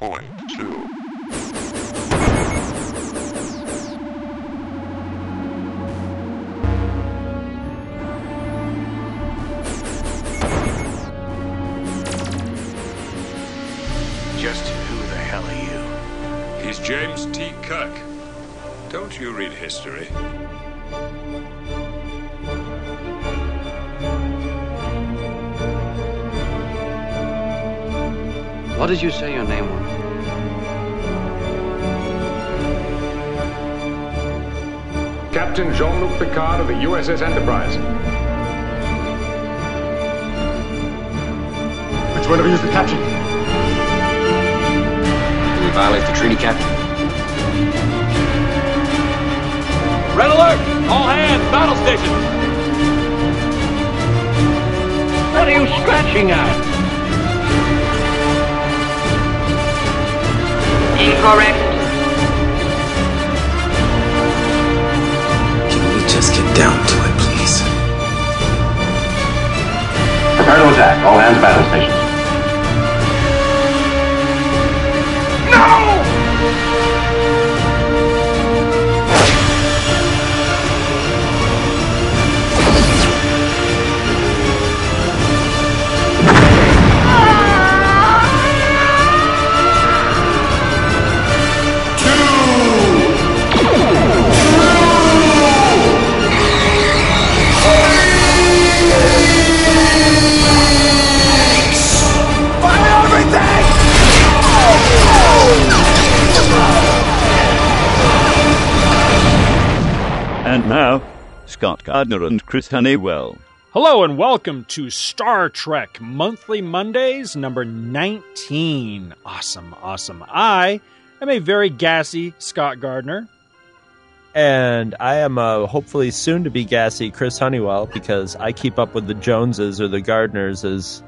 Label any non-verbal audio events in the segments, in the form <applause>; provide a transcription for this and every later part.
1.2. Just who the hell are you? He's James T. Kirk. Don't you read history? Did you say your name was? Captain Jean-Luc Picard of the USS Enterprise. Which one of you is the captain? Did we violate the treaty, Captain? Red alert! All hands, battle stations! What are you scratching at? Incorrect. Can we just get down to it, please? Prepare to attack. All hands battle stations. And now, Scott Gardner and Chris Honeywell. Hello and welcome to Star Trek Monthly Mondays, number 19. Awesome, awesome. I am a very gassy Scott Gardner. And I am uh, hopefully soon to be gassy Chris Honeywell because I keep up with the Joneses or the Gardners as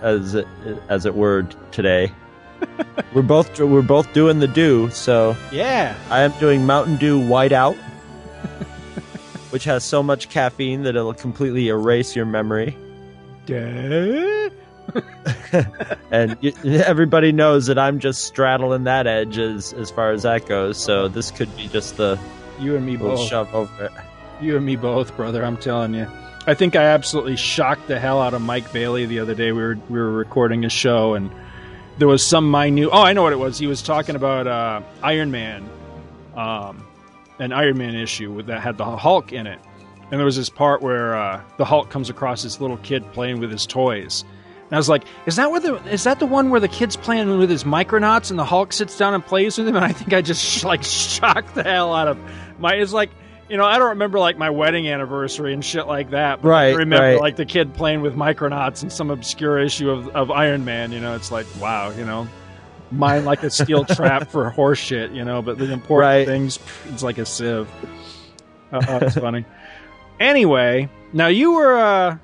as it, as it were today. <laughs> we're both we're both doing the do. So Yeah. I am doing Mountain Dew Whiteout, which has so much caffeine that it'll completely erase your memory. Duh. <laughs> And y everybody knows that I'm just straddling that edge as as far as that goes. So this could be just the You and me both. shove over it. You and me both, brother. I'm telling you. I think I absolutely shocked the hell out of Mike Bailey the other day. We were we were recording a show and there was some minute. Oh, I know what it was. He was talking about uh, Iron Man, um, an Iron Man issue with, that had the Hulk in it, and there was this part where uh, the Hulk comes across this little kid playing with his toys. And I was like, "Is that where the is that the one where the kid's playing with his Micronauts and the Hulk sits down and plays with him?" And I think I just <laughs> like shocked the hell out of my. It's like you know I don't remember like my wedding anniversary and shit like that. But I Right, remember right. like the kid playing with Micronauts and some obscure issue of, of Iron Man. You know, it's like wow, you know, mine like a steel <laughs> trap for horse shit. You know, but the important Right. things, it's like a sieve. Uh, uh, it's funny. Anyway, now you were. uh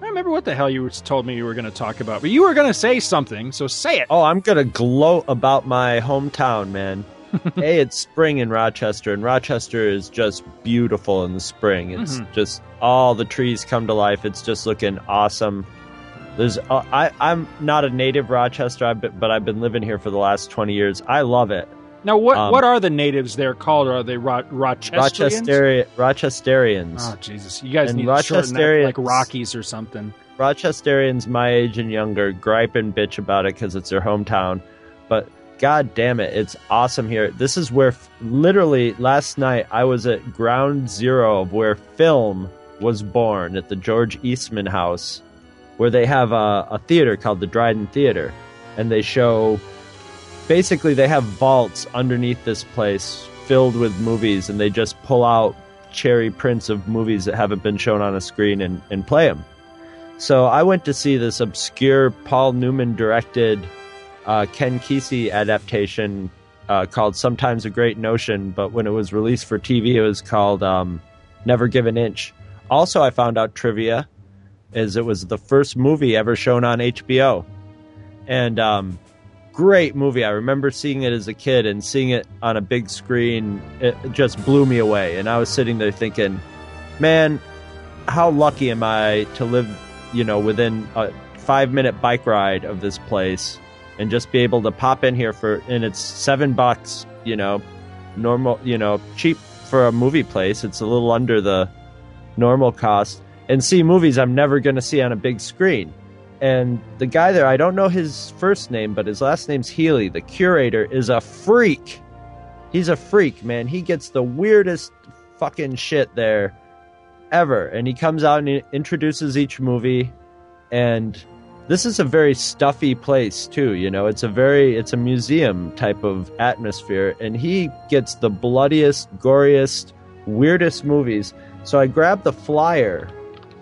I remember what the hell you told me you were going to talk about, but you were going to say something, so say it. Oh, I'm gonna gloat about my hometown, man. <laughs> hey, it's spring in Rochester, and Rochester is just beautiful in the spring. It's Mhm. just all the trees come to life. It's just looking awesome. There's, uh, I, I'm not a native Rochester, I've been, but I've been living here for the last 20 years. I love it. Now, what Um, what are the natives there called? Are they Ro- Rochesterians? Rochester, Rochesterians. Oh Jesus! You guys And need to shorten that like Rockies or something. Rochesterians my age and younger gripe and bitch about it because it's their hometown. But god damn it, it's awesome here. This is where, f- literally, last night I was at ground zero of where film was born at the George Eastman House, where they have a, a theater called the Dryden Theater. And they show, basically, they have vaults underneath this place filled with movies, and they just pull out cherry prints of movies that haven't been shown on a screen and, and play them. So I went to see this obscure Paul Newman directed uh, Ken Kesey adaptation uh, called Sometimes a Great Notion, but when it was released for TV, it was called um, Never Give an Inch. Also, I found out trivia as it was the first movie ever shown on HBO, and um, great movie. I remember seeing it as a kid and seeing it on a big screen. It just blew me away, and I was sitting there thinking, "Man, how lucky am I to live, you know, within a five minute bike ride of this place, and just be able to pop in here for and it's seven bucks, you know, normal, you know, cheap for a movie place. It's a little under the normal cost, and see movies I'm never going to see on a big screen." and the guy there, I don't know his first name, but his last name's Healy. The curator is a freak. He's a freak, man. He gets the weirdest fucking shit there ever. And he comes out and introduces each movie. And this is a very stuffy place, too. You know, it's a very, it's a museum type of atmosphere. And he gets the bloodiest, goriest, weirdest movies. So I grabbed the flyer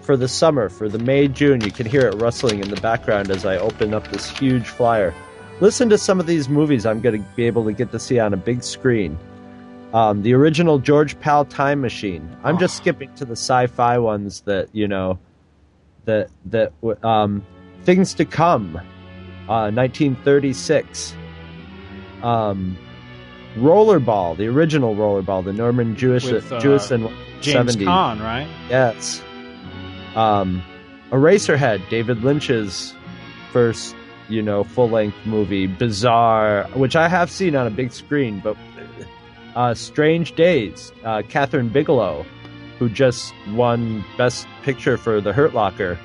for the summer, for the May, June. You can hear it rustling in the background as I open up this huge flyer. Listen to some of these movies I'm going to be able to get to see on a big screen. Um, the original George Pal Time Machine. I'm just skipping to the sci-fi ones that you know, that that um, things to come, uh, 1936. Um, Rollerball, the original Rollerball, the Norman Jewish With, uh, Jewison James 70s. Caan, right? Yes. Um, Eraserhead, David Lynch's first, you know, full length movie, Bizarre, which I have seen on a big screen, but uh, Strange Days, uh, Kathryn Bigelow, who just won Best Picture for The Hurt Locker,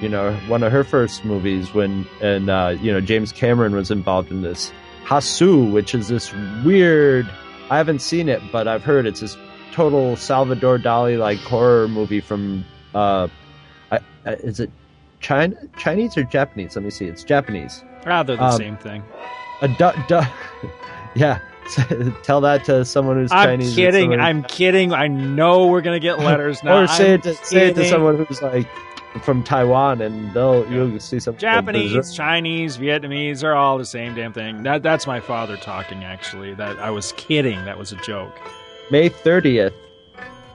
you know, one of her first movies when, and, uh, you know, James Cameron was involved in this. Hausu, which is this weird, I haven't seen it, but I've heard it's this total Salvador Dali like horror movie from uh, I, is it China, Chinese or Japanese? Let me see. It's Japanese. Ah, they're the Um, same thing. A du- du- <laughs> yeah. <laughs> Tell that to someone who's Chinese. I'm Chinese. kidding. someone- I'm kidding. I know we're gonna get letters <laughs> now. or say I'm it to say it to someone who's like from Taiwan, and they'll you'll see some Japanese, Chinese, Vietnamese, they're all the same damn thing. That that's my father talking. Actually, that I was kidding. That was a joke. May thirtieth.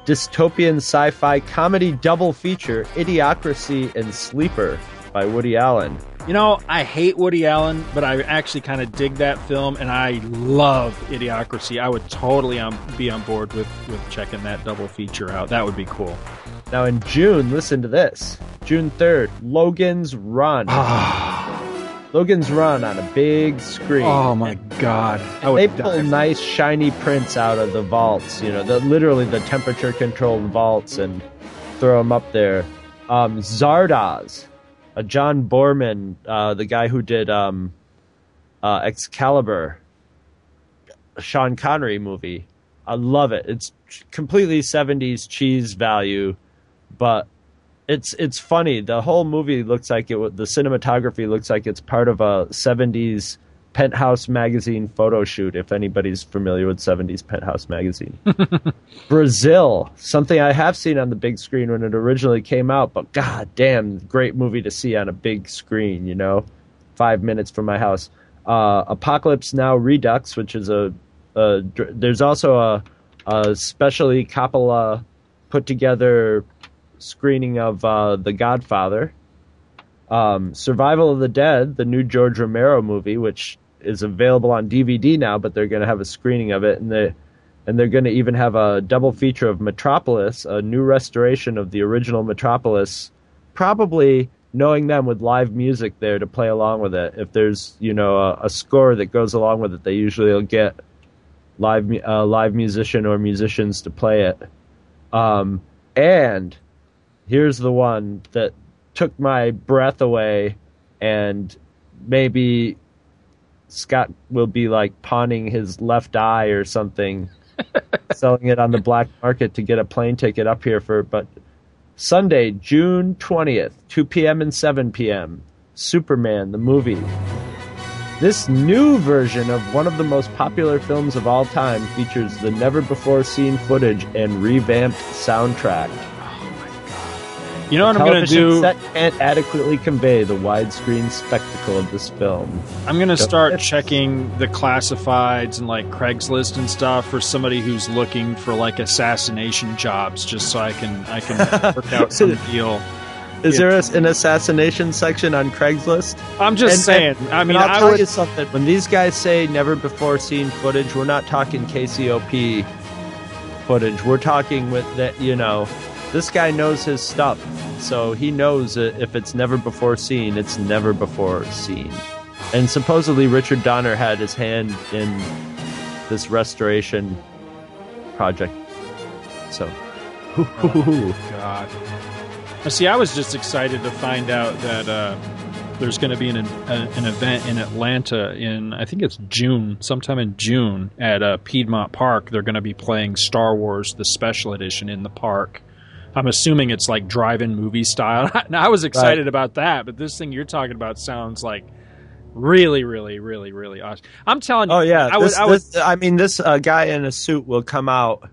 Dystopian sci-fi comedy double feature Idiocracy and Sleeper by Woody Allen. You know, I hate Woody Allen, but I actually kind of dig that film, and I love Idiocracy. I would totally um, be on board with with checking that double feature out. That would be cool. Now in June, listen to this. June 3rd, Logan's Run. <sighs> <sighs> <sighs> Logan's Run on a big screen. Oh my god! They pull nice shiny prints out of the vaults, you know, the, literally the temperature controlled vaults and throw them up there. Um, Zardoz, a John Boorman, uh, the guy who did um, uh, Excalibur, Sean Connery movie. I love it. It's completely 70s cheese value, but it's it's funny. The whole movie looks like it. The cinematography looks like it's part of a '70s Penthouse magazine photo shoot. If anybody's familiar with '70s Penthouse magazine, <laughs> Brazil, something I have seen on the big screen when it originally came out, but god damn, great movie to see on a big screen. You know, five minutes from my house. Uh, Apocalypse Now Redux, which is a, a there's also a, a specially Coppola put together screening of uh, The Godfather, um, Survival of the Dead, the new George Romero movie, which is available on DVD now, but they're going to have a screening of it, and they and they're going to even have a double feature of Metropolis, a new restoration of the original Metropolis, probably knowing them with live music there to play along with it. If there's you know a, a score that goes along with it, they usually will get live uh, live musician or musicians to play it. Um, and here's the one that took my breath away and maybe Scott will be like pawning his left eye or something <laughs> selling it on the black market to get a plane ticket up here for but Sunday, June 20th, 2 p.m. and 7 p.m. Superman the movie. This new version of one of the most popular films of all time features the never before seen footage and revamped soundtrack. You know what I'm gonna do? set can't adequately convey the widescreen spectacle of this film. I'm gonna Don't- start checking the classifieds and like Craigslist and stuff for somebody who's looking for like assassination jobs, just so I can I can work out some <laughs> deal. Is there a, an assassination section on Craigslist? I'm just And- saying. and- I mean, I'll I tell would. you something. When these guys say never before seen footage, we're not talking KCOP footage. We're talking with that. You know, this guy knows his stuff, so he knows that if it's never before seen, it's never before seen. And supposedly Richard Donner had his hand in this restoration project. So, oh God. See, I was just excited to find out that uh, there's going to be an, an an event in Atlanta in I think it's June, sometime in June at uh, Piedmont Park. They're going to be playing Star Wars: The Special Edition in the park. I'm assuming it's like drive-in movie style. <laughs> I was excited about that, but this thing you're talking about sounds like really, really, really, really awesome. I'm telling you, oh yeah, I this, I would, this- I mean, this uh, guy in a suit will come out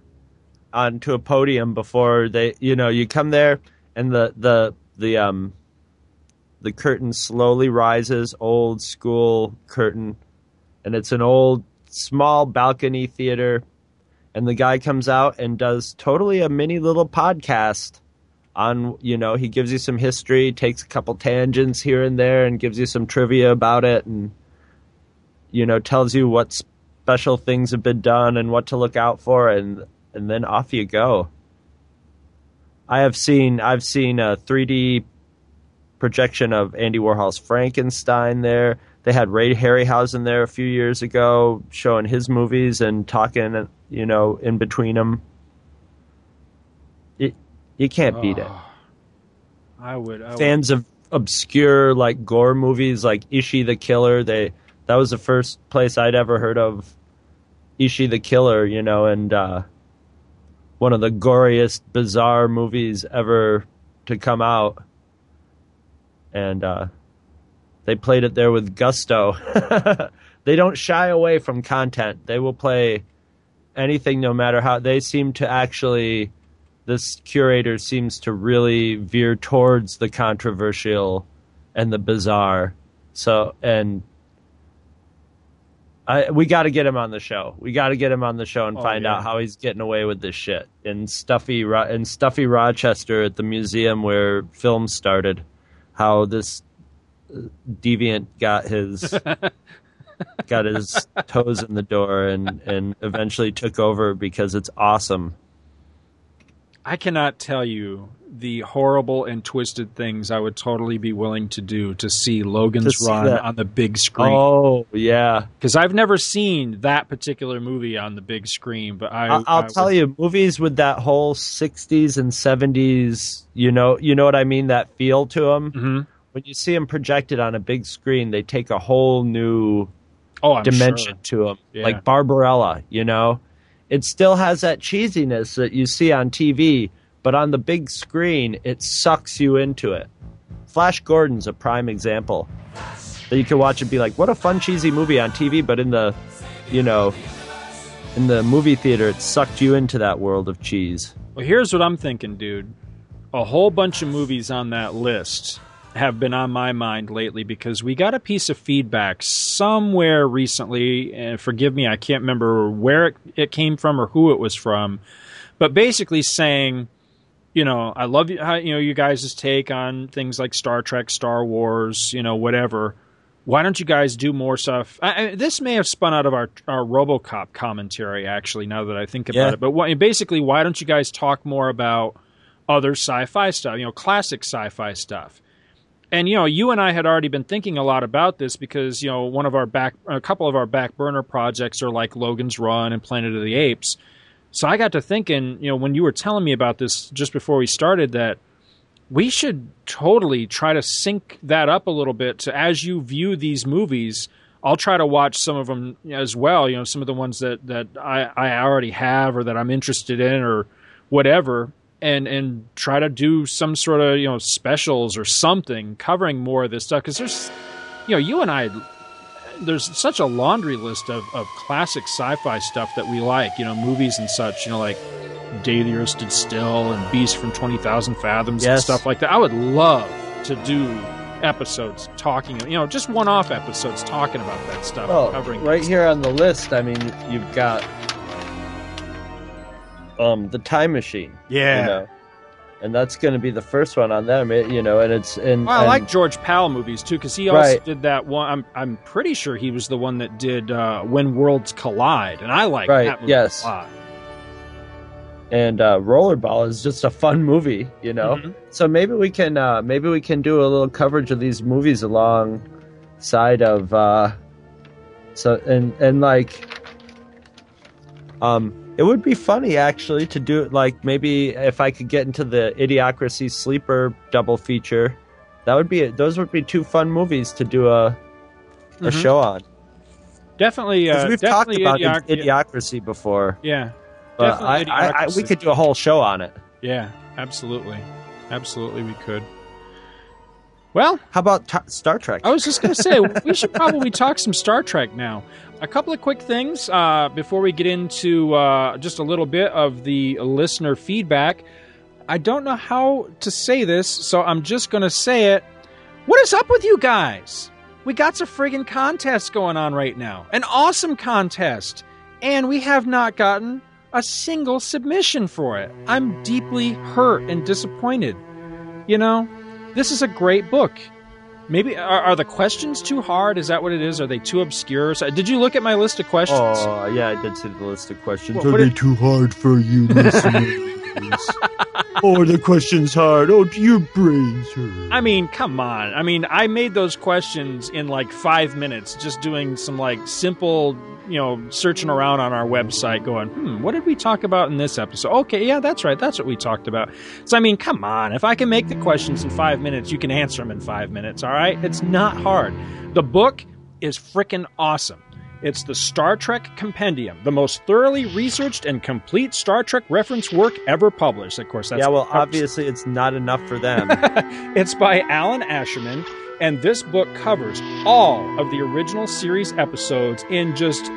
onto a podium before they, you know, you come there and the the the um the curtain slowly rises, old school curtain, and it's an old small balcony theater, and the guy comes out and does totally a mini little podcast on you know he gives you some history takes a couple tangents here and there and gives you some trivia about it and you know tells you what special things have been done and what to look out for and and then off you go. I have seen i've seen a 3d projection of andy warhol's frankenstein there. They had ray harryhausen there a few years ago showing his movies and talking you know in between them it, you can't beat it I would, I would fans of obscure like gore movies like Ichi the Killer. They that was the first place I'd ever heard of Ichi the Killer, you know, and uh, one of the goriest, bizarre movies ever to come out. And uh, they played it there with gusto. <laughs> they don't shy away from content. They will play anything, no matter how. They seem to actually this curator seems to really veer towards the controversial and the bizarre. So, and I, we got to get him on the show. We got to get him on the show and Oh, find yeah. out how he's getting away with this shit in stuffy in stuffy Rochester at the museum where film started. How this uh, deviant got his <laughs> got his toes in the door and and eventually took over because it's awesome. I cannot tell you the horrible and twisted things I would totally be willing to do to see Logan's To Run on the big screen. Oh yeah, Because I've never seen that particular movie on the big screen, but I, I'll, I'll I tell would- you, movies with that whole '60s and '70s, you know, you know what I mean, that feel to them. Mhm. When you see them projected on a big screen, they take a whole new Oh, dimension sure. to them. Yeah. Like Barbarella, you know, it still has that cheesiness that you see on TV, but on the big screen, it sucks you into it. Flash Gordon's a prime example that you can watch and be like, "What a fun cheesy movie on TV," but in the, you know, in the movie theater, it sucked you into that world of cheese. Well, here's what I'm thinking, dude. A whole bunch of movies on that list have been on my mind lately because we got a piece of feedback somewhere recently, and forgive me, I can't remember where it, it came from or who it was from, but basically saying, you know, I love you, how, you know, you guys' take on things like Star Trek, Star Wars, you know, whatever. Why don't you guys do more stuff? I, I, this may have spun out of our our RoboCop commentary, actually. Now that I think about Yeah. it, but why, basically, why don't you guys talk more about other sci-fi stuff? You know, classic sci-fi stuff. And you know, you and I had already been thinking a lot about this because you know one of our back, a couple of our back burner projects are like Logan's Run and Planet of the Apes. So I got to thinking, you know, when you were telling me about this just before we started, that we should totally try to sync that up a little bit to as you view these movies. I'll try to watch some of them as well. You know, some of the ones that that I, I already have or that I'm interested in or whatever, and and try to do some sort of you know specials or something covering more of this stuff because there's, you know, you and I. There's such a laundry list of, of classic sci-fi stuff that we like, you know, movies and such, you know, like Day the Earth Stood Still and Beast from 20,000 Fathoms and stuff like that. I would love to do episodes talking, you know, just one off episodes talking about that stuff, Well, covering right here on the list, I mean, you've got um the Time Machine. Yeah. you know, and that's going to be the first one on them. You know, and it's and, Well, I and- like George Pal movies too because he also Right. did that one. I'm I'm pretty sure he was the one that did uh, When Worlds Collide, and I like Right, that movie yes. a lot. and uh, Rollerball is just a fun movie, you know. Mhm. So maybe we can uh, maybe we can do a little coverage of these movies alongside of uh, so and and like um it would be funny actually to do it like maybe if I could get into the Idiocracy sleeper double feature. That would be it. those would be two fun movies to do a a Mhm. show on. Definitely, Because uh, we've talked about Idioc- Idiocracy before. Yeah, But I, definitely I, I, we could do a whole show on it. yeah, absolutely, absolutely, we could. Well, How about t- Star Trek? I was just going to say we should probably talk some Star Trek now. A couple of quick things uh, before we get into uh, just a little bit of the listener feedback. I don't know how to say this, so I'm just going to say it. What is up with you guys? We got a friggin' contest going on right now. An awesome contest. And we have not gotten a single submission for it. I'm deeply hurt and disappointed. You know, this is a great book. Maybe are, are the questions too hard? Is that what it is? Are they too obscure? So, did you look at my list of questions? Oh, yeah, I did see the list of questions. What- what Are they did- too hard for you <laughs> listeners? oh, the question's hard. Oh, your brains hurt. I mean, come on. I mean, I made those questions in like five minutes, just doing some like simple, you know, searching around on our website, going, hmm, what did we talk about in this episode? Okay, yeah, that's right. That's what we talked about. So, I mean, come on. If I can make the questions in five minutes, you can answer them in five minutes, all right? It's not hard. The book is freaking awesome. It's the Star Trek Compendium, the most thoroughly researched and complete Star Trek reference work ever published. Of course, that's yeah, well, obviously it's not enough for them. <laughs> it's by Allan Asherman, and this book covers all of the original series episodes in just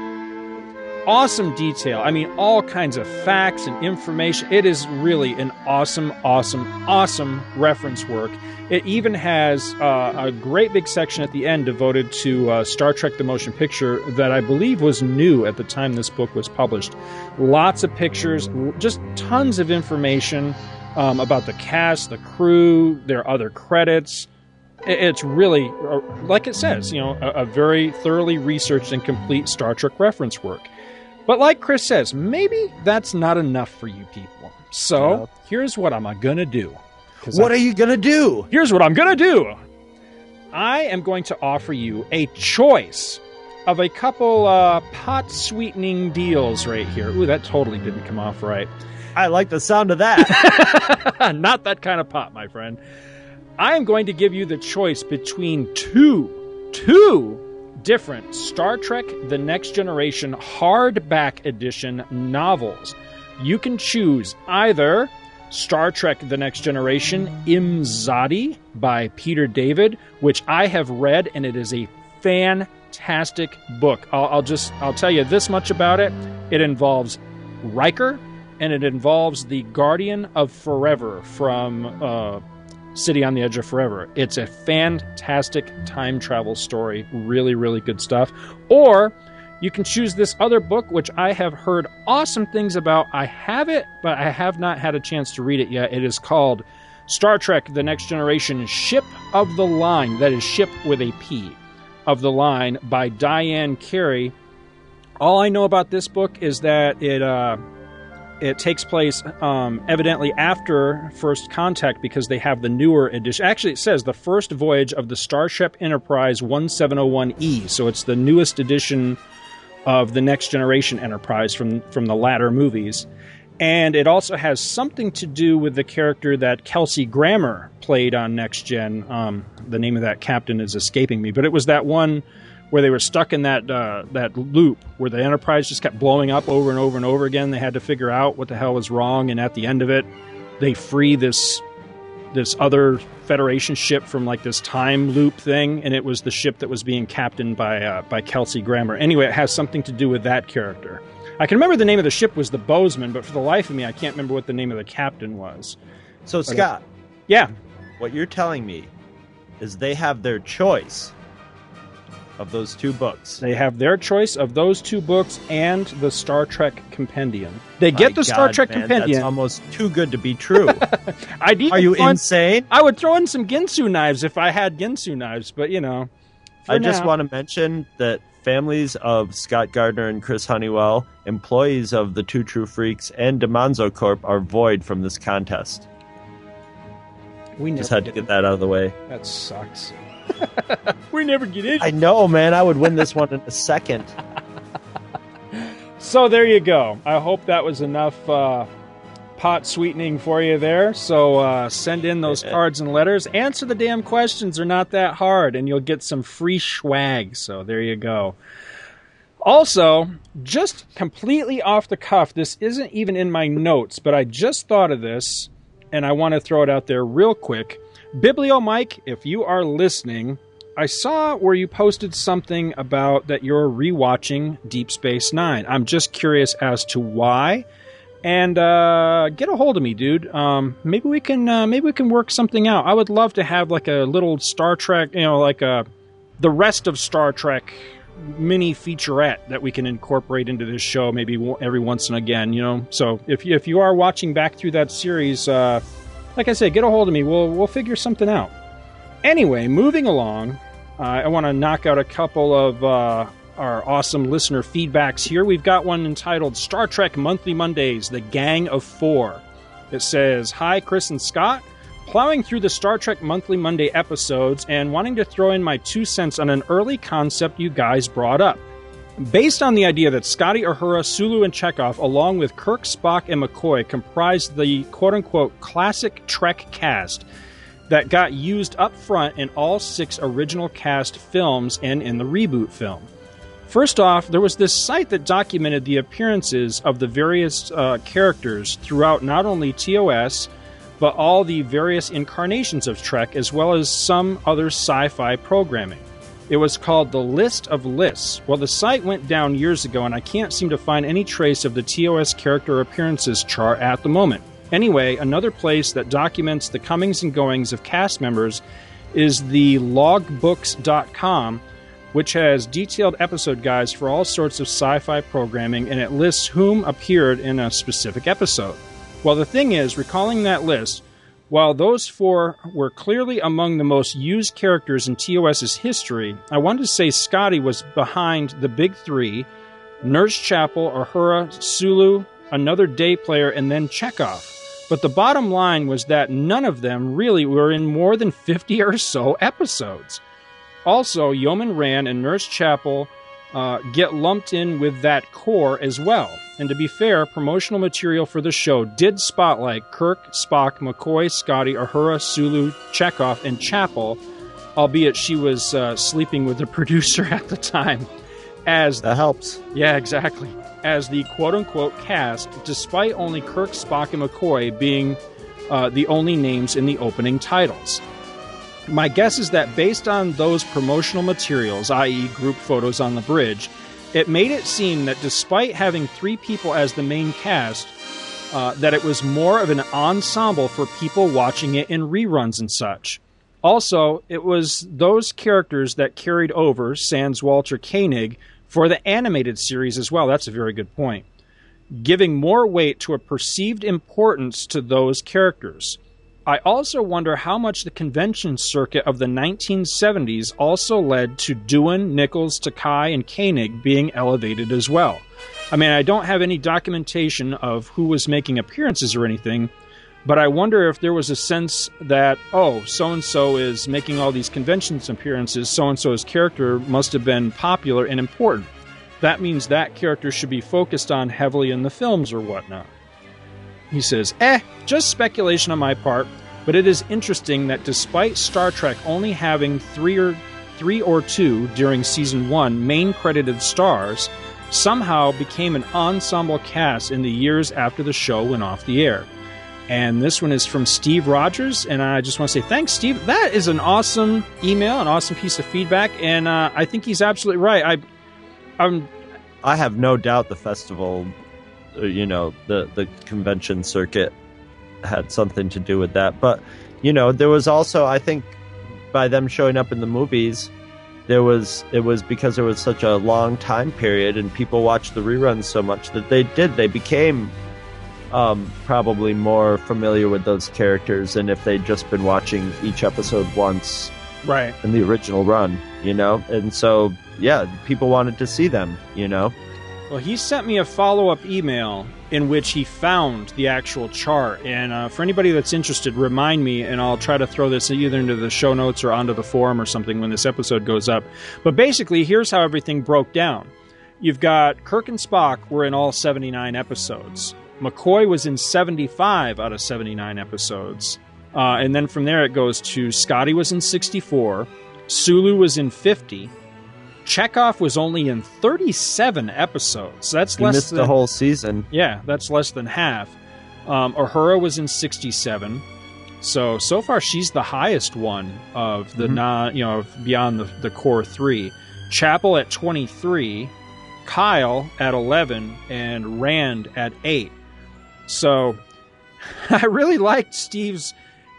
awesome detail. I mean, all kinds of facts and information. It is really an awesome, awesome, awesome reference work. It even has uh, a great big section at the end devoted to uh, Star Trek the Motion Picture that I believe was new at the time this book was published. Lots of pictures, just tons of information um, about the cast, the crew, their other credits. It's really, uh, like it says, you know, a, a very thoroughly researched and complete Star Trek reference work. But like Chris says, maybe that's not enough for you people. So here's what I'm gonna do. what I- are you gonna do? Here's what I'm going to do I am going to offer you a choice of a couple uh, pot sweetening deals right here. Ooh, that totally didn't come off right. I like the sound of that. <laughs> Not that kind of pot, my friend. I am going to give you the choice between two, two different Star Trek The Next Generation hardback edition novels. You can choose either Star Trek The Next Generation Imzadi by Peter David, which I have read, and it is a fantastic book. I'll, I'll just I'll tell you this much about it. It involves Riker, and it involves the Guardian of Forever from uh, City on the Edge of Forever. It's a fantastic time travel story. Really, really good stuff. Or you can choose this other book, which I have heard awesome things about. I have it, but I have not had a chance to read it yet. It is called Star Trek The Next Generation Ship of the Line. That is ship with a P of the line by Diane Carey. All I know about this book is that it uh, it takes place um, evidently after First Contact because they have the newer edition. Actually, it says the first voyage of the Starship Enterprise 1701E. So it's the newest edition of the Next Generation Enterprise from from the latter movies. And it also has something to do with the character that Kelsey Grammer played on Next Gen. Um, the name of that captain is escaping me, but it was that one where they were stuck in that uh, that loop where the Enterprise just kept blowing up over and over and over again. They had to figure out what the hell was wrong, and at the end of it, they free this this other Federation ship from like this time loop thing, and it was the ship that was being captained by uh, by Kelsey Grammer. Anyway, it has something to do with that character. I can remember the name of the ship was the Bozeman, but for the life of me, I can't remember what the name of the captain was. so, Scott, Yeah, what you're telling me is they have their choice of those two books. They have their choice of those two books and the Star Trek Compendium. They get My the Star God, Trek man, Compendium. That's almost too good to be true. <laughs> I'd even Are you insane? I would throw in some Ginsu knives if I had Ginsu knives, but you know. I just want to mention that families of Scott Gardner and Chris Honeywell, employees of the Two True Freaks and Demonzo Corp, are void from this contest. we Just had to get that out of the way. That sucks. <laughs> we never get in. I know, man. I would win this one in a second. So there you go. I hope that was enough uh, pot sweetening for you there. So uh, send in those cards and letters. Answer the damn questions. They're not that hard, and you'll get some free swag. So there you go. Also, just completely off the cuff, this isn't even in my notes, but I just thought of this, and I want to throw it out there real quick. Biblio Mike, if you are listening, I saw where you posted something about that you're rewatching Deep Space Nine. I'm just curious as to why. And uh, get a hold of me, dude. Um, maybe we can uh, maybe we can work something out. I would love to have like a little Star Trek, you know, like a the rest of Star Trek mini featurette that we can incorporate into this show maybe every once and again. You know, so if you, if you are watching back through that series, uh, like I said, get a hold of me. We'll we'll figure something out. Anyway, moving along, uh, I want to knock out a couple of uh, our awesome listener feedbacks here. We've got one entitled Star Trek Monthly Mondays, The Gang of Four. It says, Hi, Chris and Scott. Plowing through the Star Trek Monthly Monday episodes and wanting to throw in my two cents on an early concept you guys brought up. Based on the idea that Scotty, Uhura, Sulu, and Chekov, along with Kirk, Spock, and McCoy, comprised the quote unquote classic Trek cast that got used up front in all six original cast films and in the reboot film. First off, there was this site that documented the appearances of the various uh, characters throughout not only TOS, but all the various incarnations of Trek, as well as some other sci fi programming. It was called the List of Lists. Well, the site went down years ago, and I can't seem to find any trace of the TOS character appearances chart at the moment. Anyway, another place that documents the comings and goings of cast members is the logbooks.com, which has detailed episode guides for all sorts of sci fi programming and it lists whom appeared in a specific episode. Well, the thing is, recalling that list, while those four were clearly among the most used characters in TOS's history, I wanted to say Scotty was behind the big three Nurse Chapel, Uhura, Sulu, another day player, and then Chekov. But the bottom line was that none of them really were in more than 50 or so episodes. Also, Yeoman Rand and Nurse Chapel uh, get lumped in with that core as well. And to be fair, promotional material for the show did spotlight Kirk, Spock, McCoy, Scotty, Uhura, Sulu, Chekov, and Chapel, albeit she was uh, sleeping with the <laughs> producer at the time. As That helps. yeah, exactly. As the quote unquote cast, despite only Kirk, Spock, and McCoy being uh, the only names in the opening titles. My guess is that based on those promotional materials, i.e., group photos on the bridge, it made it seem that despite having three people as the main cast, uh, that it was more of an ensemble for people watching it in reruns and such. Also, it was those characters that carried over, sans Walter Koenig, for the animated series as well. That's a very good point. Giving more weight to a perceived importance to those characters. I also wonder how much the convention circuit of the 1970s also led to Doohan, Nichols, Takei, and Koenig being elevated as well. I mean, I don't have any documentation of who was making appearances or anything, but I wonder if there was a sense that, oh, so and so is making all these conventions appearances, so and so's character must have been popular and important. That means that character should be focused on heavily in the films or whatnot. He says, eh, just speculation on my part, but it is interesting that despite Star Trek only having three or three or two during season one main credited stars, somehow became an ensemble cast in the years after the show went off the air. And this one is from Steve Rogers, and I just want to say thanks, Steve. That is an awesome email, an awesome piece of feedback, and uh, I think he's absolutely right. I, I'm I have no doubt the festival, you know, the the convention circuit had something to do with that. But you know, there was also, I think, by them showing up in the movies, there was it was because there was such a long time period and people watched the reruns so much that they did they became um, probably more familiar with those characters than if they'd just been watching each episode once Right. in the original run, you know? And so, yeah, people wanted to see them, you know? Well, he sent me a follow up email in which he found the actual chart. And uh, for anybody that's interested, remind me, and I'll try to throw this either into the show notes or onto the forum or something when this episode goes up. But basically, here's how everything broke down you've got Kirk and Spock were in all 79 episodes, McCoy was in 75 out of 79 episodes. Uh, and then from there, it goes to Scotty was in 64, Sulu was in 50. Chekov was only in 37 episodes. That's He less missed than the whole season. yeah, that's less than half. Um, Uhura was in 67. So so far she's the highest one of the Mhm. non you know beyond the, the core three. Chapel at 23, Kyle at 11, and Rand at 8. So <laughs> I really liked Steve's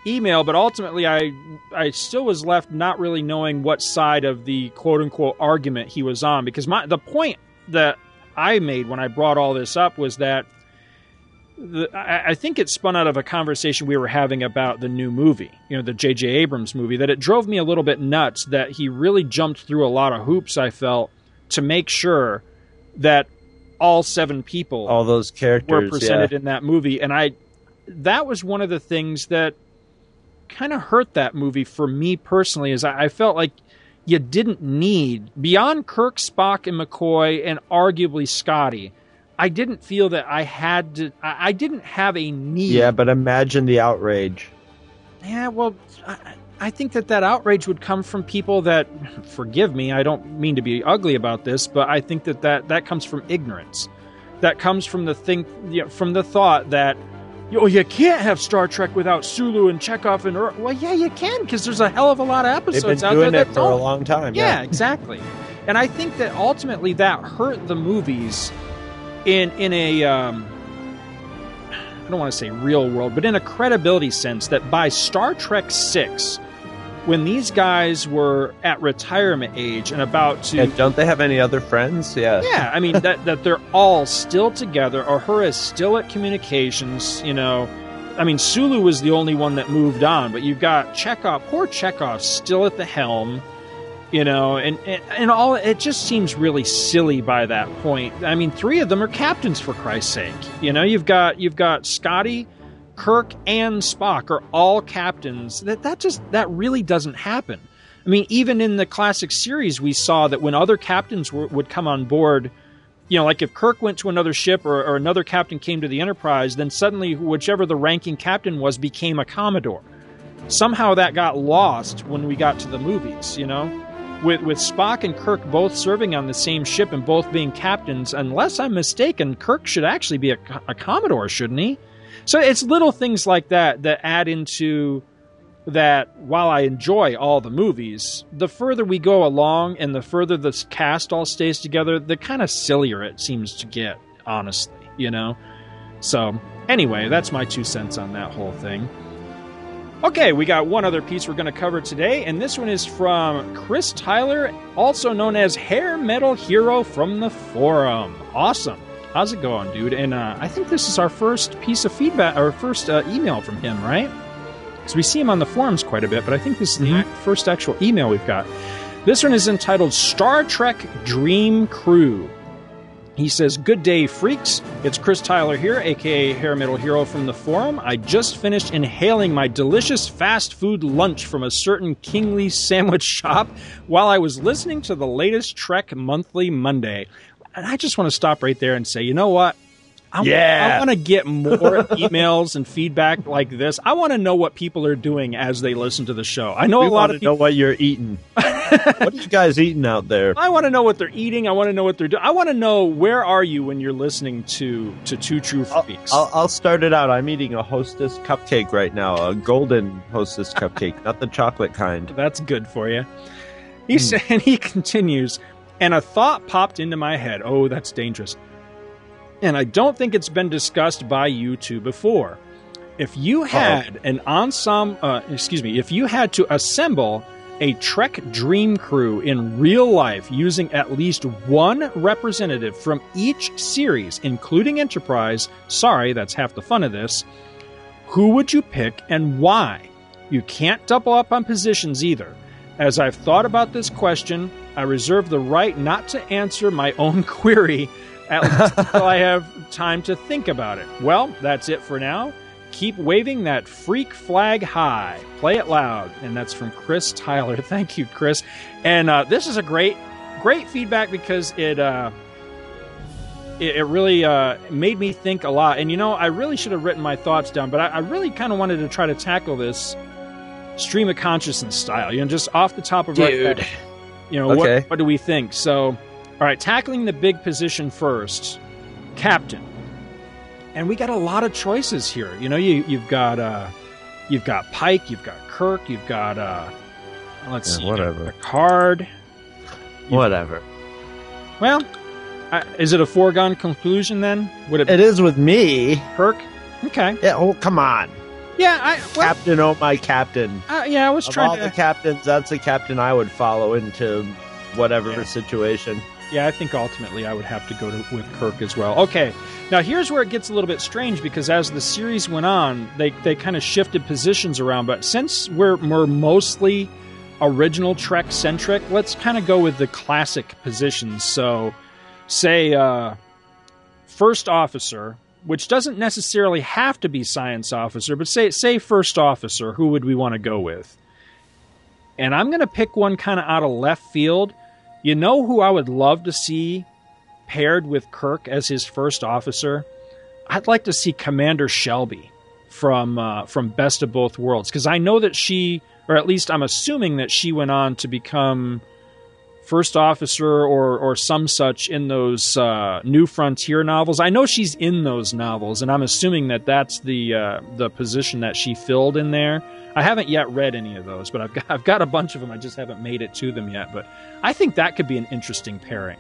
email, but ultimately I I still was left not really knowing what side of the quote unquote argument he was on because my the point that I made when I brought all this up was that the, I, I think it spun out of a conversation we were having about the new movie, you know, the J.J. Abrams movie, that it drove me a little bit nuts that he really jumped through a lot of hoops, I felt, to make sure that all seven people All those characters. were presented yeah. in that movie. And I, that was one of the things that kind of hurt that movie for me personally, is I, I felt like you didn't need, beyond Kirk, Spock, and McCoy, and arguably Scotty, I didn't feel that I had to, I, I didn't have a need. Yeah, but imagine the outrage. Yeah, well, I, I think that that outrage would come from people that, forgive me, I don't mean to be ugly about this, but I think that that, that comes from ignorance. That comes from the think, you know, from the thought that, oh, you can't have Star Trek without Sulu and Chekov and Ur-" well, yeah, you can because there's a hell of a lot of episodes been out doing there it that for a don't. long time. Yeah, exactly. And I think that ultimately that hurt the movies in in a um, I don't want to say real world, but in a credibility sense that by Star Trek 6 when these guys were at retirement age and about to Yeah, don't they have any other friends? Yeah. yeah, I mean that that they're all still together. Uhura is still at communications. You know, I mean Sulu was the only one that moved on, but you've got Chekov, poor Chekov, still at the helm. You know, and, and and all it just seems really silly by that point. I mean, three of them are captains for Christ's sake. You know, you've got you've got Scotty, Kirk, and Spock are all captains. That that just that really doesn't happen. I mean, even in the classic series, we saw that when other captains were, would come on board, you know, like if Kirk went to another ship or, or another captain came to the Enterprise, then suddenly whichever the ranking captain was became a Commodore. Somehow that got lost when we got to the movies, you know? With, with Spock and Kirk both serving on the same ship and both being captains, unless I'm mistaken, Kirk should actually be a, a Commodore, shouldn't he? So it's little things like that that add into that while I enjoy all the movies, the further we go along and the further the cast all stays together, the kind of sillier it seems to get, honestly, you know? So, anyway, that's my two cents on that whole thing. Okay, we got one other piece we're going to cover today, and this one is from Chris Tyler, also known as Hair Metal Hero from the Forum. Awesome. How's it going, dude? And uh, I think this is our first piece of feedback, our first uh, email from him, right? So we see him on the forums quite a bit, but I think this is the ac- first actual email we've got. This one is entitled Star Trek Dream Crew. He says, Good day, freaks. It's Chris Tyler here, aka Hair Metal Hero from the forum. I just finished inhaling my delicious fast food lunch from a certain Kingly sandwich <laughs> shop while I was listening to the latest Trek Monthly Monday. And I just want to stop right there and say, you know what? I, Yeah. I want to get more <laughs> emails and feedback like this. I want to know what people are doing as they listen to the show. I know We a lot of people. know what you're eating. <laughs> what are you guys eating out there? I want to know what they're eating. I want to know what they're doing. I want to know where are you when you're listening to to Two True I'll, Freaks. I'll, I'll start it out. I'm eating a Hostess cupcake right now, a golden Hostess <laughs> cupcake, not the chocolate kind. That's good for you. He hmm. said, and he continues, and a thought popped into my head. Oh, that's dangerous. And I don't think it's been discussed by you two before. If you had an ensemble, uh, excuse me, if you had to assemble a Trek Dream Crew in real life using at least one representative from each series, including Enterprise, sorry, that's half the fun of this, who would you pick and why? You can't double up on positions either. As I've thought about this question, I reserve the right not to answer my own <laughs> query until I have time to think about it. Well, that's it for now. Keep waving that freak flag high. Play it loud. And that's from Chris Tyler. <laughs> Thank you, Chris. And uh, this is a great, great feedback because it. Uh, it, really uh, made me think a lot. And you know, I really should have written my thoughts down, but I, I really kind of wanted to try to tackle this stream of consciousness style. You know, just off the top of Dude. head. You know, Okay. what, what do we think? So, all right, tackling the big position first, captain. And we got a lot of choices here. You know, you you've got uh, you've got Pike, you've got Kirk, you've got uh, let's Yeah, see, you've whatever. Picard. Whatever. Well, uh, is it a foregone conclusion then? Would it, It is with me. Kirk? Okay. Yeah. Oh, come on, Yeah, I well, Captain. Oh, my Captain. uh, yeah, I was Of trying all to. the captains, that's the captain I would follow into whatever Yeah. situation. Yeah, I think ultimately I would have to go to, with Kirk as well. Okay, now here's where it gets a little bit strange because as the series went on, they they kind of shifted positions around. But since we're we're mostly original Trek centric, let's kind of go with the classic positions. So, say uh, first officer, which doesn't necessarily have to be science officer, but say say first officer, who would we want to go with? And I'm going to pick one kind of out of left field. You know who I would love to see paired with Kirk as his first officer? I'd like to see Commander Shelby from uh, from Best of Both Worlds because I know that she, or at least I'm assuming that she went on to become first officer or or some such in those uh, New Frontier novels. I know she's in those novels, and I'm assuming that that's the uh, the position that she filled in there. I haven't yet read any of those, but I've got <laughs> I've got a bunch of them. I just haven't made it to them yet. But I think that could be an interesting pairing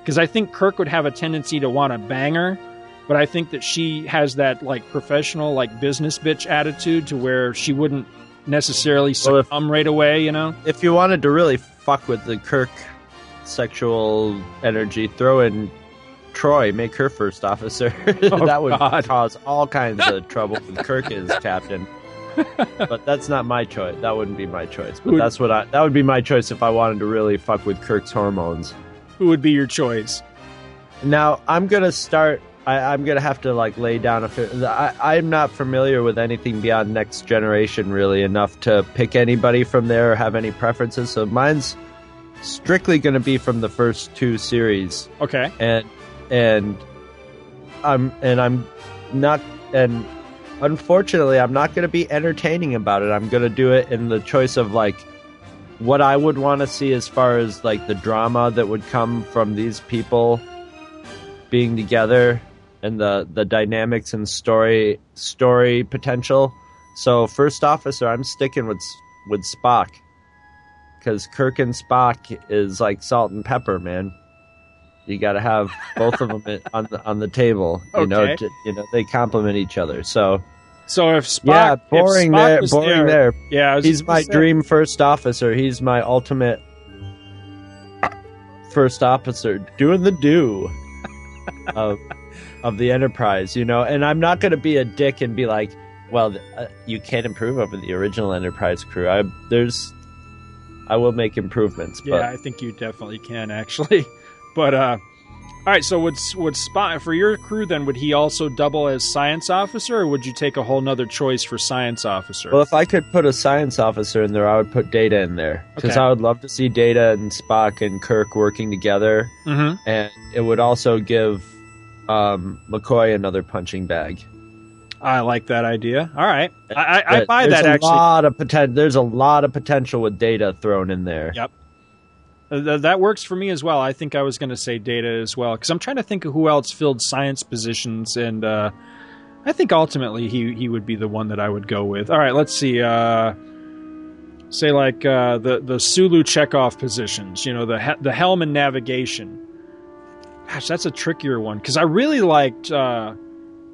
because I think Kirk would have a tendency to want to bang her, but I think that she has that like professional, like business bitch attitude to where she wouldn't necessarily Well, if- right away. You know? If you wanted to really fuck with the Kirk sexual energy, throw in Troi, make her first officer. <laughs> Oh, that would Oh, God. cause all kinds of <laughs> trouble with Kirk as captain. <laughs> but that's not my choice. That wouldn't be my choice. But Would- that's what I. That would be my choice if I wanted to really fuck with Kirk's hormones. Who would be your choice? Now I'm gonna start. I, I'm gonna have to like lay down a. fi- I, I'm not familiar with anything beyond Next Generation really enough to pick anybody from there or have any preferences. So mine's strictly gonna be from the first two series, Okay. and and I'm and I'm not and unfortunately I'm not gonna be entertaining about it. I'm gonna do it in the choice of like what I would want to see as far as like the drama that would come from these people being together and the the dynamics and story story potential. So first officer, I'm sticking with with Spock because Kirk and Spock is like salt and pepper, man. You got to have both of them on the on the table. You know, Okay. to, you know they complement each other. So So if Spock, yeah, boring Spock there, boring there. Yeah, He's my say- dream first officer. He's my ultimate first officer, doing the do <laughs> of of the Enterprise. You know, and I'm not going to be a dick and be like, "Well, uh, you can't improve over the original Enterprise crew." I there's, I will make improvements, Yeah, but I think you definitely can actually. <laughs> But uh all right, so would would Spock for your crew then? Would he also double as science officer, or would you take a whole nother choice for science officer? Well, if I could put a science officer in there, I would put Data in there because Okay. I would love to see Data and Spock and Kirk working together, hmm and it would also give um, McCoy another punching bag. I like that idea. All right, I, I, I buy there's that a actually. Lot of poten- there's a lot of potential with Data thrown in there. Yep. Uh, th- that works for me as well. I think I was going to say data as well because I'm trying to think of who else filled science positions, and uh, I think ultimately he he would be the one that I would go with. All right, let's see. Uh, say like uh, the the Sulu Chekov positions. You know the he- the helm and navigation. Gosh, that's a trickier one because I really liked uh,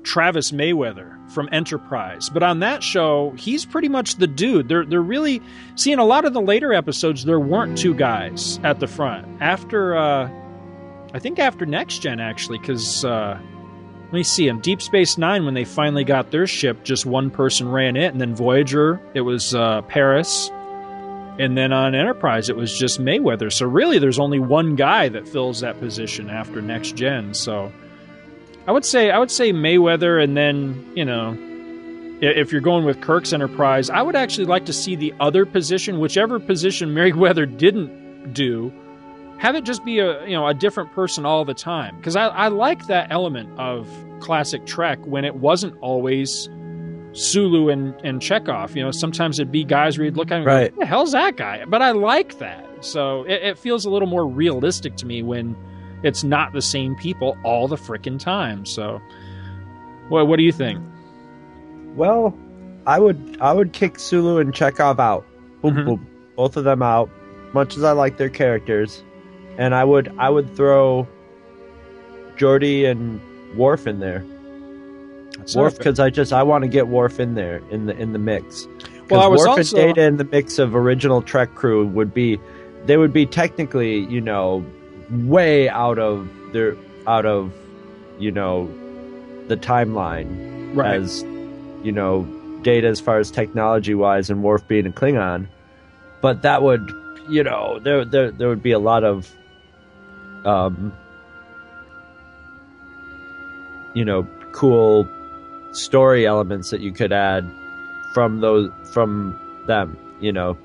Travis Mayweather from Enterprise. But on that show, he's pretty much the dude. They're they're really seeing a lot of the later episodes. There weren't two guys at the front after. Uh, I think after Next Gen actually, because uh, let me see. In Deep Space Nine, when they finally got their ship, just one person ran it, and then Voyager, it was uh, Paris, and then on Enterprise, it was just Mayweather. So really, there's only one guy that fills that position after Next Gen. So I would say I would say Mayweather, and then you know, if you're going with Kirk's Enterprise, I would actually like to see the other position, whichever position <laughs> Mayweather didn't do, have it just be a you know a different person all the time. Because I, I like that element of classic Trek when it wasn't always Sulu and, and Chekov. You know, sometimes it'd be guys where you'd look at him and go, Right. The hell's that guy? But I like that. So it, it feels a little more realistic to me when it's not the same people all the frickin' time. So, what what do you think? Well, I would I would kick Sulu and Chekov out. Boom, Mhm. boom. Both of them out. Much as I like their characters, and I would I would throw Geordi and Worf in there. Worf because I just I want to get Worf in there in the in the mix. Well, I was Worf also- and Data in the mix of original Trek crew would be they would be technically you know way out of their out of you know the timeline right. as you know data as far as technology wise and Worf being a Klingon. But that would you know there there there would be a lot of um you know cool story elements that you could add from those from them you know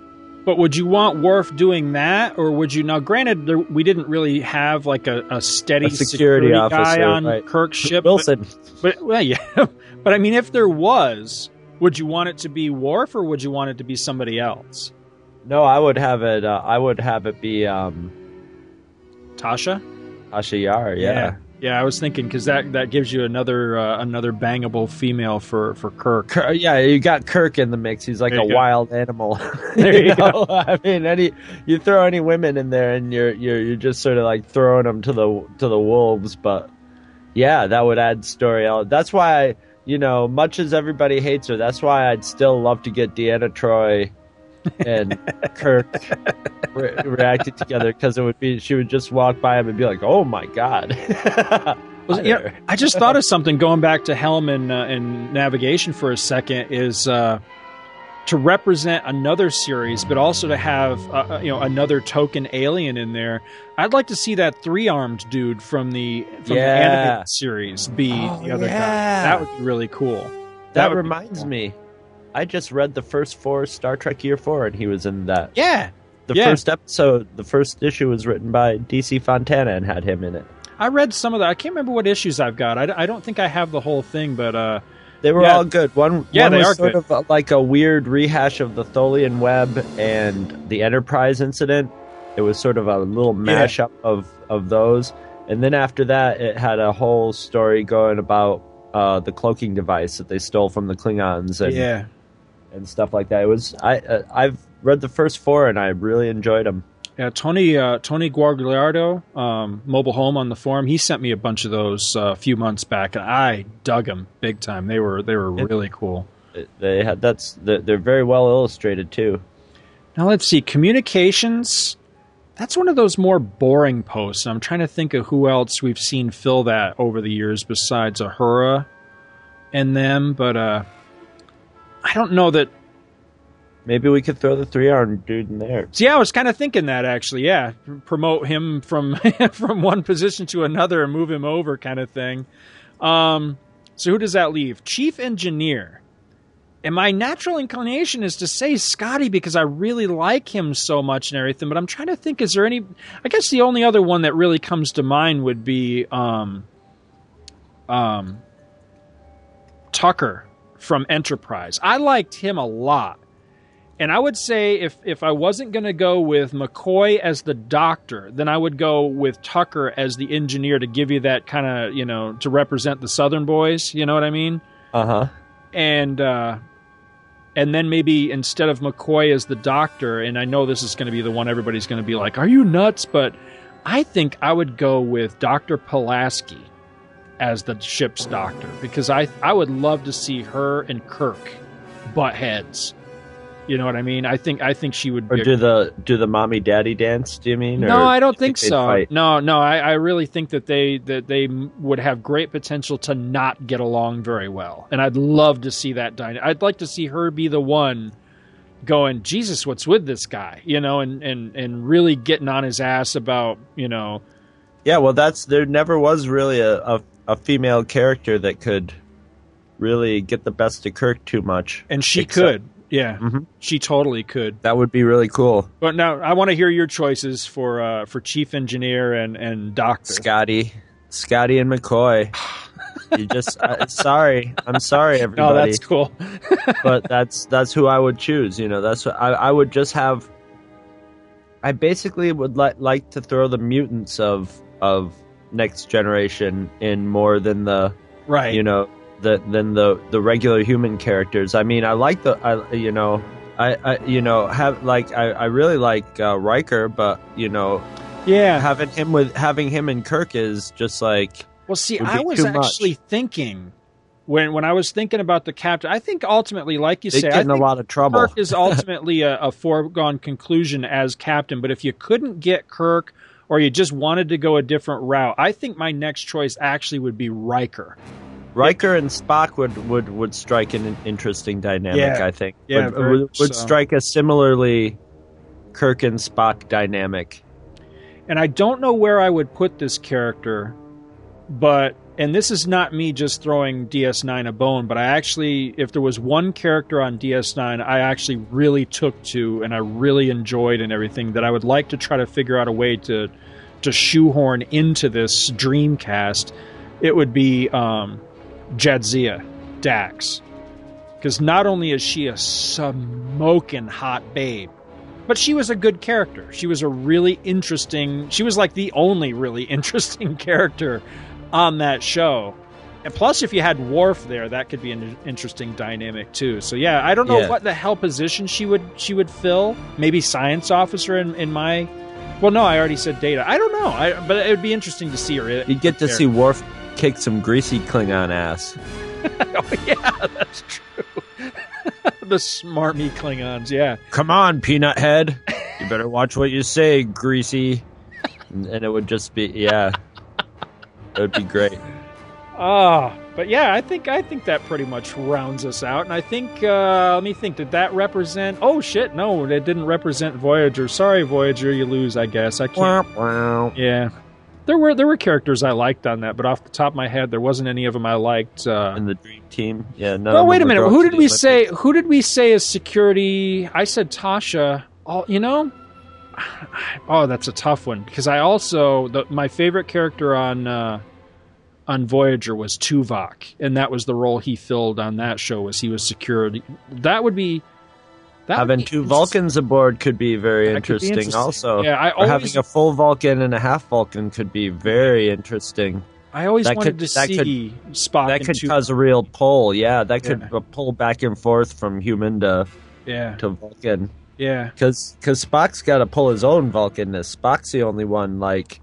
But would you want Worf doing that, or would you? Now, granted, there, we didn't really have like a, a steady A security guy officer, on right. Kirk's ship. Wilson But, well, yeah. <laughs> but I mean, if there was, would you want it to be Worf, or would you want it to be somebody else? no I would have it uh, I would have it be um Tasha? Asha Yar yeah. Yeah, I was thinking because that that gives you another uh, another bangable female for for Kirk. Kirk, yeah, you got Kirk in the mix. He's like There a go. wild animal. <laughs> There you know? <laughs> I mean, any you throw any women in there, and you're you're you're just sort of like throwing them to the to the wolves. But yeah, that would add story. That's why you know, much as everybody hates her, that's why I'd still love to get Deanna Troi and Kirk re- reacted together because it would be she would just walk by him and be like, "Oh my god." <laughs> Was- Hi yeah. I just thought of something going back to Helm and, uh, and navigation for a second is uh, to represent another series, but also to have uh, uh, you know another token alien in there. I'd like to see that three armed dude from the from the Yeah. animated series be Oh, the other guy. That would be really cool. That, would be reminds cool. me. I just read the first four Star Trek Year Four, and he was in that. Yeah, The Yeah. first episode, the first issue was written by DC Fontana and had him in it. I read some of that. I can't remember what issues I've got. I, I don't think I have the whole thing, but uh, They were Yeah. all good. One, Yeah, one they was are sort good. of a- like a weird rehash of the Tholian Web and the Enterprise incident. It was sort of a little Yeah. mashup of of those, and then after that, it had a whole story going about uh, the cloaking device that they stole from the Klingons and yeah, and stuff like that. It was I uh, I've read the first four and I really enjoyed them. Yeah, Tony uh, Tony Guagliardo, um, Mobile Home on the forum, he sent me a bunch of those uh, a few months back, and I dug them big time. They were they were It- really cool. They had that's they're they're very well illustrated too. Now let's see, communications. That's one of those more boring posts. I'm trying to think of who else we've seen fill that over the years besides Uhura and them, but uh, I don't know that Maybe we could throw the three armed dude in there. See, I was kind of thinking that actually. Yeah, promote him from <laughs> from one position to another and move him over, kind of thing. Um, so who does that leave? Chief engineer. And my natural inclination is to say Scotty because I really like him so much and everything. But I'm trying to think: is there any? I guess the only other one that really comes to mind would be um, um, Tucker from Enterprise. I liked him a lot. And I would say if if I wasn't going to go with McCoy as the doctor, then I would go with Tucker as the engineer to give you that kind of you know to represent the Southern boys. You know what I mean? Uh huh. And uh, and then maybe instead of McCoy as the doctor, and I know this is going to be the one everybody's going to be like, "Are you nuts?" But I think I would go with Doctor Pulaski as the ship's doctor because I I would love to see her and Kirk butt heads. You know what I mean? I think I think she would. Or a- do the do the mommy daddy dance? Do you mean? no, I don't do you think so. fight? No, no, I, I really think that they that they would have great potential to not get along very well, and I'd love to see that. Dyna- I'd like to see her be the one going, Jesus, what's with this guy? You know, and and and really getting on his ass about you know, Yeah, well, that's there never was really a, a, a female character that could really get the best of Kirk too much. and she Except- could, yeah, Mhm. she totally could. That would be really cool. But now I want to hear your choices for uh, for chief engineer and and doctor. Scotty, Scotty and McCoy. <laughs> You just uh, sorry, I'm sorry, No, everybody. that's cool. <laughs> but that's that's who I would choose. You know, that's what I, I would just have. I basically would li- like to throw the mutants of of next generation in more than the right. you know the than the the regular human characters. I mean, I like the I you know. I, I you know have like I, I really like uh, Riker, but you know yeah. having him with having him and Kirk is just like Well, see, I was too much. actually thinking when when I was thinking about the captain. I think ultimately, like you they say, I in a lot of trouble. Kirk is ultimately a, a foregone conclusion as captain. But if you couldn't get Kirk, or you just wanted to go a different route, I think my next choice actually would be Riker. Riker and Spock would, would, would strike an interesting dynamic, Yeah. I think. Yeah, would, very would, would so. strike a similarly Kirk and Spock dynamic. And I don't know where I would put this character, but and this is not me just throwing DS9 a bone, but I actually, if there was one character on DS9 I actually really took to and I really enjoyed and everything that I would like to try to figure out a way to to shoehorn into this Dreamcast, it would be um, Jadzia Dax. Because not only is she a smoking hot babe, but she was a good character. She was a really interesting. She was like the only really <laughs> interesting character on that show. And plus, if you had Worf there, that could be an interesting dynamic too. So yeah, I don't know Yeah. what the hell position she would she would fill. Maybe science officer in, in my. Well, no, I already said data. I don't know. I, but it would be interesting to see her. You'd get to see Worf kick some greasy Klingon ass. <laughs> oh yeah, that's true. <laughs> the smarmy Klingons, yeah. Come on, peanut head. You better watch what you say, greasy. <laughs> And it would just be, yeah. It would be great. Ah, but yeah, I think I think that pretty much rounds us out. And I think uh, let me think. Did that represent? Oh shit, no, it didn't represent Voyager. Sorry, Voyager, you lose. I guess I can't. Yeah, there were there were characters I liked on that, but off the top of my head, there wasn't any of them I liked. Uh, And the Dream Team. Yeah, oh of wait a minute, who did we say? Who did we say is security? I said Tasha. Oh, you know. <sighs> Oh, that's a tough one because I also the, my favorite character on uh, on Voyager was Tuvok, and that was the role he filled on that show. Was he was security? That would be that would Having be two Vulcans aboard could be very could be interesting, interesting. also. Yeah, I or having a full Vulcan and a half Vulcan could be very interesting. I always that wanted could- to that could- see Spock. that could Tuvok. cause a real pull. Yeah, that could Yeah. uh, pull back and forth from human to, yeah, to Vulcan. Yeah, Because Spock's got to pull his own Vulcanness. Spock's the only one, like,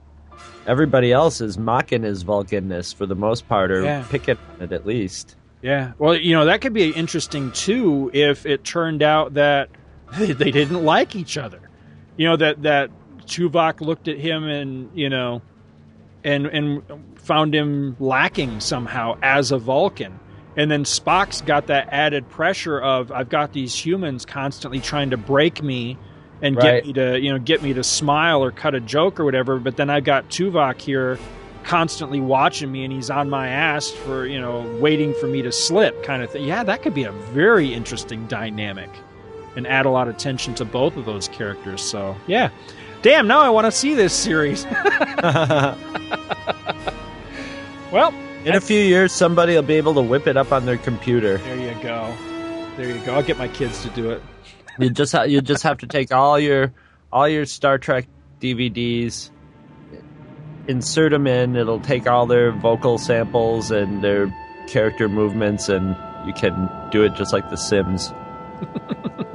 everybody else is mocking his Vulcanness for the most part, or Yeah. picking it at least. yeah. Well, you know that could be interesting too if it turned out that <laughs> they didn't like each other. You know that that Tuvok looked at him and you know, and and found him lacking somehow as a Vulcan. And then Spock's got that added pressure of I've got these humans constantly trying to break me and Right. get me to you know get me to smile or cut a joke or whatever. But then I've got Tuvok here constantly watching me and he's on my ass for you know waiting for me to slip kind of thing. Yeah, that could be a very interesting dynamic and add a lot of tension to both of those characters. So yeah, damn. Now I want to see this series. <laughs> <laughs> well, In a few years, somebody will be able to whip it up on their computer. there you go. There you go. I'll get my kids to do it. You just ha- you just have to take all your all your Star Trek DVDs, insert them in. It'll take all their vocal samples and their character movements, and you can do it just like The Sims. <laughs>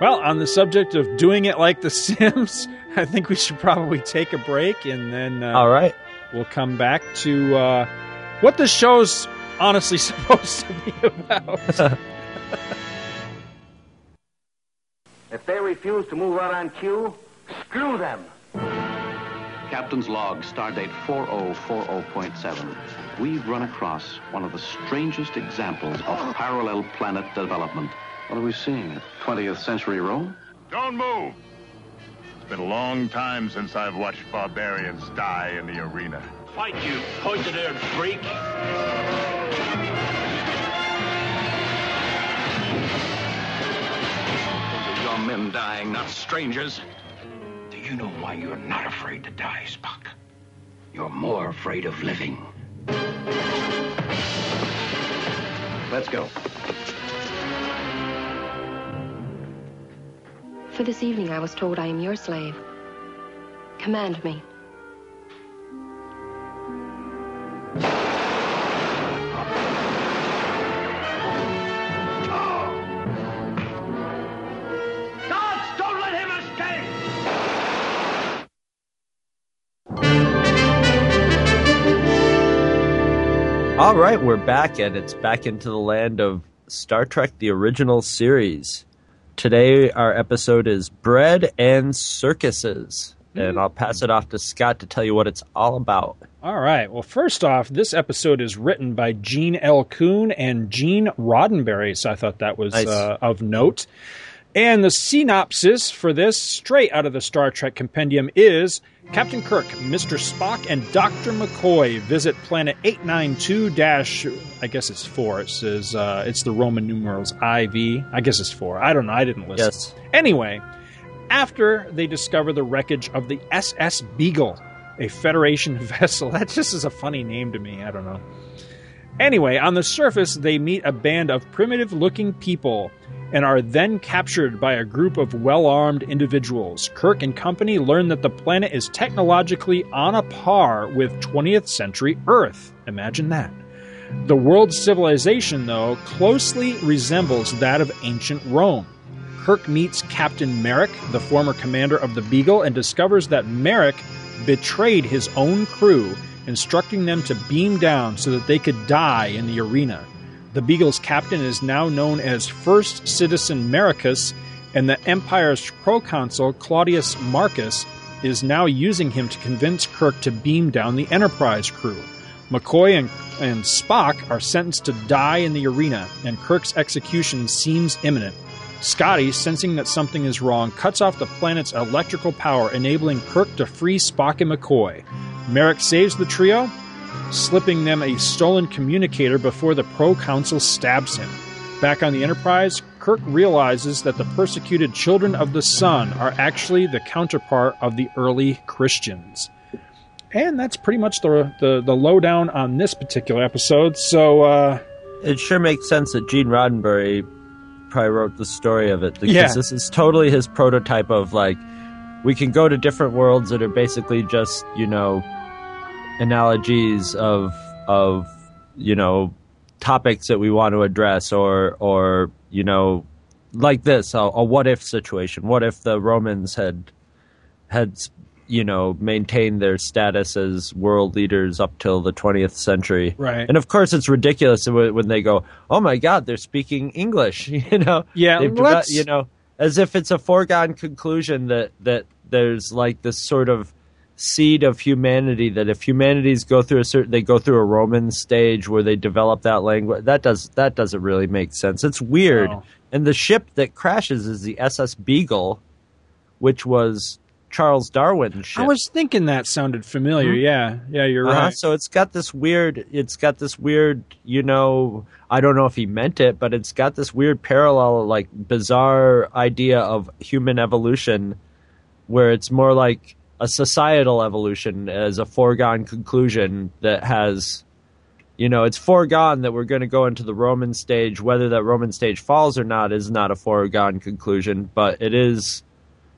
Well, on the subject of doing it like The Sims, <laughs> I think we should probably take a break and then uh, All right. We'll come back to uh, what the show's honestly <laughs> supposed to be about. <laughs> If they refuse to move out on cue, screw them. Captain's log, stardate 4040.7. We've run across one of the strangest examples of parallel planet development. What are we seeing? 20th century Rome? Don't move! It's been a long time since I've watched barbarians die in the arena. Fight, you poison-haired freak! Those are your men dying, not strangers. Do you know why you're not afraid to die, Spock? You're more afraid of living. Let's go. For this evening, I was told I am your slave. Command me. Guards, don't let him escape! All right, we're back, and it's back into the land of Star Trek the original series. Today, our episode is Bread and Circuses, and I'll pass it off to Scott to tell you what it's all about. All right. Well, first off, this episode is written by Gene L. Coon and Gene Roddenberry, so I thought that was Nice. uh, of note. And the synopsis for this, straight out of the Star Trek Compendium, is Captain Kirk, Mr. Spock, and Dr. McCoy visit planet 892 dash. I guess it's four. It says uh, it's the Roman numerals IV. I guess it's four. I don't know. I didn't listen. Yes. Anyway, after they discover the wreckage of the SS Beagle, a Federation <laughs> vessel. That just is a funny name to me. I don't know. Anyway, on the surface, they meet a band of primitive looking people and are then captured by a group of well armed individuals. Kirk and company learn that the planet is technologically on a par with 20th century Earth. Imagine that. The world's civilization, though, closely resembles that of ancient Rome. Kirk meets Captain Merik, the former commander of the Beagle, and discovers that Merik betrayed his own crew, instructing them to beam down so that they could die in the arena. The Beagle's captain is now known as First Citizen Merikus, and the Empire's proconsul, Claudius Marcus, is now using him to convince Kirk to beam down the Enterprise crew. McCoy and, and Spock are sentenced to die in the arena, and Kirk's execution seems imminent. Scotty, sensing that something is wrong, cuts off the planet's electrical power, enabling Kirk to free Spock and McCoy. Merik saves the trio, slipping them a stolen communicator before the proconsul stabs him. Back on the Enterprise, Kirk realizes that the persecuted children of the sun are actually the counterpart of the early Christians. And that's pretty much the the, the lowdown on this particular episode. So uh, It sure makes sense that Gene Roddenberry probably wrote the story of it because Yeah. this is totally his prototype of like we can go to different worlds that are basically just you know analogies of of you know topics that we want to address or or you know like this a, a what if situation. What if the romans had had you know maintained their status as world leaders up till the 20th century? Right. and of course it's ridiculous when they go oh my god they're speaking english <laughs> you know? Yeah, you know as if it's a foregone conclusion that that there's like this sort of seed of humanity that if humanities go through a certain they go through a roman stage where they develop that language that does that doesn't really make sense it's weird No. and the ship that crashes is the ss beagle which was charles darwin's ship I was thinking that sounded familiar. Yeah, yeah, you're uh-huh. right. So it's got this weird. It's got this weird. You know, I don't know if he meant it, but it's got this weird parallel, like bizarre idea of human evolution, where it's more like a societal evolution as a foregone conclusion that has. You know, it's foregone that we're going to go into the Roman stage. Whether that Roman stage falls or not is not a foregone conclusion, but it is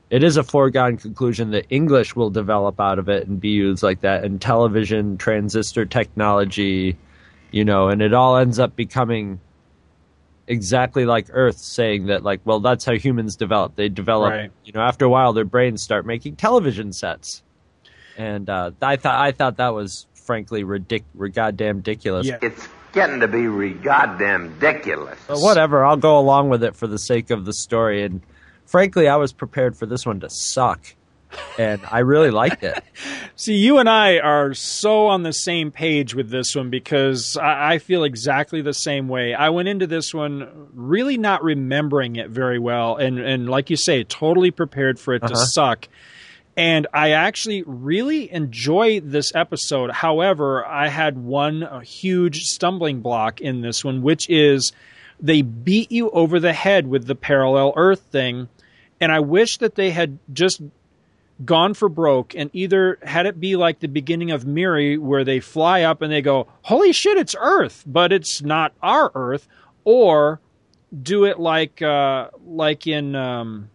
it is a foregone conclusion that English will develop out of it and be used like that, and television, transistor technology, you know, and it all ends up becoming exactly like Earth, saying that, like, well, that's how humans develop. They develop, Right. you know, after a while, their brains start making television sets. and uh, I thought I thought that was frankly ridic- goddamn ridiculous. It's getting to be re- goddamn ridiculous. But whatever, I'll go along with it for the sake of the story. And frankly, I was prepared for this one to suck, and I really liked it. <laughs> See, you and I are so on the same page with this one because I, I feel exactly the same way. I went into this one really not remembering it very well, and and like you say, totally prepared for it to Uh-huh. suck. And I actually really enjoy this episode. However, I had one huge stumbling block in this one, which is they beat you over the head with the parallel Earth thing. And I wish that they had just gone for broke and either had it be like the beginning of Miri, where they fly up and they go, Holy shit, it's Earth, but it's not our Earth, or do it like uh, like in um,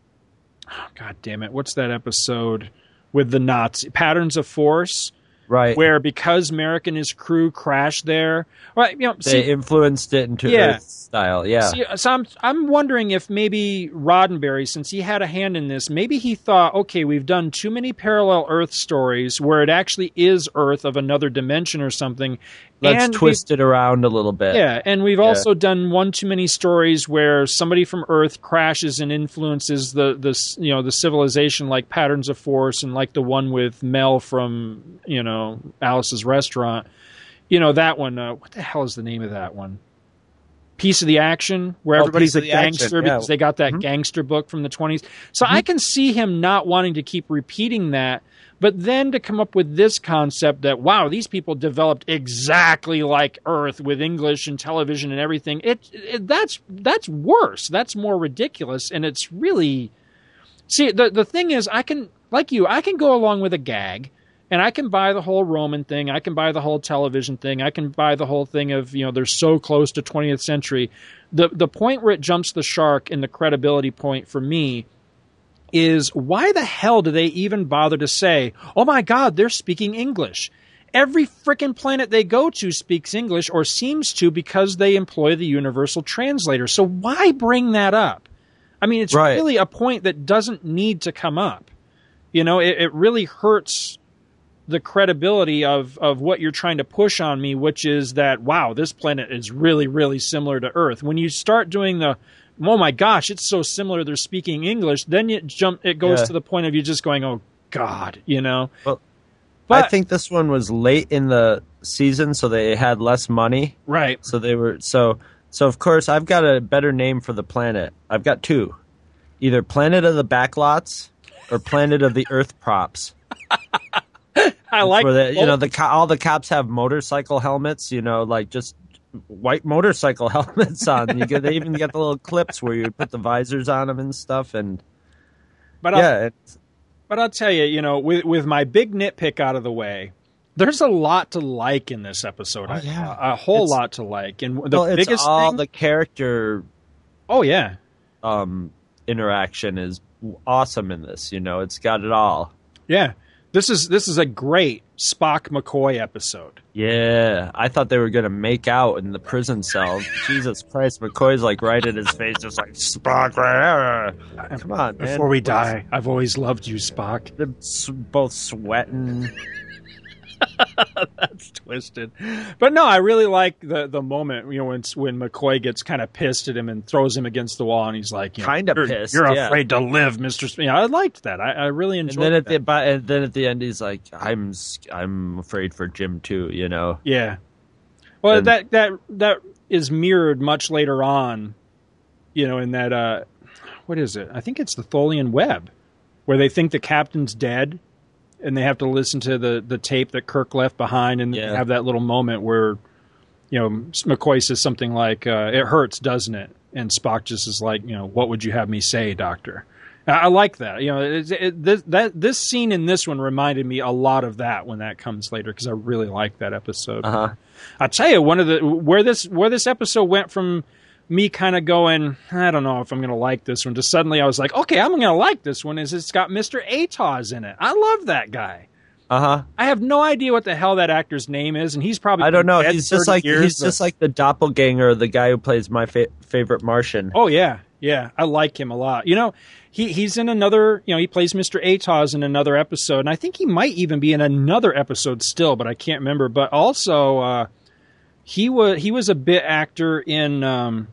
oh, God damn it, what's that episode with the Nazi patterns of force? Right. Where because Merik and his crew crashed there, right? You know, They see, influenced it into Yeah. Earth style. Yeah. See, so I'm I'm wondering if maybe Roddenberry, since he had a hand in this, maybe he thought, okay, we've done too many parallel Earth stories where it actually is Earth of another dimension or something. Let's and twist it around a little bit. Yeah, and we've Yeah. also done one too many stories where somebody from Earth crashes and influences the the you know the civilization like Patterns of Force and like the one with Mel from you know Alice's Restaurant. You know that one. Uh, what the hell is the name of that one? Piece of the Action, where Oh, everybody's a gangster yeah. Mm-hmm. because they got that gangster book from the 20s. So I can see him not wanting to keep repeating that, but then to come up with this concept that wow, these people developed exactly like Earth with English and television and everything. It, it that's that's worse. That's more ridiculous, and it's really see the the thing is I can like you I can go along with a gag. And I can buy the whole Roman thing. I can buy the whole television thing. I can buy the whole thing of you know they're so close to 20th century. The the point where it jumps the shark and the credibility point for me is why the hell do they even bother to say, "Oh my God, they're speaking English"? Every frickin' planet they go to speaks English or seems to because they employ the universal translator. So why bring that up? I mean, it's Right. really a point that doesn't need to come up. You know, it, it really hurts the credibility of of what you're trying to push on me, which is that wow, this planet is really really similar to Earth. When you start doing the oh my gosh, it's so similar they're speaking English, then it jump it goes Yeah. to the point of you just going, "Oh god," you know. Well, But- I think this one was late in the season, so they had less money. Right. So they were so so. Of course, I've got a better name for the planet. I've got two, either Planet of the Backlots or Planet of the Earth Props. <laughs> I like where the, you know the all the cops have motorcycle helmets. You know, like just white motorcycle <laughs> helmets on. You get they even get the little clips where you put the visors on them and stuff. And But I'll, yeah, it's, but I'll tell you, you know, with with my big nitpick out of the way, there's a lot to like in this episode. I yeah. a whole It's- lot to like, and the well, it's biggest all thing. the character oh yeah, um, interaction is awesome in this. You know, it's got it all. yeah. This is this is a great Spock McCoy episode. Yeah, I thought they were gonna make out in the prison cell. <laughs> Jesus Christ, McCoy's like right in his face, just like Spock. rah, rah." Come on, man. Before we die, I've always loved you, Spock. They're both sweating. <laughs> That's twisted. But no, I really like the the moment you know when when McCoy gets kind of pissed at him and throws him against the wall, and he's like, Kinda "You're- pissed, You're yeah. afraid to live, Mister. Sp-" Yeah, I liked that. I, I really And enjoyed then at that. the but and then at the end, he's like, "I'm I'm afraid for Jim too." You know. Yeah. Well, And- that that that is mirrored much later on, you know, in that uh what is it? I think it's the Tholian web where they think the captain's dead and they have to listen to the the tape that Kirk left behind and Yeah. have that little moment where you know McCoy says something like uh, it hurts, doesn't it? And Spock just is like, you know, what would you have me say, doctor? I I like that. You know, it, it, this, that this scene in this one reminded me a lot of that when that comes later because I really like that episode. Uh huh. I'll tell you one of the where this where this episode went from me kind of going, I don't know if I'm going to like this one, Just suddenly I was like, okay, I'm going to like this one. Is it's got Mr. Atoz in it? I love that guy. Uh huh. I have no idea what the hell that actor's name is, and he's probably I don't know. He's just like years, he's but- just like the doppelganger, the guy who plays my fa- favorite Martian. oh yeah, Yeah, I like him a lot. You know, he he's in another. You know, he plays Mr. Atoz in another episode, and I think he might even be in another episode still, but I can't remember. But also, uh, he was he was a bit actor in um,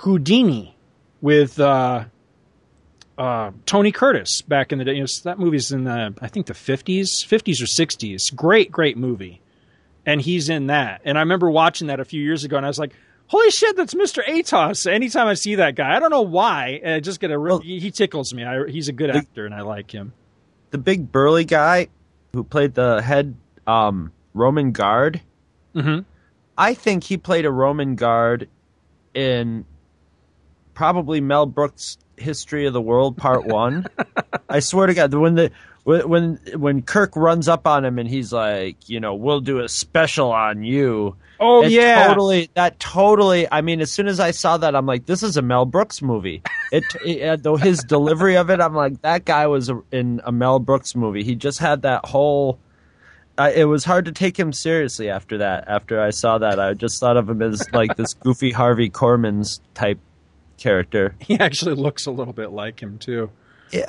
Houdini with uh, uh, Tony Curtis back in the day. You know, that movie's in the I think the fifties, fifties or sixties. Great, great movie, and he's in that. And I remember watching that a few years ago, and I was like, "Holy shit, that's Mr. Atoz!" Anytime I see that guy, I don't know why, I just get a real, he tickles me. I, he's a good actor, and I like him. The big burly guy who played the head um, Roman guard. Mm-hmm. I think he played a Roman guard in probably Mel Brooks' History of the World Part One. I swear to God, when the when when Kirk runs up on him and he's like, you know, we'll do a special on you. Oh it yeah, totally. That totally. I mean, as soon as I saw that, I'm like, this is a Mel Brooks movie. It, <laughs> it though his delivery of it, I'm like, that guy was in a Mel Brooks movie. He just had that whole. Uh, it was hard to take him seriously after that. After I saw that, I just thought of him as like this goofy Harvey Korman's type character. <laughs> He actually looks a little bit like him too.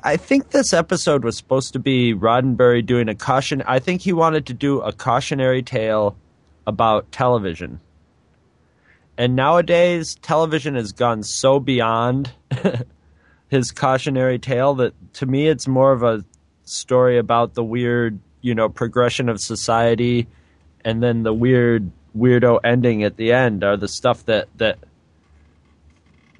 I think this episode was supposed to be Roddenberry doing a caution. I think he wanted to do a cautionary tale about television. And nowadays, television has gone so beyond <laughs> his cautionary tale that to me, it's more of a story about the weird, you know, progression of society, and then the weird, weirdo ending at the end are the stuff that that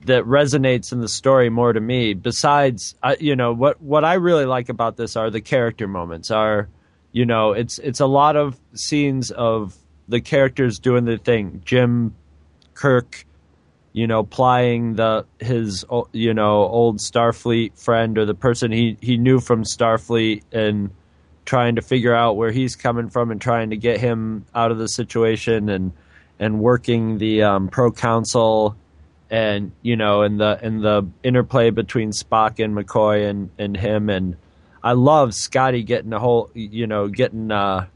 that resonates in the story more to me. Besides, uh, you know, what what I really like about this are the character moments. Are you know, it's it's a lot of scenes of the characters doing their thing. Jim, Kirk, you know, plying the his you know old Starfleet friend or the person he he knew from Starfleet and trying to figure out where he's coming from and trying to get him out of the situation and and working the um, proconsul and you know and the and the interplay between Spock and McCoy and and him and I love Scotty getting a whole you know getting uh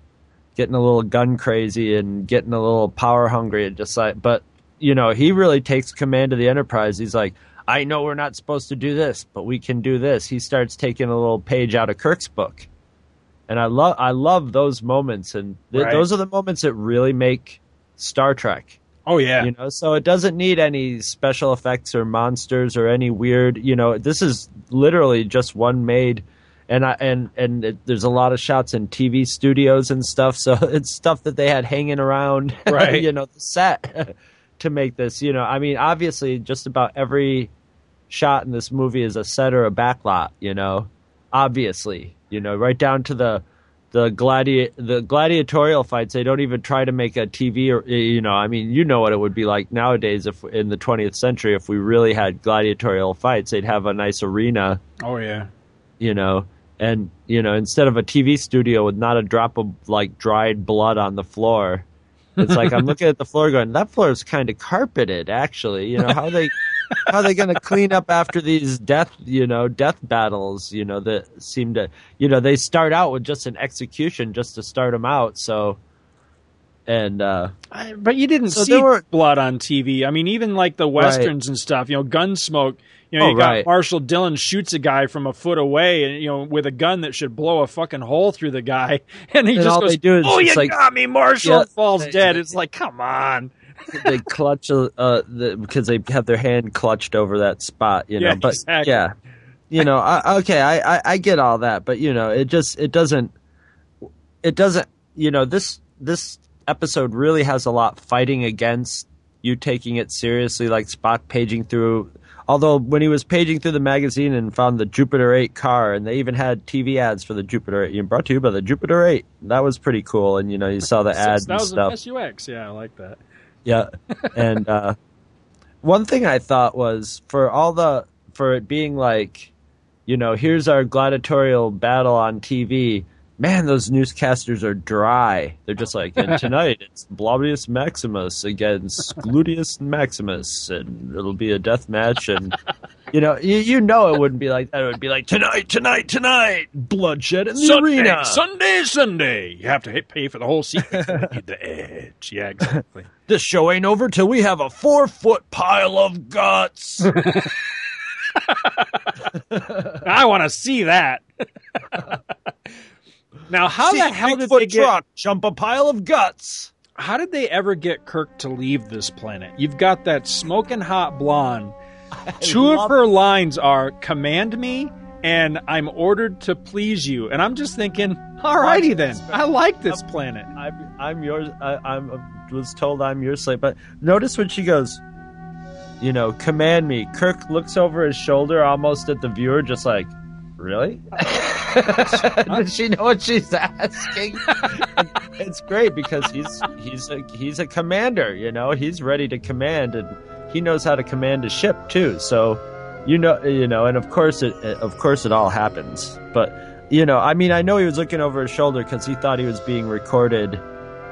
getting a little gun crazy and getting a little power hungry and just like but you know he really takes command of the enterprise. He's like I know we're not supposed to do this but we can do this. He starts taking a little page out of Kirk's book. And I love I love those moments and th- Right. those are the moments that really make Star Trek Oh yeah, you know so it doesn't need any special effects or monsters or any weird you know this is literally just one made and I and and it, there's a lot of shots in TV studios and stuff <laughs> so it's stuff that they had hanging around <laughs> Right. you know the set <laughs> to make this you know I mean obviously just about every shot in this movie is a set or a backlot you know obviously you know right down to the the gladi the gladiatorial fights they don't even try to make a TV or you know I mean you know what it would be like nowadays if in the 20th century if we really had gladiatorial fights they'd have a nice arena oh yeah. you know and you know instead of a TV studio with not a drop of like dried blood on the floor it's like I'm <laughs> looking at the floor going that floor is kind of carpeted actually you know how they <laughs> how are they going to clean up after these death you know death battles you know that seem to you know they start out with just an execution just to start them out so and uh I, but you didn't So see were- blood on TV. I mean, even like the westerns and stuff. You know, Gunsmoke. You know, Oh, you got right. Marshal Dillon shoots a guy from a foot away, and you know, with a gun that should blow a fucking hole through the guy, <laughs> and he And just goes, do "Oh, you like- got me, Marshall!" Yeah. and falls dead. It's like, come on. <laughs> they clutch uh the, because they have their hand clutched over that spot you know Yeah, but exactly. yeah you know I, okay I, I i get all that but you know it just it doesn't it doesn't you know this this episode really has a lot fighting against you taking it seriously like Spock paging through although when he was paging through the magazine and found the Jupiter 8 car and they even had TV ads for the Jupiter 8 you brought to you by the Jupiter 8 that was pretty cool and you know you saw the ads that and was stuff SUX. Yeah, I like that. Yeah. And uh, one thing I thought was for all the for it being like, you know, here's our gladiatorial battle on TV. Man, those newscasters are dry. They're just like, and tonight it's Blobius Maximus against Gluteus Maximus, and it'll be a death match. And you know, you, you know, it wouldn't be like that. It would be like tonight, tonight, tonight, bloodshed in the Sunday, arena. Sunday, Sunday. You have to hit, pay for the whole need the edge. Yeah, exactly. <laughs> This show ain't over till we have a four foot pile of guts. <laughs> I want to see that. <laughs> now, how See the hell did they get? truck jump a pile of guts? How did they ever get Kirk to leave this planet? You've got that smoking hot blonde. Two of her lines are "Command me" and "I'm ordered to please you," and I'm just thinking, alrighty then. I like this planet. I'm, I'm yours. I, I'm was told I'm your slave, but notice when she goes, you know, command me. Kirk looks over his shoulder, almost at the viewer, just like, really? <laughs> Does she know what she's asking? <laughs> It's great because he's he's a he's a commander. You know, he's ready to command, and he knows how to command a ship too. So, you know, you know, and of course it of course it all happens, but. You know, I mean, I know he was looking over his shoulder because he thought he was being recorded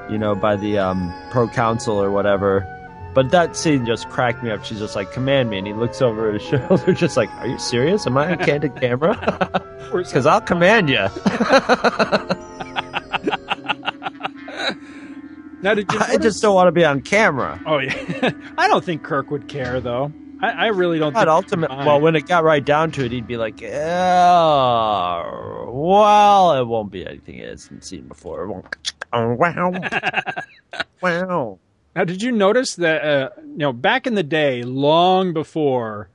you know, by the um, proconsul or whatever. But that scene just cracked me up. She's just like, "Command me," and he looks over his <laughs> shoulder, just like, "Are you serious? Am I on candid camera? <laughs> <laughs> Because I'll command you." Now, did you I just don't want to be on camera. Oh yeah, <laughs> I don't think Kirk would care though. I, I really don't. But think ultimate, he'd mind. well, when it got right down to it, he'd be like, "Oh, well, it won't be anything it hasn't seen before." It won't. <laughs> Oh, wow, <laughs> wow. Now, did you notice that uh, you know back in the day, long before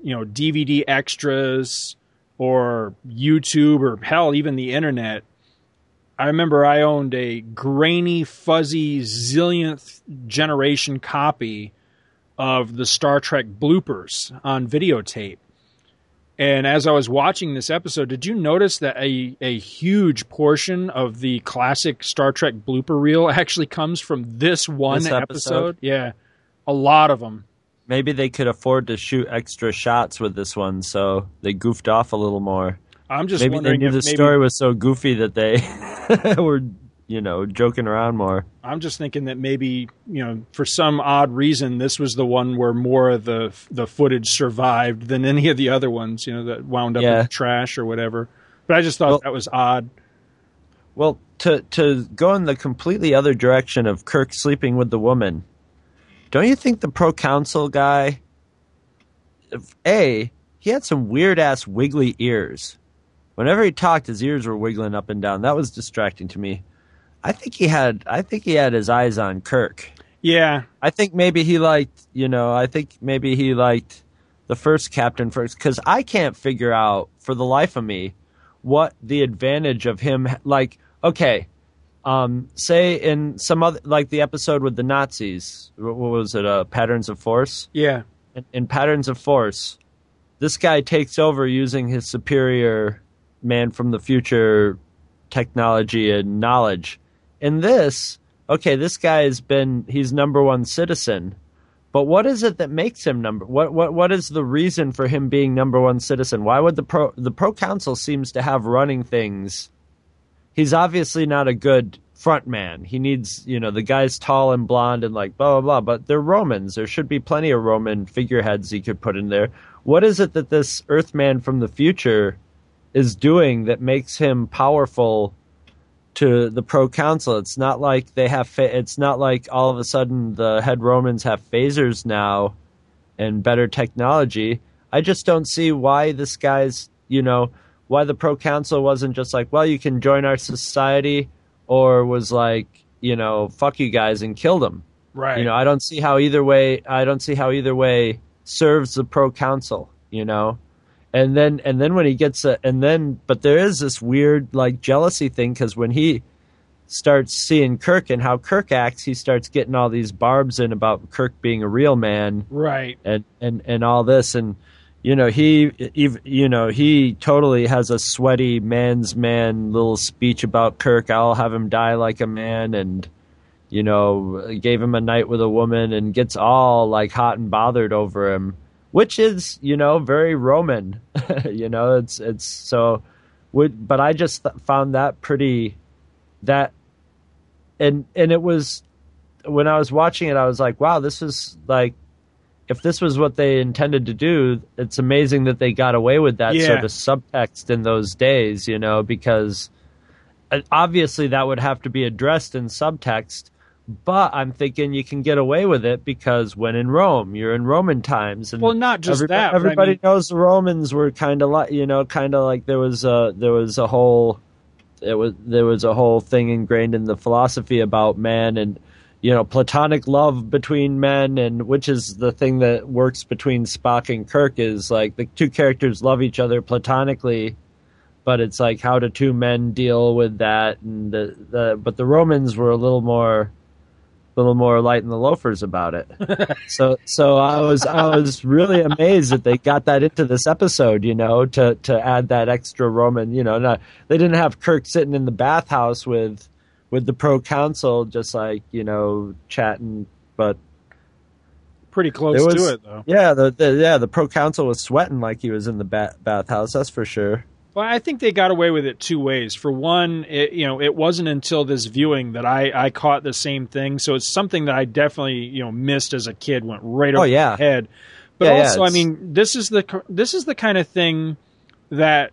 you know DVD extras or YouTube or hell, even the internet? I remember I owned a grainy, fuzzy, zillionth generation copy of the Star Trek bloopers on videotape. And as I was watching this episode, did you notice that a, a huge portion of the classic Star Trek blooper reel <laughs> actually comes from this one This episode? episode? Yeah, a lot of them. Maybe they could afford to shoot extra shots with this one, so they goofed off a little more. I'm just maybe wondering if the maybe, story was so goofy that they <laughs> were, you know, joking around more. I'm just thinking that maybe you know for some odd reason this was the one where more of the the footage survived than any of the other ones. You know that wound up Yeah. in trash or whatever. But I just thought Well- that was odd. Well, to to go in the completely other direction of Kirk sleeping with the woman, don't you think the proconsul guy? A, he had some weird ass wiggly ears. Whenever he talked, his ears were wiggling up and down. That was distracting to me. I think he had I think he had his eyes on Kirk. Yeah, I think maybe he liked, you know, I think maybe he liked the first captain first because I can't figure out for the life of me what the advantage of him like. Okay, um, say in some other like the episode with the Nazis, what what was it? Uh, Patterns of Force. yeah. In, in Patterns of Force, this guy takes over using his superior man from the future technology and knowledge. In this, okay, this guy has been he's number one citizen. But what is it that makes him number what what what is the reason for him being number one citizen? Why would the pro the proconsul seems to have running things? He's obviously not a good front man. He needs, you know, the guy's tall and blonde and like blah blah blah, but they're Romans. There should be plenty of Roman figureheads he could put in there. What is it that this Earthman from the future is doing that makes him powerful to the proconsul. It's not like they have. Fa- it's not like all of a sudden the head Romans have phasers now and better technology. I just don't see why this guy's. You know why the proconsul wasn't just like, well, you can join our society, or was like, you know, fuck you guys and kill them. Right. You know, I don't see how either way. I don't see how either way serves the proconsul. You know, and then and then when he gets a and then but there is this weird like jealousy thing because when he starts seeing Kirk and how Kirk acts, he starts getting all these barbs in about Kirk being a real man. Right. and and and all this. And you know he ev- you know he totally has a sweaty man's man little speech about Kirk. I'll have him die like a man. And you know gave him a night with a woman and gets all like hot and bothered over him which is you know very roman <laughs> you know it's it's so would but I just th- found that pretty that and and it was when I was watching it I was like wow this is like if this was what they intended to do, it's amazing that they got away with that Yeah. sort of subtext in those days, you know, because uh, obviously that would have to be addressed in subtext. But I'm thinking you can get away with it because when in Rome, you're in Roman times, and Well, not just everybo- that, but I Everybody mean- knows the Romans were kind of like you know, kind of like there was a there was a whole it was there was a whole thing ingrained in the philosophy about man and you know platonic love between men and which is the thing that works between Spock and Kirk is like the two characters love each other platonically but it's like how do two men deal with that and the, the but the Romans were a little more little more light in the loafers about it <laughs> so so I was I was really amazed that they got that into this episode, you know, to to add that extra Roman, you know, not, they didn't have Kirk sitting in the bathhouse with with the proconsul just like, you know, chatting, but Pretty close was, to it though. Yeah, the, the yeah, the proconsul was sweating like he was in the ba- bathhouse, that's for sure. Well, I think they got away with it two ways. For one, it, you know, it wasn't until this viewing that I, I caught the same thing. So it's something that I definitely you know missed as a kid. Went right Oh, over yeah. my head. But Yeah, yeah, also, I mean, this is the this is the kind of thing that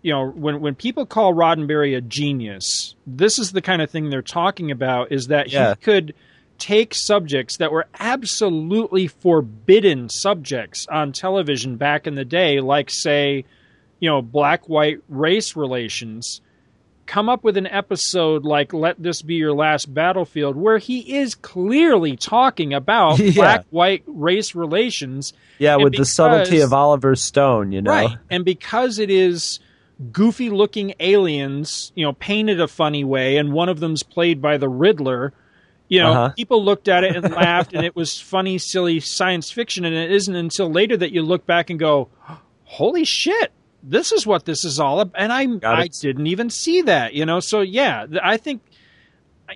you know when when people call Roddenberry a genius, this is the kind of thing they're talking about. Is that Yeah. he could take subjects that were absolutely forbidden subjects on television back in the day, like say, you know, black white race relations, come up with an episode like Let This Be Your Last Battlefield, where he is clearly talking about <laughs> Yeah. black white race relations. Yeah, And with the subtlety of Oliver Stone, you know. Right. And because it is goofy looking aliens, you know, painted a funny way, and one of them's played by the Riddler, you know, Uh-huh. people looked at it and <laughs> laughed, and it was funny, silly science fiction. And it isn't until later that you look back and go, holy shit. This is what this is all about, and I, I didn't even see that, you know. So yeah, I think,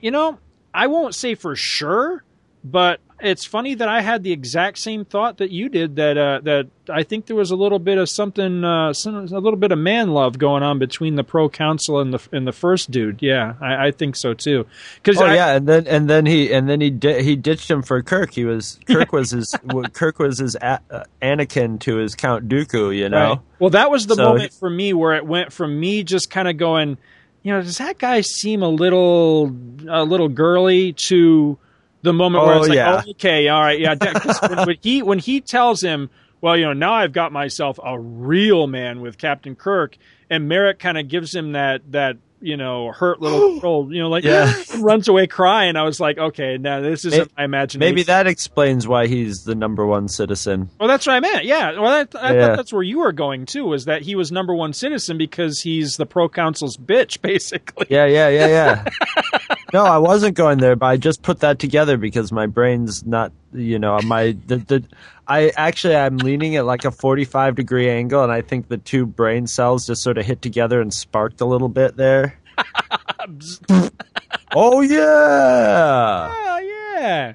you know, I won't say for sure, but it's funny that I had the exact same thought that you did. That uh, that I think there was a little bit of something, uh, some, a little bit of man love going on between the proconsul and the and the first dude. Yeah, I, I think so too. Because Oh yeah, and then and then he and then he di- he ditched him for Kirk. He was <laughs> Kirk was his Kirk was his a, uh, Anakin to his Count Dooku. You know. Right. Well, that was the So moment for me where it went from me just kind of going, you know, does that guy seem a little a little girly to the moment where Oh, it's like, yeah. oh, okay, all right, yeah. that- 'cause when, <laughs> when he when he tells him, well, you know, now I've got myself a real man with Captain Kirk, and Merik kind of gives him that that you know hurt little <gasps> girl, you know, like Yeah. <laughs> runs away crying. I was like, okay, now this isn't my imagination. Maybe that explains why he's the number one citizen. Well, that's what I meant. Yeah. Well, that, I Yeah. thought that's where you were going too. Was that he was number one citizen because he's the proconsul's bitch, <laughs> basically. Yeah, yeah, yeah, yeah. <laughs> no, I wasn't going there, but I just put that together because my brain's not, you know, my the, the I actually I'm leaning at like a 45 degree angle, and I think the two brain cells just sort of hit together and sparked a little bit there. <laughs> oh yeah, Oh yeah.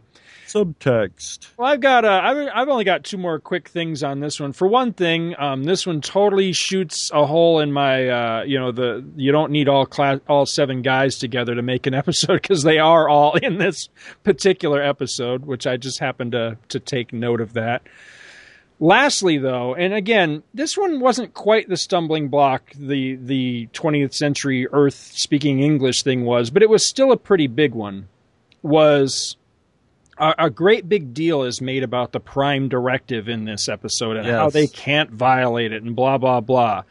Subtext. Well, I've got. Uh, I've, I've only got two more quick things on this one. For one thing, um, this one totally shoots a hole in my. Uh, you know, the you don't need all class, all seven guys together to make an episode <laughs> because they are all in this particular episode, which I just happened to to take note of that. Lastly, though, and again, this one wasn't quite the stumbling block the the 20th century Earth speaking English thing was, but it was still a pretty big one. Was a, a great big deal is made about the prime directive in this episode and how they can't violate it and blah blah blah.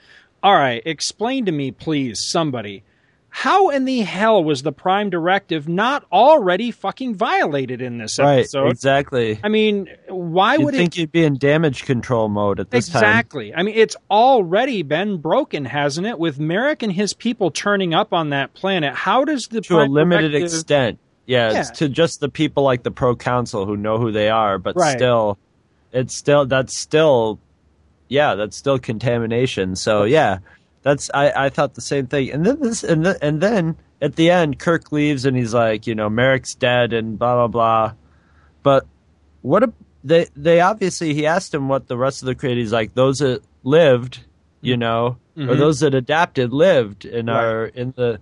All right, explain to me, please, somebody. How in the hell was the prime directive not already fucking violated in this Right, episode? exactly. I mean, why You'd would it think you'd be in damage control mode at this time. exactly. I mean, it's already been broken, hasn't it? With Merik and his people turning up on that planet, how does the to a Prime limited Directive- extent. Yeah, it's Yeah. to just the people like the proconsul who know who they are, but Right. still, it's still that's still, yeah, that's still contamination. So yeah, that's I, I thought the same thing. And then this and then and then at the end, Kirk leaves and he's like, you know, Merik's dead and blah blah blah. But what a, they they obviously he asked him what the rest of the creators like those that lived, you know, or Mhm. those that adapted lived and Right. are in the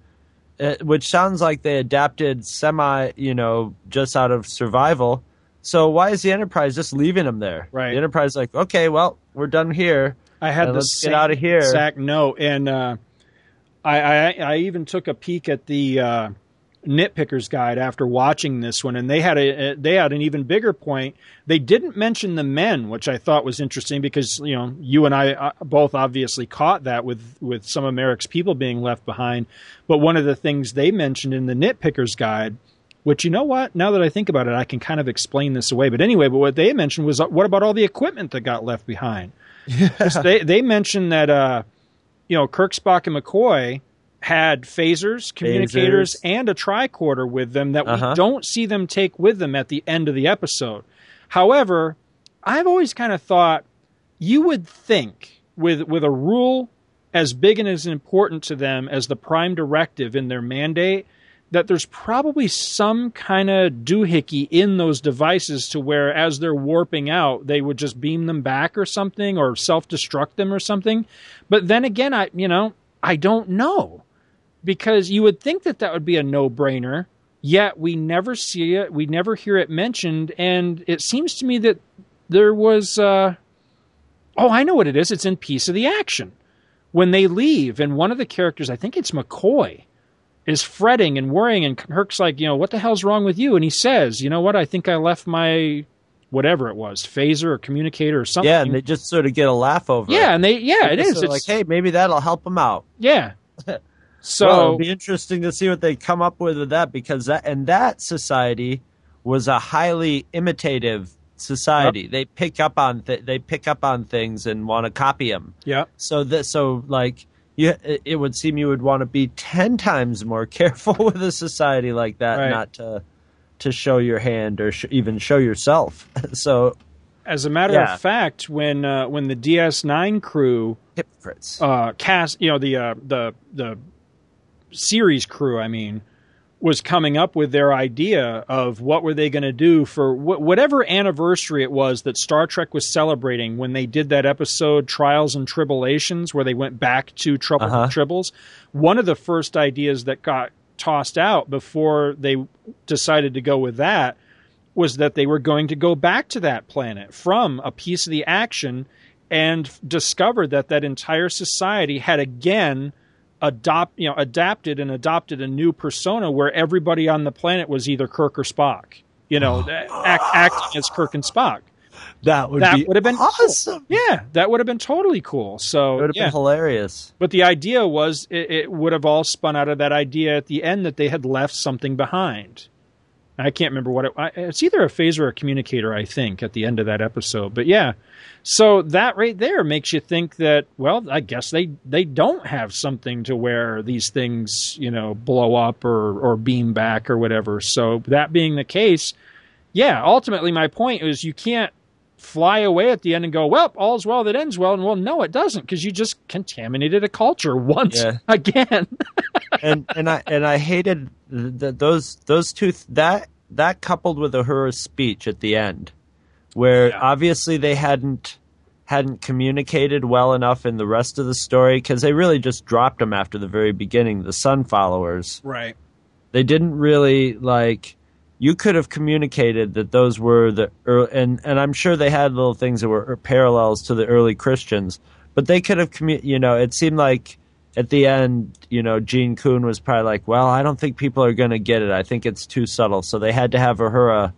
uh, which sounds like they adapted semi, you know, just out of survival. So why is the Enterprise just leaving them there? Right. The Enterprise is like, okay, well, we're done here. I had and the let's get out of here. exact note, and uh, I, I I even took a peek at the uh, nitpickers guide after watching this one, and they had a they had an even bigger point. They didn't mention the men, which I thought was interesting because you know you and I uh, both obviously caught that with with some of Merik's people being left behind. But one of the things they mentioned in the nitpickers guide. Which you know what? Now that I think about it, I can kind of explain this away. But anyway, but what they mentioned was uh, what about all the equipment that got left behind? <laughs> they they mentioned that uh, you know Kirk, Spock, and McCoy had phasers, communicators, Phasers. and a tricorder with them that Uh-huh. we don't see them take with them at the end of the episode. However, I've always kind of thought you would think with with a rule as big and as important to them as the prime directive in their mandate that there's probably some kind of doohickey in those devices to where as they're warping out they would just beam them back or something or self-destruct them or something but then again i you know i don't know because you would think that that would be a no-brainer yet we never see it we never hear it mentioned and it seems to me that there was uh oh i know what it is it's in piece of the action. When they leave and one of the characters i think it's mccoy is fretting and worrying and kirk's like you know what the hell's wrong with you? And he says you know what? I think i left my whatever it was phaser or communicator or something Yeah, and they just sort of get a laugh over it. yeah and they yeah They're is. sort of it's like, hey, maybe that'll help them out. yeah <laughs> so well, it'll be interesting to see what they come up with with that because that and that society was a highly imitative society. They pick up on th- they pick up on things and want to copy them. yeah So that so like you, it it would seem you would want to be ten times more <laughs> careful with a society like that, Right. not to to show your hand or sh- even show yourself. <laughs> so as a matter Yeah. of fact when uh, when the ds9 crew hypocrites. uh, cast, you know, the uh, the the series crew, I mean, was coming up with their idea of what were they going to do for wh- whatever anniversary it was that Star Trek was celebrating when they did that episode Trials and Tribble-ations, where they went back to Trouble Uh-huh. Tribbles. One of the first ideas that got tossed out before they decided to go with that was that they were going to go back to that planet from a piece of the action and discovered that that entire society had again adopt you know adapted and adopted a new persona where everybody on the planet was either Kirk or Spock you know oh. act, acting as Kirk and Spock that would that be would have been awesome. yeah that would have been totally cool so It would have yeah. been hilarious. But the idea was it, it would have all spun out of that idea at the end that they had left something behind. I can't remember what it. I- It's either a phaser or a communicator, I think, at the end of that episode. But yeah, so that right there makes you think that. Well, I guess they they don't have something to where these things you know blow up or or beam back or whatever. So that being the case, yeah. Ultimately, my point is you can't fly away at the end and go, well, all's well that ends well. And well, no, it doesn't because you just contaminated a culture once Yeah. <laughs> again. <laughs> and and I and I hated th- th- those those two th- that that coupled with Uhura's speech at the end, where obviously they hadn't hadn't communicated well enough in the rest of the story because they really just dropped them after the very beginning. The Sun followers, right. they didn't really like. You could have communicated that those were the early, and and I'm sure they had little things that were parallels to the early Christians, but they could have commu- You know, it seemed like at the end, you know, Gene Coon was probably like, "Well, I don't think people are going to get it. I think it's too subtle." So they had to have Uhura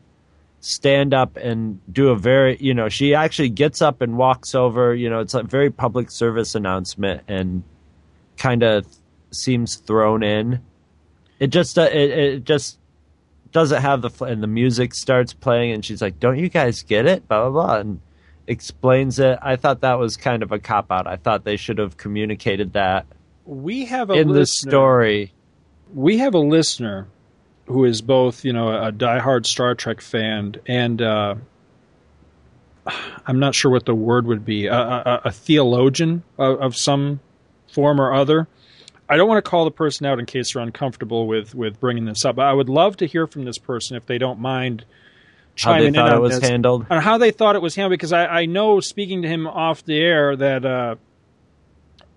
stand up and do a very, you know, she actually gets up and walks over. You know, it's a very public service announcement and kind of seems thrown in. It just, uh, it, it just doesn't have the, fl- and the music starts playing, and she's like, "Don't you guys get it?" Blah blah blah, and explains it. I thought that was kind of a cop out. I thought they should have communicated that We have a in the story. we have a listener who is both, you know, a diehard Star Trek fan and uh, I'm not sure what the word would be, a, a, a theologian of, of some form or other. I don't want to call the person out in case they're uncomfortable with with bringing this up, but I would love to hear from this person if they don't mind How they chiming in thought on it was this handled. on how they thought it was handled because I, I know speaking to him off the air that uh,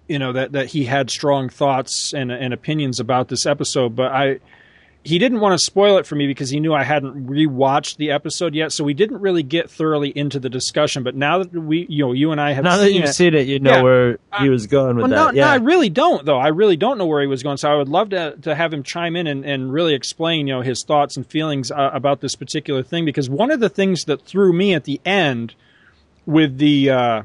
you know that that he had strong thoughts and and opinions about this episode, but I he didn't want to spoil it for me because he knew I hadn't rewatched the episode yet, so we didn't really get thoroughly into the discussion. But now that we, you know, you and I have now that seen you've it, seen it, you know Yeah. where he was going with well, that. no, yeah, no, I really don't, though. I really don't know where he was going. So I would love to to have him chime in and, and really explain, you know, his thoughts and feelings uh, about this particular thing. Because one of the things that threw me at the end with the, uh,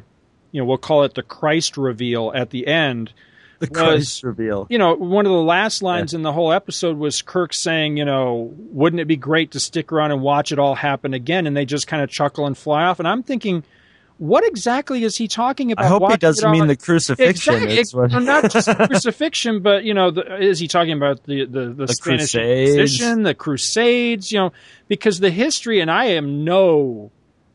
you know, we'll call it the Christ reveal at the end. The was- reveal. You know, one of the last lines in the whole episode was Kirk saying, you know, wouldn't it be great to stick around and watch it all happen again? And they just kind of chuckle and fly off. And I'm thinking, what exactly is he talking about? I hope he doesn't mean the crucifixion. Exactly. is what- Well, not <laughs> just crucifixion, but you know, the, is he talking about the the, the, The Spanish Crusades. Inquisition, the Crusades? You know, because the history, and I am no,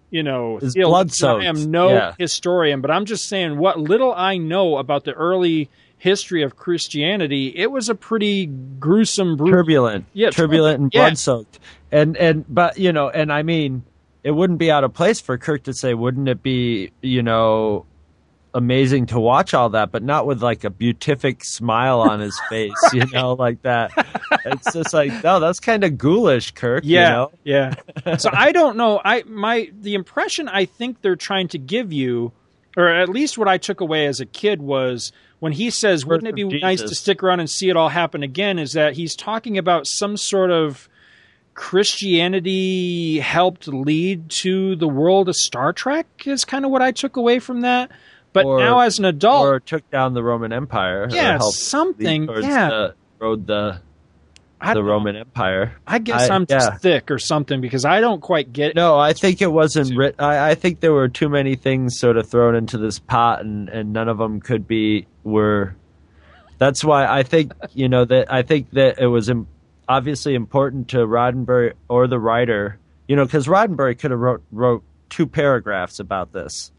you know. I am no Yeah. historian, but I'm just saying what little I know about the early history of Christianity. It was a pretty gruesome, brutal, turbulent, Yeah, turbulent and blood soaked. And and but you know, and I mean, it wouldn't be out of place for Kirk to say, wouldn't it be, you know, amazing to watch all that, but not with like a beatific smile on his <laughs> face, you know, like that. It's just like, no, that's kind of ghoulish, Kirk. Yeah, you know? yeah. <laughs> so I don't know. I my the impression I think they're trying to give you, or at least what I took away as a kid was when he says, "Wouldn't it be of nice to stick around and see it all happen again?" Is that he's talking about some sort of Christianity helped lead to the world of Star Trek? Is kind of what I took away from that. But Or- now, as an adult, Or took down the Roman Empire. Yeah, something, yeah. The, rode the I the Roman Empire. I guess I- am just yeah. thick or something because I don't quite get. No, I think it wasn't writ I, I think there were too many things sort of thrown into this pot, and, and none of them could be were. That's why I think you know that I think that it was Im- obviously important to Roddenberry or the writer, you know, because Roddenberry could have wrote wrote two paragraphs about this.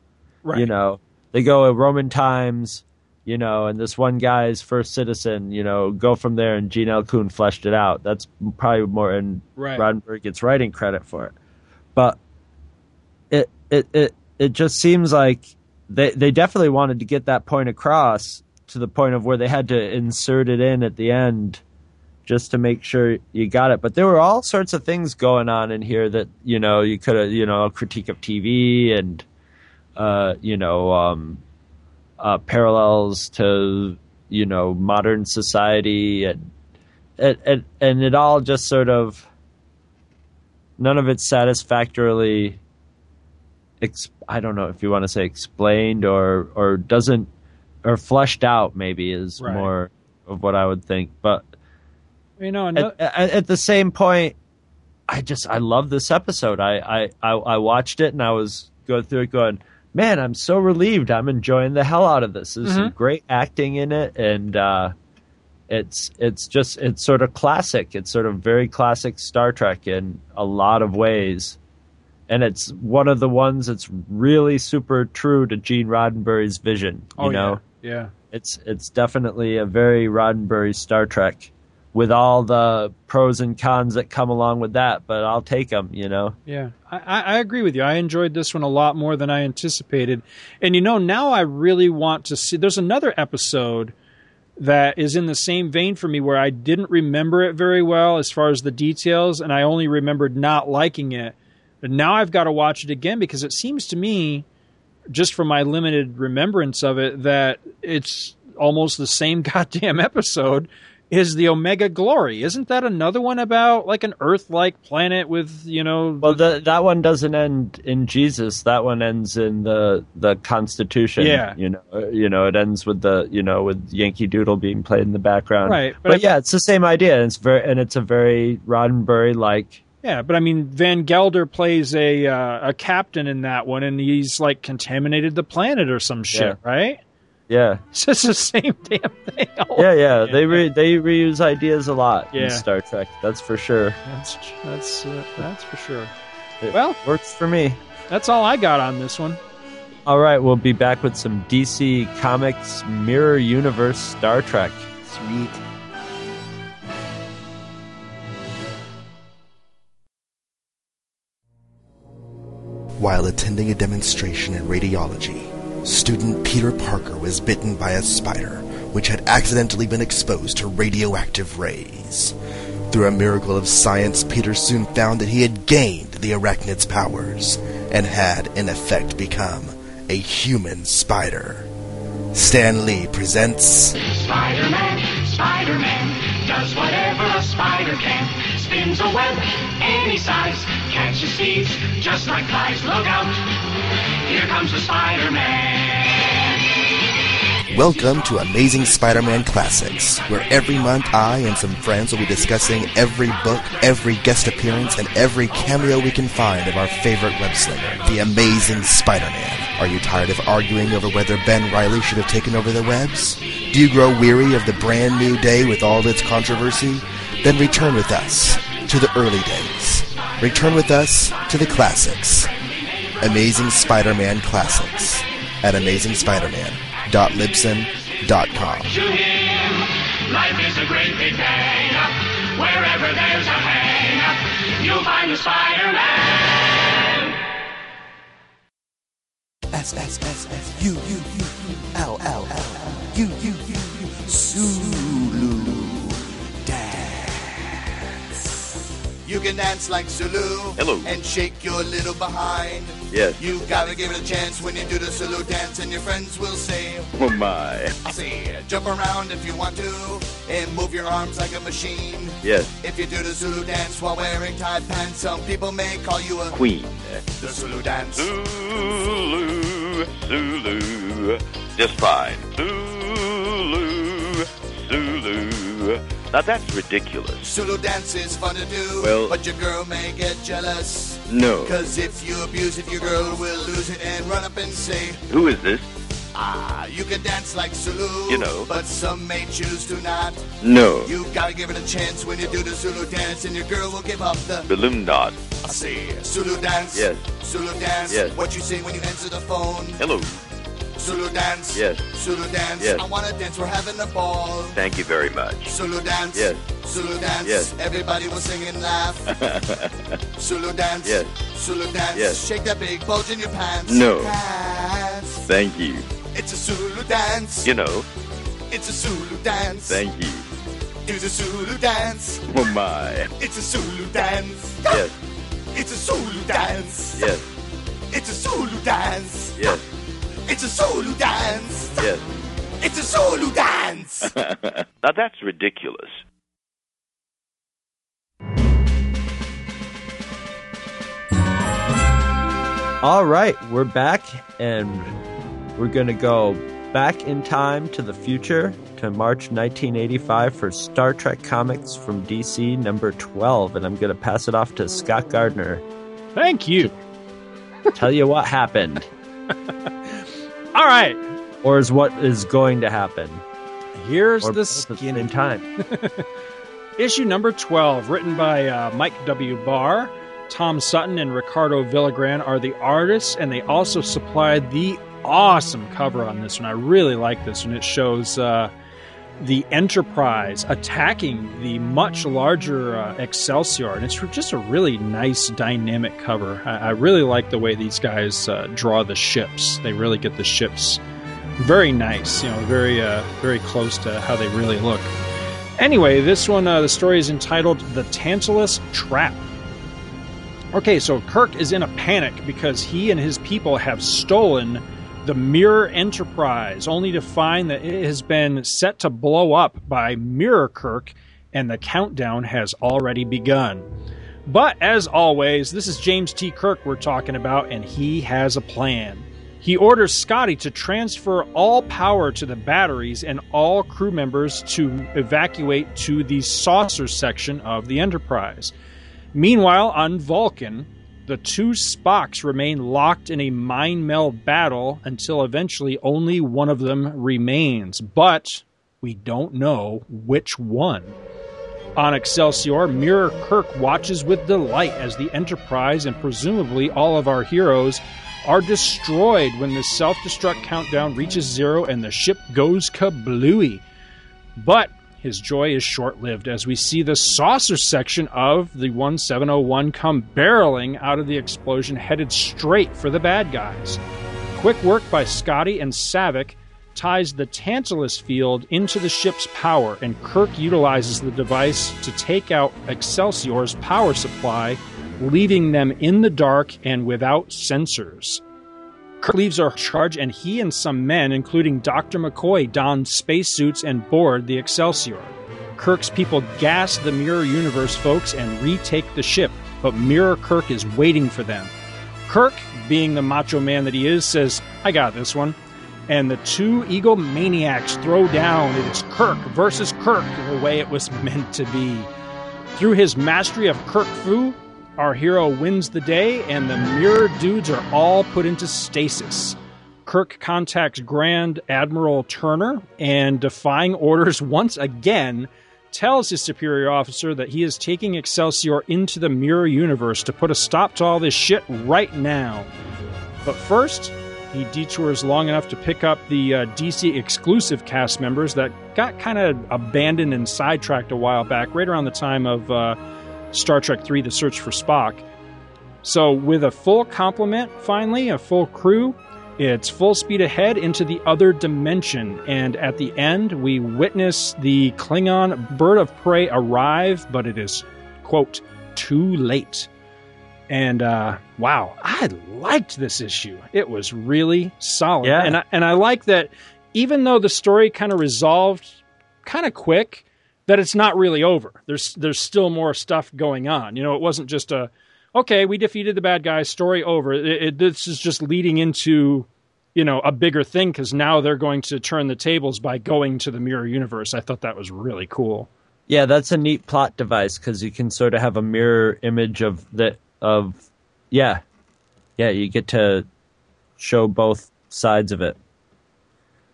Right. You know, they go Roman times, you know, and this one guy's first citizen, you know, go from there, and Gene L. Coon fleshed it out. That's probably more, and Right. Roddenberry gets writing credit for it. But it it it it just seems like they they definitely wanted to get that point across to the point of where they had to insert it in at the end just to make sure you got it. But there were all sorts of things going on in here that you know you could have you know a critique of TV and uh, you know um, uh, parallels to you know modern society and and and, and it all just sort of none of it satisfactorily I don't know if you want to say explained or or doesn't or fleshed out maybe is Right. more of what I would think but You know, another, at, at, at the same point, I just I love this episode. I, I I I watched it and I was going through it, going, man, I'm so relieved. I'm enjoying the hell out of this. There's some Mhm. great acting in it, and uh, it's it's just it's sort of classic. It's sort of very classic Star Trek in a lot of ways. And it's one of the ones that's really super true to Gene Roddenberry's vision. You oh know, yeah, yeah. it's it's definitely a very Roddenberry Star Trek, with all the pros and cons that come along with that. But I'll take them, you know. Yeah, I, I agree with you. I enjoyed this one a lot more than I anticipated. And you know, now I really want to see. There's another episode that is in the same vein for me where I didn't remember it very well as far as the details, and I only remembered not liking it. But now I've got to watch it again because it seems to me, just from my limited remembrance of it, that it's almost the same <laughs> goddamn episode is the Omega Glory. Isn't that another one about like an Earth-like planet with you know? Well, the, that one doesn't end in Jesus. That one ends in the the Constitution. Yeah. you know, uh, you know, it ends with the you know with Yankee Doodle being played in the background. Right, but but, I- yeah, it's the same idea. And it's very and it's a very Roddenberry like. Yeah, but I mean, Van Gelder plays a uh, a captain in that one, and he's like contaminated the planet or some shit, Yeah. right? Yeah, <laughs> It's just the same damn thing. yeah, yeah. They re, they reuse ideas a lot Yeah. in Star Trek. That's for sure. That's that's uh, that's for sure. It Well- works for me. That's all I got on this one. All right, we'll be back with some DC Comics Mirror Universe Star Trek. Sweet. While attending a demonstration in radiology, student Peter Parker was bitten by a spider which had accidentally been exposed to radioactive rays. Through a miracle of science, Peter soon found that he had gained the arachnid's powers and had, in effect, become a human spider. Stan Lee presents Spider-Man, Spider-Man, does whatever a spider can. Spins a web any size, catches thieves just like flies. Look out, here comes the Spider-Man. Welcome to Amazing Spider-Man Classics, where every month I and some friends will be discussing every book, every guest appearance, and every cameo we can find of our favorite web slinger, the Amazing Spider-Man. Are you tired of arguing over whether Ben Reilly should have taken over the webs? Do you grow weary of the brand new day with all its controversy? Then return with us to the early days. Return with us to the classics. Amazing Spider-Man Classics at AmazingSpiderman.libsyn.com. To him, life is a great big bang. Wherever there's a hang you'll find the Spider-Man. S S S S U U U L L L U U U U You can dance like Zulu. Hello. And shake your little behind. Yes. You gotta give it a chance when you do the Zulu dance, and your friends will say, Oh my. I say, jump around if you want to, and move your arms like a machine. Yes. If you do the Zulu dance while wearing tight pants, some people may call you a Queen. The Zulu dance. Zulu, Zulu, just fine. Zulu, Zulu. Now that's ridiculous. Zulu dance is fun to do, Well- but your girl may get jealous. No. Cause if you abuse it, your girl will lose it and run up and say, Who is this? Ah, you can dance like Zulu. You know. But some may choose to not. No. You gotta give it a chance when you do the Zulu dance, and your girl will give up the. Balloon knot. I say, Zulu dance. Yes. Zulu dance. Yes. What you say when you answer the phone? Hello. Zulu dance. Yes. Zulu dance. Yes. I wanna dance. We're having a ball. Thank you very much. Zulu dance. Yes. Zulu dance. Yes. Everybody will sing and laugh. <laughs> Zulu dance. Yes. Zulu dance. Yes. Shake that big bulge in your pants. No. Dance. Thank you. It's a Zulu dance. You know. It's a Zulu dance. Thank you. Do the Zulu dance. Oh my. It's a Zulu dance. Yes. It's a Zulu dance. Yes. It's a Zulu dance. Yes. It's a Zulu dance. Yes. It's a Zulu dance. <laughs> now that's ridiculous. All right, we're back and we're going to go back in time to the future to March 1985 for Star Trek Comics from DC number 12. And I'm going to pass it off to Scott Gardner. Thank you. Tell you what happened, <laughs> All right. or is what is going to happen. Here's Or the both at the skin in time. <laughs> Issue number 12, written by uh, Mike W. Barr, Tom Sutton, and Ricardo Villagran are the artists, and they also supplied the awesome cover on this one. I really like this one. It shows uh, the Enterprise attacking the much larger uh, Excelsior, and it's just a really nice, dynamic cover. I, I really like the way these guys uh, draw the ships. They really get the ships very nice, you know, very, uh, very close to how they really look. Anyway, this one, uh, the story is entitled The Tantalus Trap. Okay, so Kirk is in a panic because he and his people have stolen the Mirror Enterprise, only to find that it has been set to blow up by Mirror Kirk, and the countdown has already begun. But as always, this is James T. Kirk we're talking about, and he has a plan. He orders Scotty to transfer all power to the batteries and all crew members to evacuate to the saucer section of the Enterprise. Meanwhile, on Vulcan, the two Spocks remain locked in a mind meld battle until eventually only one of them remains, but we don't know which one. On Excelsior, Mirror Kirk watches with delight as the Enterprise and presumably all of our heroes are destroyed when the self destruct countdown reaches zero and the ship goes kablooey. But his joy is short lived as we see the saucer section of the 1701 come barreling out of the explosion, headed straight for the bad guys. Quick work by Scotty and Saavik ties the Tantalus field into the ship's power, and Kirk utilizes the device to take out Excelsior's power supply, leaving them in the dark and without sensors. Kirk leaves our charge, and he and some men, including Dr. McCoy, don spacesuits and board the Excelsior. Kirk's people gas the Mirror Universe folks and retake the ship, but Mirror Kirk is waiting for them. Kirk, being the macho man that he is, says, I got this one. And the two Eagle maniacs throw down. It is Kirk versus Kirk, the way it was <laughs> meant to be. Through his mastery of Kirk Fu, our hero wins the day, and the mirror dudes are all put into stasis. Kirk contacts Grand Admiral Turner and, defying orders <laughs> once again, tells his superior officer that he is taking Excelsior into the mirror universe to put a stop to all this shit right now. But first, he detours long enough to pick up the uh, DC exclusive cast members that got kind of abandoned and sidetracked a while back, right around the time of uh, Star Trek III The Search for Spock. So, with a full complement, finally, a full crew, it's full speed ahead into the other dimension, and at the end, we witness the Klingon bird of prey arrive, but it is, quote, too late. And uh, wow, I liked this issue. It was really solid, Yeah. and I, and I like that even though the story kind of resolved kind of quick, that it's not really over. There's there's still more stuff going on. You know, it wasn't just a okay, we defeated the bad guys, story over. It, it, this is just leading into you know a bigger thing because now they're going to turn the tables by going to the mirror universe. I thought that was really cool. Yeah, that's a neat plot device because you can sort of have a mirror image of the of yeah, yeah. You get to show both sides of it,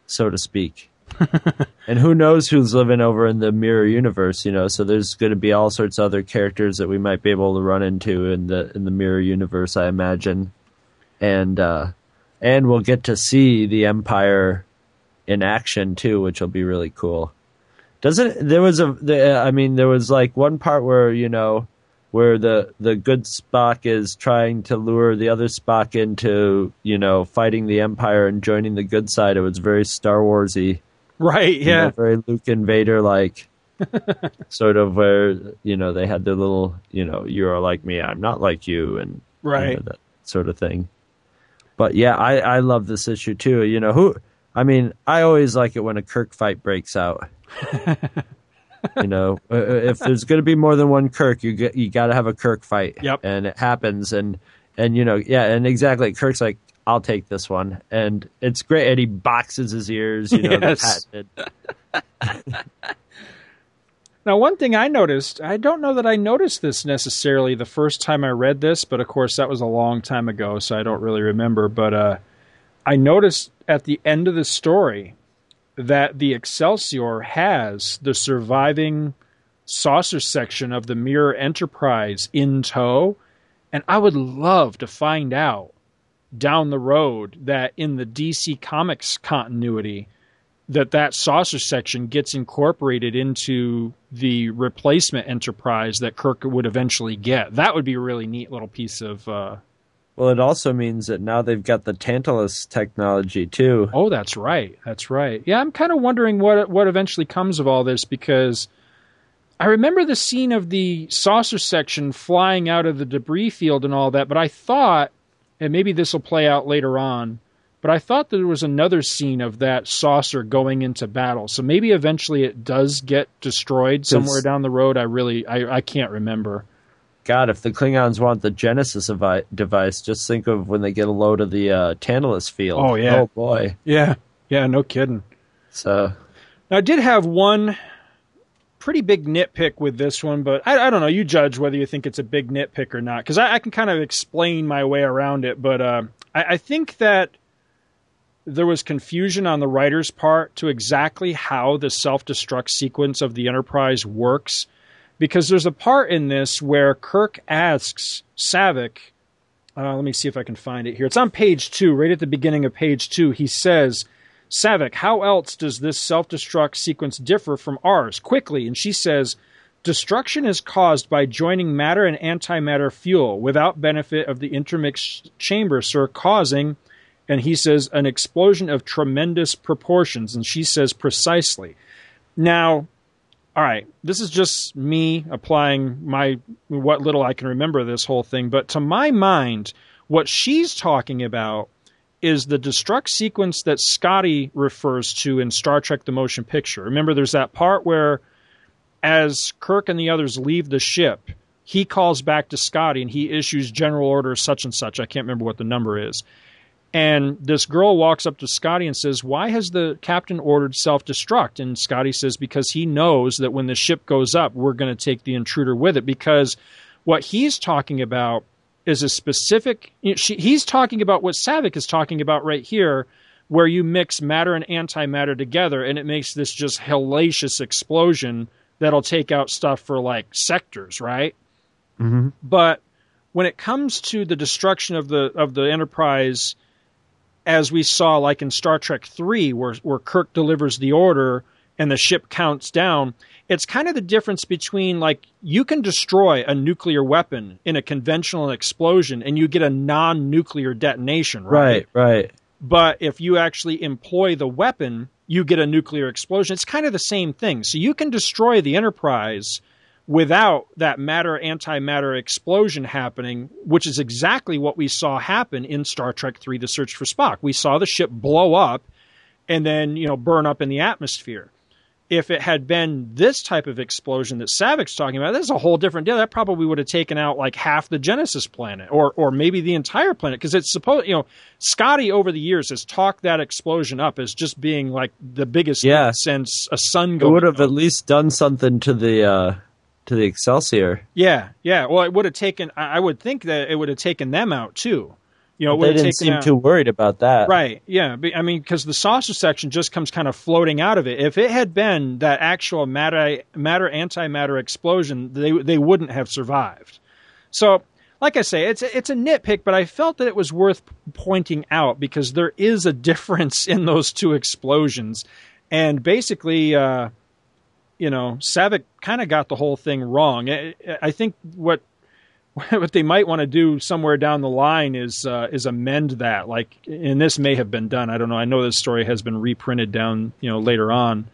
so to speak. <laughs> and who knows who's living over in the mirror universe? You know, so there's going to be all sorts of other characters that we might be able to run into in the in the mirror universe. I imagine, and uh, and we'll get to see the Empire in action too, which will be really cool. Doesn't there was a the, I mean there was like one part where you know where the the good Spock is trying to lure the other Spock into you know fighting the Empire and joining the good side. It was very Star Warsy, Right? Yeah. very Luke and Vader like. <laughs> sort of where you know they had their little you know you are like me I'm not like you and you know, Right. that sort of thing. But yeah, I I love this issue too. You know who I mean I always like it when a Kirk fight breaks out. <laughs> you know, uh, uh, if there's going to be more than one Kirk, you get, you got to have a Kirk fight. Yep. And it happens, and and you know, yeah, and exactly. Kirk's like, I'll take this one, and it's great. And he boxes his ears. You know, the Yes. patented- <laughs> Now, one thing I noticed, I don't know that I noticed this necessarily the first time I read this, but of course that was a long time ago, so I don't really remember. But uh, I noticed at the end of the story that the Excelsior has the surviving saucer section of the Mirror Enterprise in tow, and I would love to find out down the road that in the DC Comics continuity that that saucer section gets incorporated into the replacement enterprise that Kirk would eventually get. That would be a really neat little piece of. Uh, well, it also means that now they've got the Tantalus technology too. oh, that's right. That's right. Yeah, I'm kind of wondering what what eventually comes of all this because I remember the scene of the saucer section flying out of the debris field and all that, but I thought, and maybe this will play out later on. But I thought there was another scene of that saucer going into battle. So maybe eventually it does get destroyed somewhere down the road. I really, I, I can't remember. God, if the Klingons want the Genesis device, just think of when they get a load of the uh, Tantalus field. Oh, yeah. Oh boy. Yeah, yeah, no kidding. So Now, I did have one pretty big nitpick with this one, but I, I don't know. You judge whether you think it's a big nitpick or not, because I, I can kind of explain my way around it. But uh, I, I think that there was confusion on the writer's part to exactly how the self destruct sequence of the Enterprise works, because there's a part in this where Kirk asks Saavik. Uh, let me see if I can find it here. It's on page two, right at the beginning of page two. He says, Saavik, how else does this self destruct sequence differ from ours? Quickly. And she says, Destruction is caused by joining matter and antimatter fuel without benefit of the intermixed chamber, sir, causing And he says, an explosion of tremendous proportions. And she says, precisely. Now, all right, this is just me applying my what little I can remember of this whole thing, but to my mind, what she's talking about is the destruct sequence that Scotty refers to in Star Trek the Motion Picture. Remember there's that part where as Kirk and the others leave the ship, he calls back to Scotty and he issues general order such and such. I can't remember what the number is. And this girl walks up to Scotty and says, Why has the captain ordered self destruct? And Scotty says, Because he knows that when the ship goes up, we're going to take the intruder with it. Because what he's talking about is a specific, you know, she, he's talking about what Saavik is talking about right here, where you mix matter and antimatter together and it makes this just hellacious explosion that'll take out stuff for like sectors, right? Mm-hmm. But when it comes to the destruction of the of the Enterprise as we saw like in Star Trek 3 where where Kirk delivers the order and the ship counts down it's kind of the difference between like you can destroy a nuclear weapon in a conventional explosion and you get a non-nuclear detonation right Right, right. but if you actually employ the weapon you get a nuclear explosion it's kind of the same thing so you can destroy the enterprise without that matter antimatter explosion happening, which is exactly what we saw happen in Star Trek 3 The Search for Spock. We saw the ship blow up and then, you know, burn up in the atmosphere. If it had been this type of explosion that Saavik's talking about, that's a whole different deal. That probably would have taken out like half the Genesis planet or or maybe the entire planet because it's supposed, you know, Scotty over the years has talked that explosion up as just being like the biggest Yeah. since a sun Going It would have at least done something to the uh, to the Excelsior. Yeah, yeah. Well, it would have taken. I would think that it would have taken them out too. You know, they didn't seem out- too worried about that. Right. Yeah. I mean, because the saucer section just comes kind of floating out of it. If it had been that actual matter matter antimatter explosion, they they wouldn't have survived. So, like I say, it's a, it's a nitpick, but I felt that it was worth pointing out because there is a <laughs> difference in those two explosions, and basically. Uh, you know, Saavik kind of got the whole thing wrong. I, I think what <laughs> what they might want to do somewhere down the line is uh, is amend that. Like, and this may have been done. I don't know. I know this story has been reprinted down, you know, later on,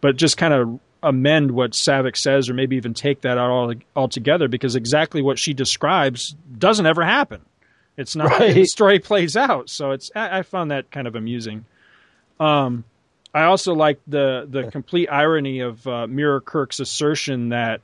but just kind of amend what Saavik says, or maybe even take that out all altogether, because exactly what she describes doesn't ever happen. It's not how the story plays out. So it's I, I found that kind of amusing. Um, I also like the the complete irony of uh, Mirror Kirk's assertion that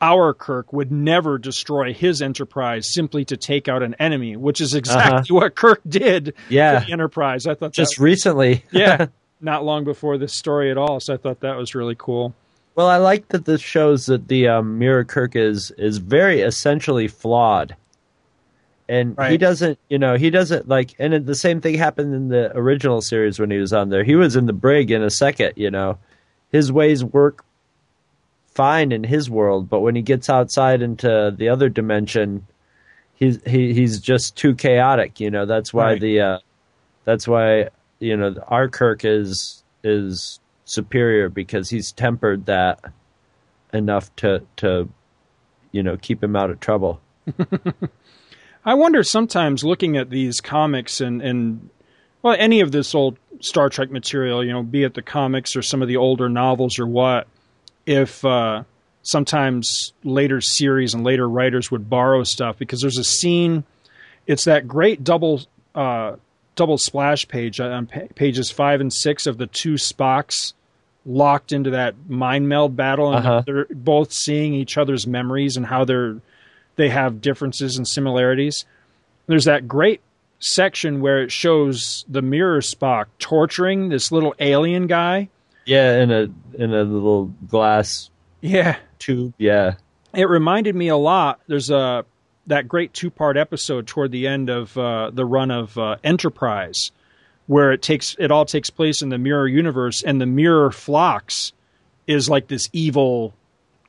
our Kirk would never destroy his Enterprise simply to take out an enemy, which is exactly what Kirk did Yeah. Enterprise. I thought Just recently. <laughs> yeah, not long before this story at all. So I thought that was really cool. Well, I like that this shows that the um, Mirror Kirk is is very essentially flawed, and he doesn't, you know, he doesn't like. And it- the same thing happened in the original series when he was on there. He was in the brig in a second, you know. His ways work fine in his world, but when he gets outside into the other dimension, he's he, he's just too chaotic. You know, that's why Right. the uh, that's why you know our Kirk is is superior because he's tempered that enough to to you know keep him out of trouble. <laughs> I wonder sometimes looking at these comics and, and well, any of this old Star Trek material, you know, be it the comics or some of the older novels or what, if uh, sometimes later series and later writers would borrow stuff because there's a scene. It's that great double uh, double splash page on pa- pages five and six of the two Spocks locked into that mind meld battle, and Uh-huh. they're both seeing each other's memories and how they're they have differences and similarities. There's that great section where it shows the mirror Spock torturing this little alien guy. Yeah, in a in a little glass Yeah. tube. Yeah, It reminded me a lot. There's a that great two part episode toward the end of uh, the run of uh, Enterprise, where it takes it all takes place in the mirror universe, and the mirror Phlox is like this evil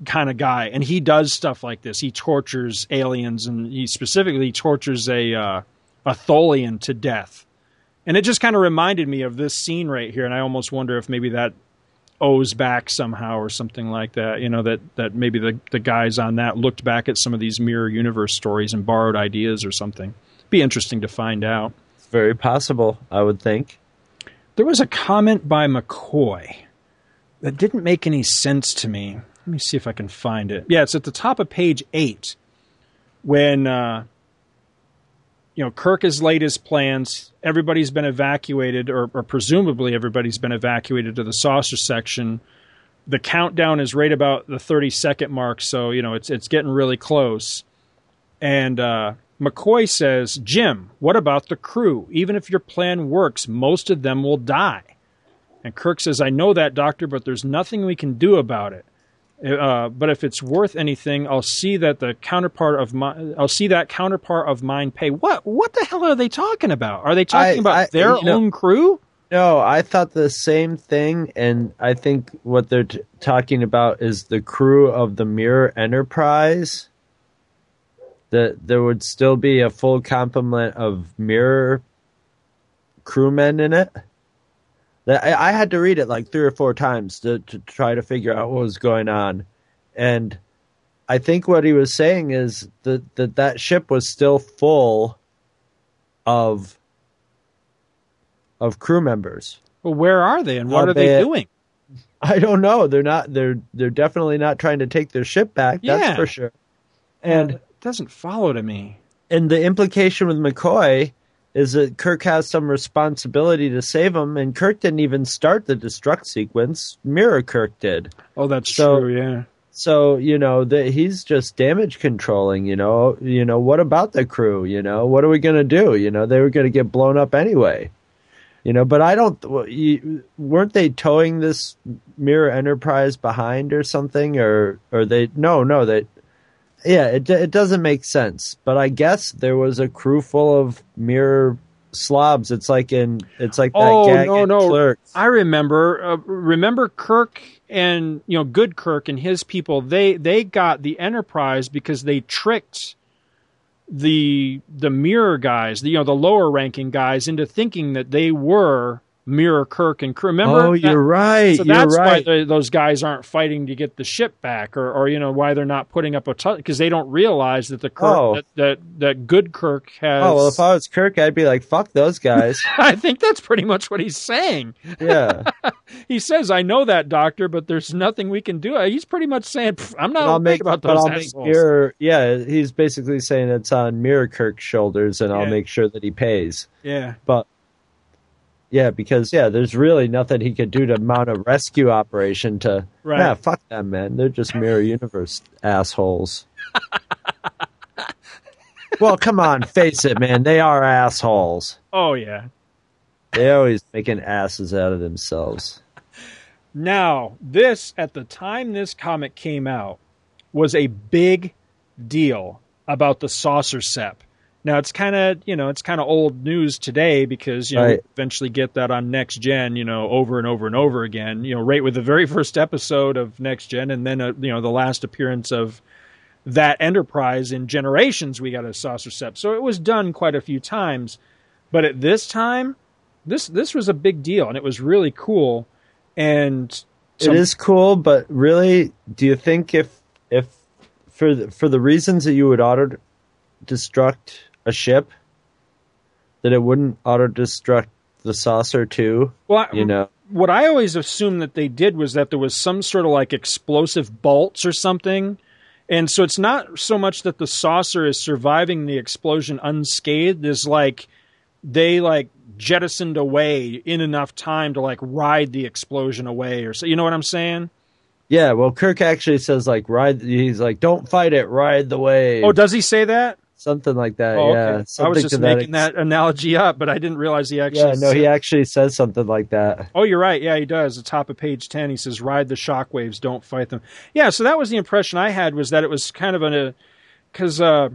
kind of guy, and he does stuff like this. He tortures aliens, and he specifically tortures a uh, a Tholian to death. And it just kind of reminded me of this scene right here, and I almost wonder if maybe that owes back somehow or something like that. You know that that maybe the the guys on that looked back at some of these mirror universe stories and borrowed ideas or something. Be interesting to find out. It's very possible, I would think. There was a comment by McCoy that didn't make any sense to me. Let me see if I can find it. Yeah, it's at the top of page eight when uh, you know Kirk has laid his plans. Everybody's been evacuated, or, or presumably everybody's been evacuated to the saucer section. The countdown is right about the thirty second mark, so you know it's it's getting really close. And uh, McCoy says, Jim, what about the crew? Even if your plan works, most of them will die. And Kirk says, I know that, Doctor, but there's nothing we can do about it. Uh, but if it's worth anything, I'll see that the counterpart of my, I'll see that counterpart of mine pay. What? What the hell are they talking about? Are they talking I- about I- their you know- own crew? No, I thought the same thing, and I think what they're t- talking about is the crew of the Mirror Enterprise. That there would still be a full complement of Mirror crewmen in it. I, I had to read it like three or four times to, to try to figure out what was going on, and I think what he was saying is that that, that ship was still full of of crew members. Well, where are they and what Are are they they- doing? I don't know. They're not. They're they're definitely not trying to take their ship back. Yeah. That's for sure. And it doesn't follow to me. and the implication with McCoy is that Kirk has some responsibility to save him, and Kirk didn't even start the destruct sequence. Mirror Kirk did. Oh, that's So- true. Yeah. So you know that he's just damage controlling. You know. You know what about the crew? You know what are we gonna do? You know they were gonna get blown up anyway. You know, but I don't. You, weren't they towing this Mirror Enterprise behind or something, or or they? No, no, they. Yeah, it it doesn't make sense. But I guess there was a crew full of Mirror slobs. It's like in. It's like that oh gag no no Clerks. i remember uh, remember kirk and you know good kirk and his people they they got the enterprise because they tricked the the mirror guys the you know the lower ranking guys into thinking that they were mirror kirk and crew remember Oh, you're right, so you're that's right. why those guys aren't fighting to get the ship back or or you know why they're not putting up a because they don't realize that the kirk Oh. that, that that good kirk has Oh well, if I was Kirk, I'd be like, "Fuck those guys." <laughs> I think that's pretty much what he's saying. Yeah. <laughs> he says, "I know that, doctor, but there's nothing we can do." He's pretty much saying, "I'm not I'll make about those I'll make assholes." Mirror. Yeah, he's basically saying it's on Mirror Kirk's shoulders, and I'll make sure that he pays. Yeah. But yeah, because yeah, there's really nothing he could do to mount a rescue operation to. Right. Yeah, fuck them, man. They're just Mirror Universe assholes. <laughs> well, come on, face it, man. They are assholes. Oh yeah. They always making asses out of themselves. Now, this at the time this comic came out was a big deal about the saucer sep. Now it's kind of you know it's kind of old news today because you know Right. eventually get that on next gen you know over and over and over again you know right with the very <laughs> first episode of next gen and then uh, you know the last appearance of that enterprise in generations we got a saucer sep so it was done quite a few times but at this time this this was a big deal and it was really cool and it is cool, but really, do you think if if for the, for the reasons that you would auto destruct a ship, that it wouldn't auto destruct the saucer too? Well, I- you know, what I always assumed that they did was that there was some sort of like explosive bolts or something. And so it's not so much that the saucer is surviving the explosion unscathed, is like they like jettisoned away in enough time to like ride the explosion away or so you know what I'm saying? yeah. Well, Kirk actually says like ride. He's like, don't fight it, ride the wave. Oh, does he say that? Something like that? Oh, yeah, okay. I was just that making ex- that analogy up, but I didn't realize he actually Yeah, no, he actually says something like that. Oh, you're right. Yeah, he does. The top of page 10, he says, ride the shockwaves, don't fight them. Yeah, so that was the impression I had was that it was kind of an, because, uh,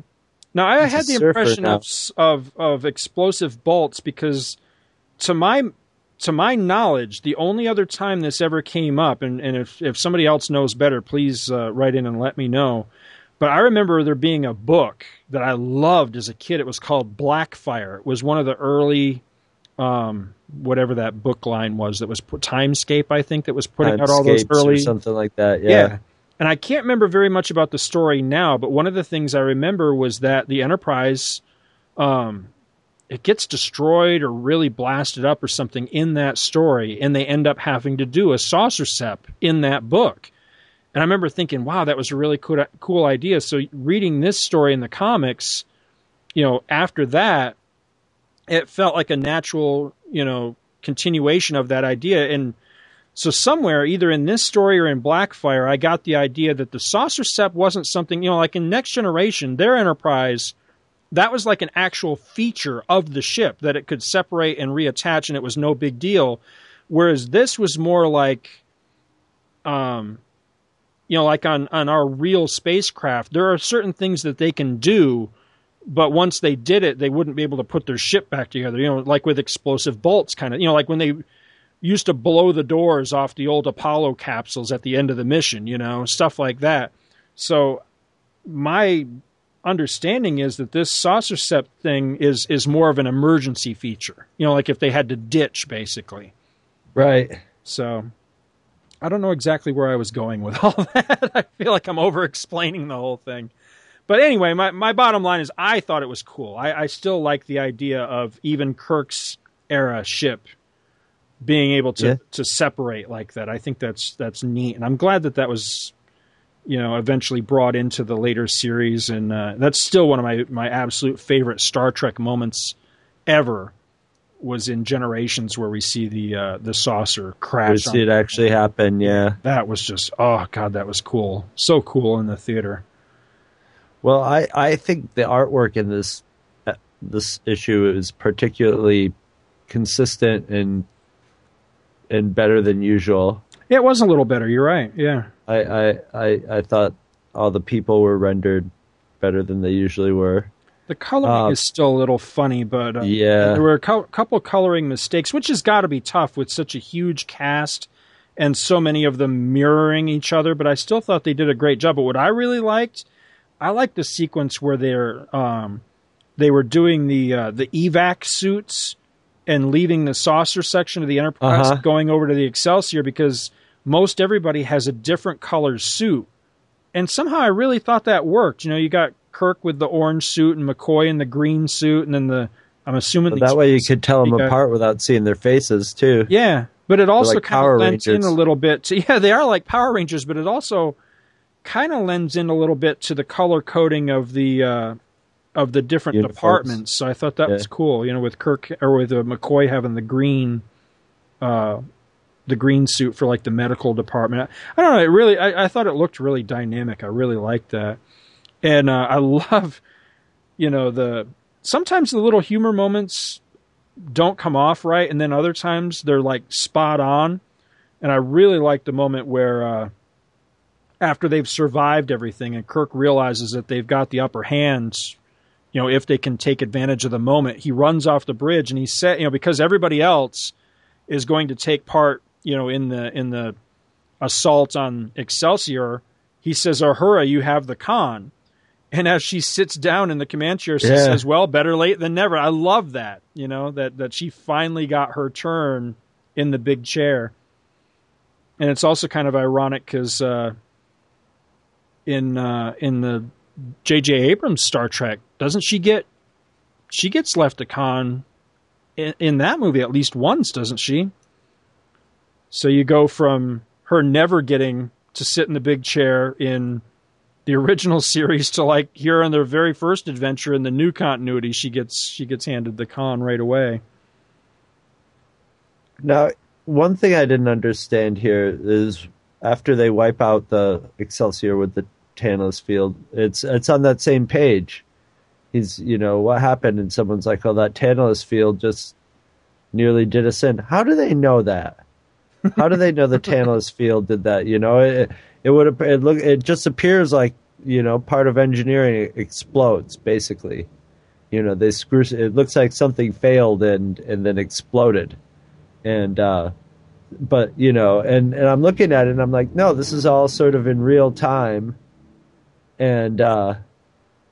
now I He's had the impression now. of, of, of explosive bolts because to my, to my knowledge, the only other time this ever came up, and, and if, if somebody else knows better, please uh, write in and let me know. But I remember there being a book that I loved as a kid. It was called Blackfire. It was one of the early, um, whatever that book line was that was put, Timescape, I think, that was putting out all those Timescapes or early something like that. Yeah. And I can't remember very much about the story now, but one of the things I remember was that the Enterprise, um, it gets destroyed or really blasted up or something in that story, and they end up having to do a saucer sep in that book. And I remember thinking, wow, that was a really cool, cool idea. So reading this story in the comics, you know, after that, it felt like a natural, you know, continuation of that idea. And so somewhere, either in this story or in Blackfire, I got the idea that the saucer sep wasn't something, you know, like in Next Generation, their Enterprise, that was like an actual feature of the ship that it could separate and reattach, and it was no big deal. Whereas this was more like, um, you know, like on on our real spacecraft, there are certain things that they can do but once they did it, they wouldn't be able to put their ship back together. You know, like with explosive bolts, kind of. You know, like when they used to blow the doors off the old Apollo capsules at the end of the mission. You know, stuff like that. So my understanding is that this saucer sep thing is is more of an emergency feature. You know, like if they had to ditch, basically. Right. So I don't know exactly where I was going with <laughs> all that. I feel like I'm over explaining the whole thing. But anyway, my, my bottom line is I thought it was cool. I, I still like the idea of even Kirk's era ship being able to, Yeah. to separate like that. I think that's that's neat, and I'm glad that that was you know eventually brought into the later series, and uh, that's still one of my my absolute favorite Star Trek moments ever. Was in Generations where we see the uh, the saucer We crash. see it actually happen. Yeah. that was just oh god, that was cool, so cool in the theater. Well, I, I think the artwork in this uh, this issue is particularly consistent and and better than usual. Yeah, it was a little better. You're right. Yeah. I, I, I, I thought all the people were rendered better than they usually were. The coloring Uh, is still a little funny, but uh, Yeah. there were a cou- couple coloring mistakes, which has got to be tough with such a huge cast and so many of them mirroring each other. But I still thought they did a great job. But what I really liked, I liked the sequence where they're um, they were doing the uh, the evac suits and leaving the saucer section of the Enterprise, Uh-huh. going over to the Excelsior because most everybody has a different color suit and somehow I really thought that worked. You know, you got Kirk with the orange suit and McCoy in the green suit, and then the I'm assuming that way you could tell them apart without seeing their faces too. Yeah, but it also like kind of lends in a little bit. To, <laughs> yeah, they are like Power Rangers, but it also kind of lends in a little bit to the color coding of the uh, of the different Uniforms. departments. So I thought that Yeah. was cool. You know, with Kirk or with uh, McCoy having the green. Uh, the green suit for like the medical department. I, I don't know. It really, I, I thought it looked really dynamic. I really liked that, and uh, I <laughs> love, you know, the sometimes the little humor moments don't come off right, and then other times they're like spot on. And I really like the moment where, uh, after they've survived everything, and Kirk realizes that they've got the upper hand, you know, if they can take advantage of the moment, he runs off the bridge and he said, you know, because everybody else is going to take part, you know, in the in the assault on Excelsior, he says, "Uhura, you have the con." And as she sits down in the command chair, she Yeah. says, "Well, better late than never." I love that, you know, that that she finally got her turn in the big chair. And it's also kind of ironic because uh, in uh, in the J.J. Abrams Star Trek, doesn't she get she gets left a con in, in that movie at least once, doesn't she? So you go from her never getting to sit in the big chair in the original series to like here in their very first adventure in the new continuity, she gets she gets handed the con right away. Now, one thing I didn't understand here is after they wipe out the Excelsior with the Tantalus field, it's it's on that same page. He's, you know, what happened? And someone's like, "Oh, that Tantalus field just nearly did us in." How do they know that? How do they know the <laughs> Tantalus field did that? You know, it it would it look it just appears like you know part of engineering explodes basically. You know, they screw. It looks like something failed and and then exploded and uh but you know and and i'm looking at it and i'm like no this is all sort of in real time and uh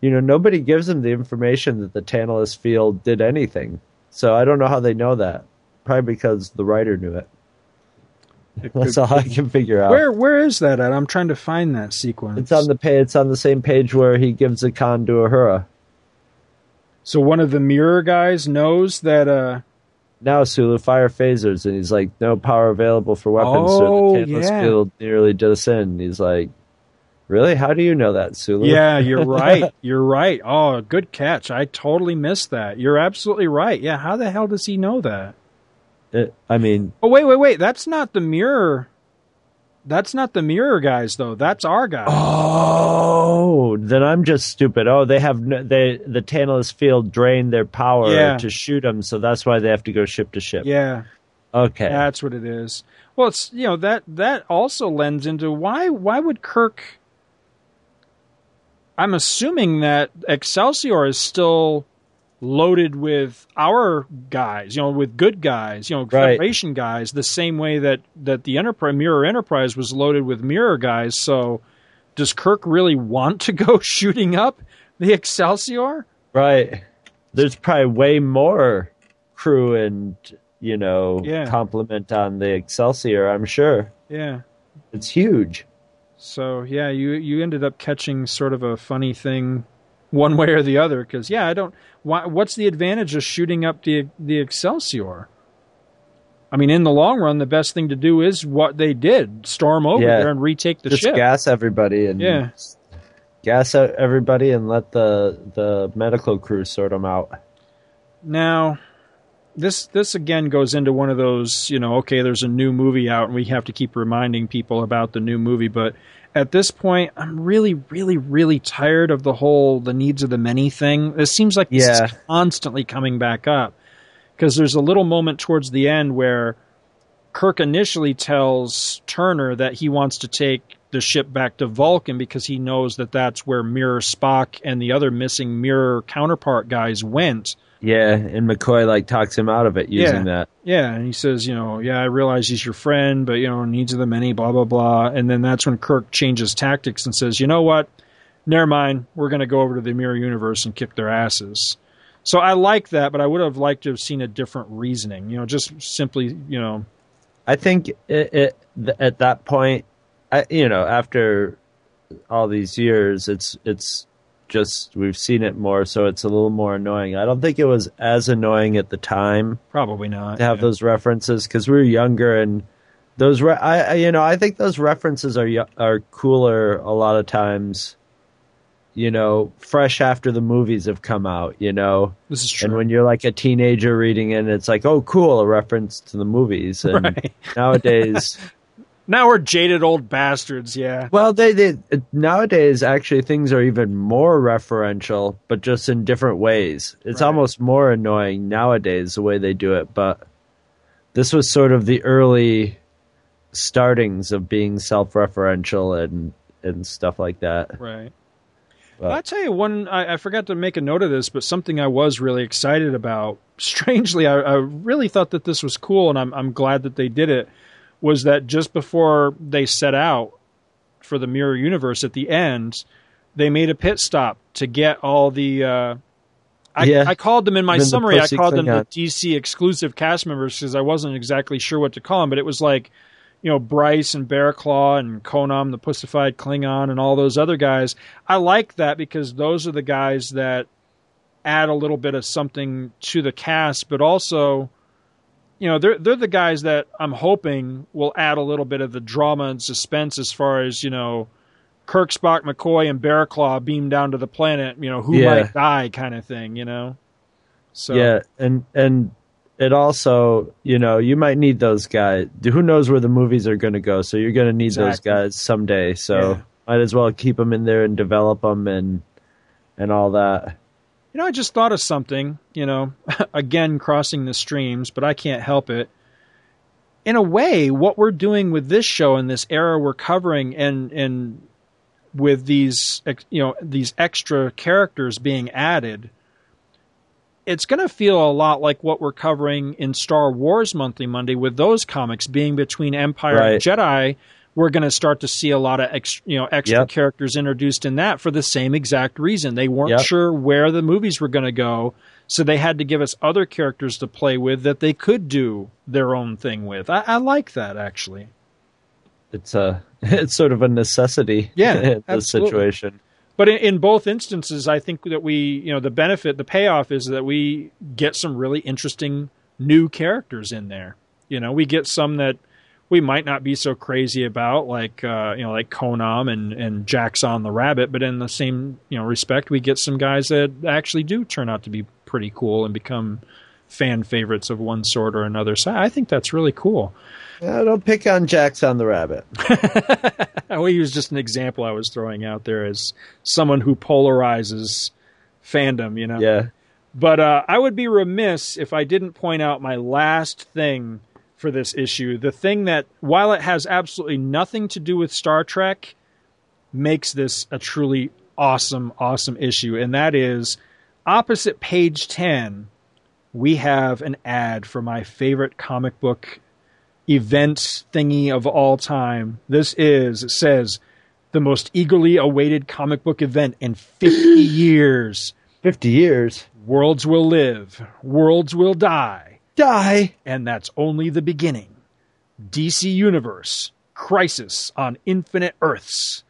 you know nobody gives them the information that the tantalus field did anything so i don't know how they know that probably because the writer knew it that's all i can figure out Where where is that at? I'm trying to find that sequence. it's on the page it's on the same page where he gives the con to Uhura So one of the mirror guys knows that. uh Now Sulu fire phasers, and he's like, no power available for weapons. Oh, so the Tantalus yeah. field nearly did us in. He's like, really? How do you know that, Sulu? Yeah, you're <laughs> right. You're right. Oh, good catch. I totally missed that. You're absolutely right. Yeah, how the hell does he know that? It- I mean, Oh, wait, wait, wait. That's not the mirror. That's not the mirror guys, though. That's our guy. Oh, then I'm just stupid. Oh, they have no, they the Tantalus field drained their power Yeah. to shoot them, so that's why they have to go ship to ship. Yeah, Okay. that's what it is. Well, it's you know that that also lends into why why would Kirk? I'm assuming that Excelsior is still loaded with our guys, you know, with good guys, you know, Right. Federation guys, the same way that that the Enterprise Mirror Enterprise was loaded with Mirror guys. So, does Kirk really want to go <laughs> shooting up the Excelsior? Right. There's probably way more crew and you know Yeah. complement on the Excelsior. I'm sure Yeah. it's huge. So yeah, you you ended up catching sort of a funny thing, one way or the other. Because yeah, I don't. Why, what's the advantage of shooting up the the Excelsior? I mean, in the long run, the best thing to do is what they did: storm over Yeah. there and retake the ship. Just ship. gas everybody and Yeah. gas everybody and let the the medical crew sort them out. Now, this this again goes into one of those, you know, okay, there's a new movie out and we have to keep reminding people about the new movie, but at this point, I'm really really really tired of the whole the needs of the many thing. It seems like this Yeah. is constantly coming back up because there's a little moment towards the end where Kirk initially tells Turner that he wants to take the ship back to Vulcan because he knows that that's where Mirror Spock and the other missing Mirror counterpart guys went. Yeah, and McCoy like talks him out of it using that. Yeah, and he says, you know, yeah, I realize he's your friend, but you know, needs of the many, blah blah blah. And then that's when Kirk changes tactics and says, you know what? Never mind. We're going to go over to the mirror universe and kick their asses. So I like that, but I would have liked to have seen a different reasoning. You know, just simply, you know, I think it, it th- at that point, I, you know, after all these years, it's it's just we've seen it more, so it's a little more annoying. I don't think it was as annoying at the time probably not. to have yeah. those references because we were younger and those. Re- I, you know I think those references are are cooler a lot of times. You know, fresh after the movies have come out. You know, This is true. and when you're like a teenager reading it, it's like, oh, cool, a reference to the movies. And <laughs> Right. nowadays, <laughs> now we're jaded old bastards. Yeah, well, they, they nowadays actually things are even more referential, but just in different ways. It's Right. almost more annoying nowadays the way they do it. But this was sort of the early startings of being self-referential and and stuff like that. right. But- I'll tell you one. I, I forgot to make a note of this, but something I was really excited about. <laughs> Strangely, I, I really thought that this was cool, and I'm I'm glad that they did it. Was that just before they set out for the Mirror Universe at the end, they made a pit stop to get all the. Uh, I, Yeah. I called them in my Then the summary. I called them the DC exclusive cast members because I wasn't exactly sure what to call them, but it was like you know Bryce and Bearclaw and Konom, the pussified Klingon, and all those other guys. I like that because those are the guys that add a little bit of something to the cast, but also, you know, they're they're the guys that I'm hoping will add a little bit of the drama and suspense as far as you know. Kirk, Spock, McCoy, and Bearclaw beam down to the planet. You know who Yeah. might die, kind of thing. You know, so Yeah, and and it also, you know, you might need those guys. Who knows where the movies are going to go? So you're going to need those guys someday. So Yeah. might as well keep them in there and develop them and and all that. You know, I just thought of something, you know, <laughs> again, crossing the streams, but I can't help it. In a way, what we're doing with this show and this era we're covering and, and with these, you know, these extra characters being added, it's going to feel a lot like what we're covering in Star Wars Monthly Monday with those comics being between Empire and Jedi. We're going to start to see a lot of ex, you know extra Yep. characters introduced in that for the same exact reason. They weren't Yep. sure where the movies were going to go, so they had to give us other characters to play with that they could do their own thing with. I, I like that actually. It's uh, a <laughs> it's sort of a necessity <laughs> Yeah, in this absolutely. situation. but in, in both instances, I think that we, you know, the benefit, the payoff is that we get some really interesting new characters in there. You know, we get some that we might not be so crazy about, like uh, you know, like Konom and and Jackson the Rabbit. But in the same you know respect, we get some guys that actually do turn out to be pretty cool and become fan favorites of one sort or another. So I think that's really cool. Yeah, don't pick on Jackson the Rabbit. <laughs> well, he was just an example I was throwing out there as someone who polarizes fandom, you know. Yeah. But uh, I would be remiss if I didn't point out my last thing for this issue. The thing that, while it has absolutely nothing to do with Star Trek, makes this a truly awesome, awesome issue. And that is opposite page 10, we have an ad for my favorite comic book event thingy of all time. This is, it says, the most eagerly awaited comic book event in 50 <clears throat> years. 50 years? Worlds will live, worlds will die. Die! And that's only the beginning. DC Universe, Crisis on Infinite Earths.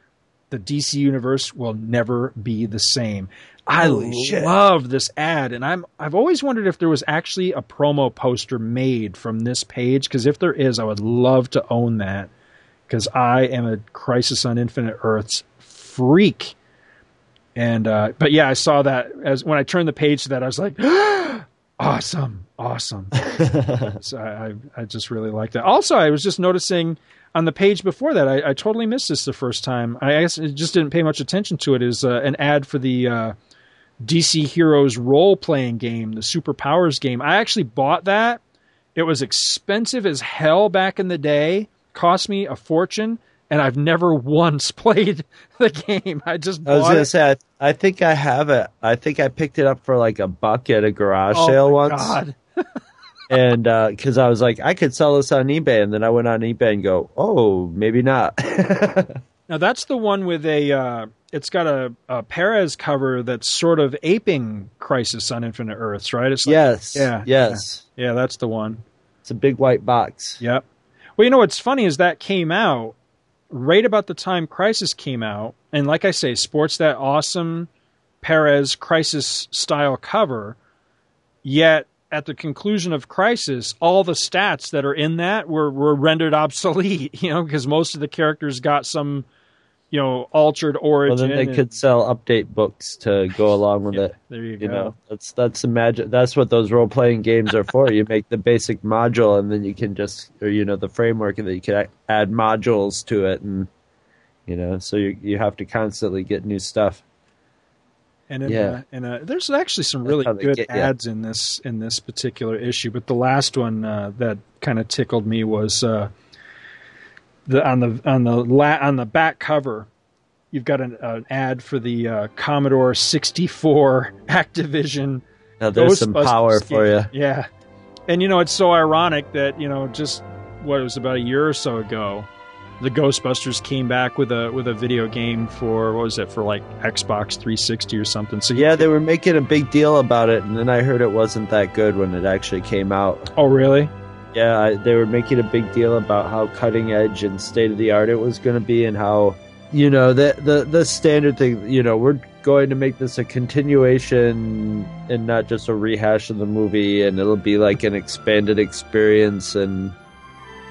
The DC Universe will never be the same. I Holy shit. love this ad, and I'm I've always wondered if there was actually a promo poster made from this page. Because if there is, I would love to own that. Because I am a Crisis on Infinite Earths freak. And uh, but yeah, I saw that as when I turned the page to that, I was like, <gasps> awesome, awesome. <laughs> so I, I I just really like that. Also, I was just noticing on the page before that, I, I totally missed this the first time. I guess I just didn't pay much attention to it. Is uh, an ad for the uh, DC Heroes role playing game, the Superpowers game. I actually bought that. It was expensive as hell back in the day. Cost me a fortune, and I've never once <laughs> played the game. I just I was bought gonna it. say, I, I think I have it. I think I picked it up for like a buck at a garage Oh sale once. God. <laughs> and because I was like, I could sell this on eBay, and then I went on eBay and go, oh, maybe not. <laughs> Now that's the one with a. Uh, it's got a, a Perez cover that's sort of aping Crisis on Infinite Earths, right? It's like, yes, yeah, yes, yeah, yeah, that's the one. It's a big white box. Yep. Well, you know what's funny is that came out right about the time Crisis came out, and like I say, sports that awesome Perez Crisis style cover. Yet at the conclusion of Crisis, all the stats that are in that were were rendered obsolete. <laughs> You know, because most of the characters got some, you know, altered Well, origin. then they and- could sell update books to go <laughs> along with it. there you You go. know, that's that's the magic. That's what those role playing games are for. you make the basic module, and then you can just, or you know, the framework, and then you can add modules to it, and you know, so you you have to constantly get new stuff. And in, Yeah. uh, and uh, there's actually some really good get ads in this in this particular issue. But the last one uh, that kind of tickled me was uh, the on the on the la- on the back cover. You've got an, an ad for the uh, Commodore 64 <laughs> Activision. Now there's some power for you. Yeah, and you know it's so ironic that you know just what it was about a year or so ago, the Ghostbusters came back with a with a video game for what was it for like Xbox 360 or something. So Yeah, they were making a big deal about it, and then I heard it wasn't that good when it actually came out. Oh, really? Yeah, they were making a big deal about how cutting edge and state of the art it was going to be, and how you know the the the standard thing. You know, we're going to make this a continuation and not just a rehash of the movie, and it'll be like an expanded experience. And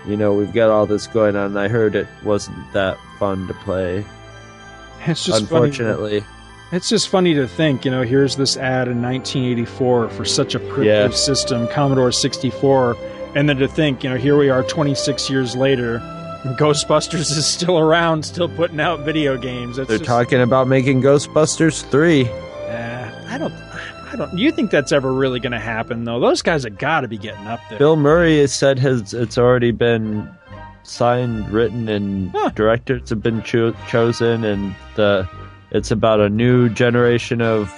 you know, we've got all this going on. And I heard it wasn't that fun to play. It's just funny. unfortunately. It's just funny to think, you know, here's this ad in 1984 for such a primitive Yeah. system, Commodore 64, and then to think, you know, here we are 26 years later, and Ghostbusters is still around, still putting out video games. It's They're just, talking about making Ghostbusters three. Uh, I don't, I don't. You think that's ever really going to happen though? Those guys have got to be getting up there. Bill Murray has said has it's already been signed, written, and directors have been cho- chosen, and the it's about a new generation of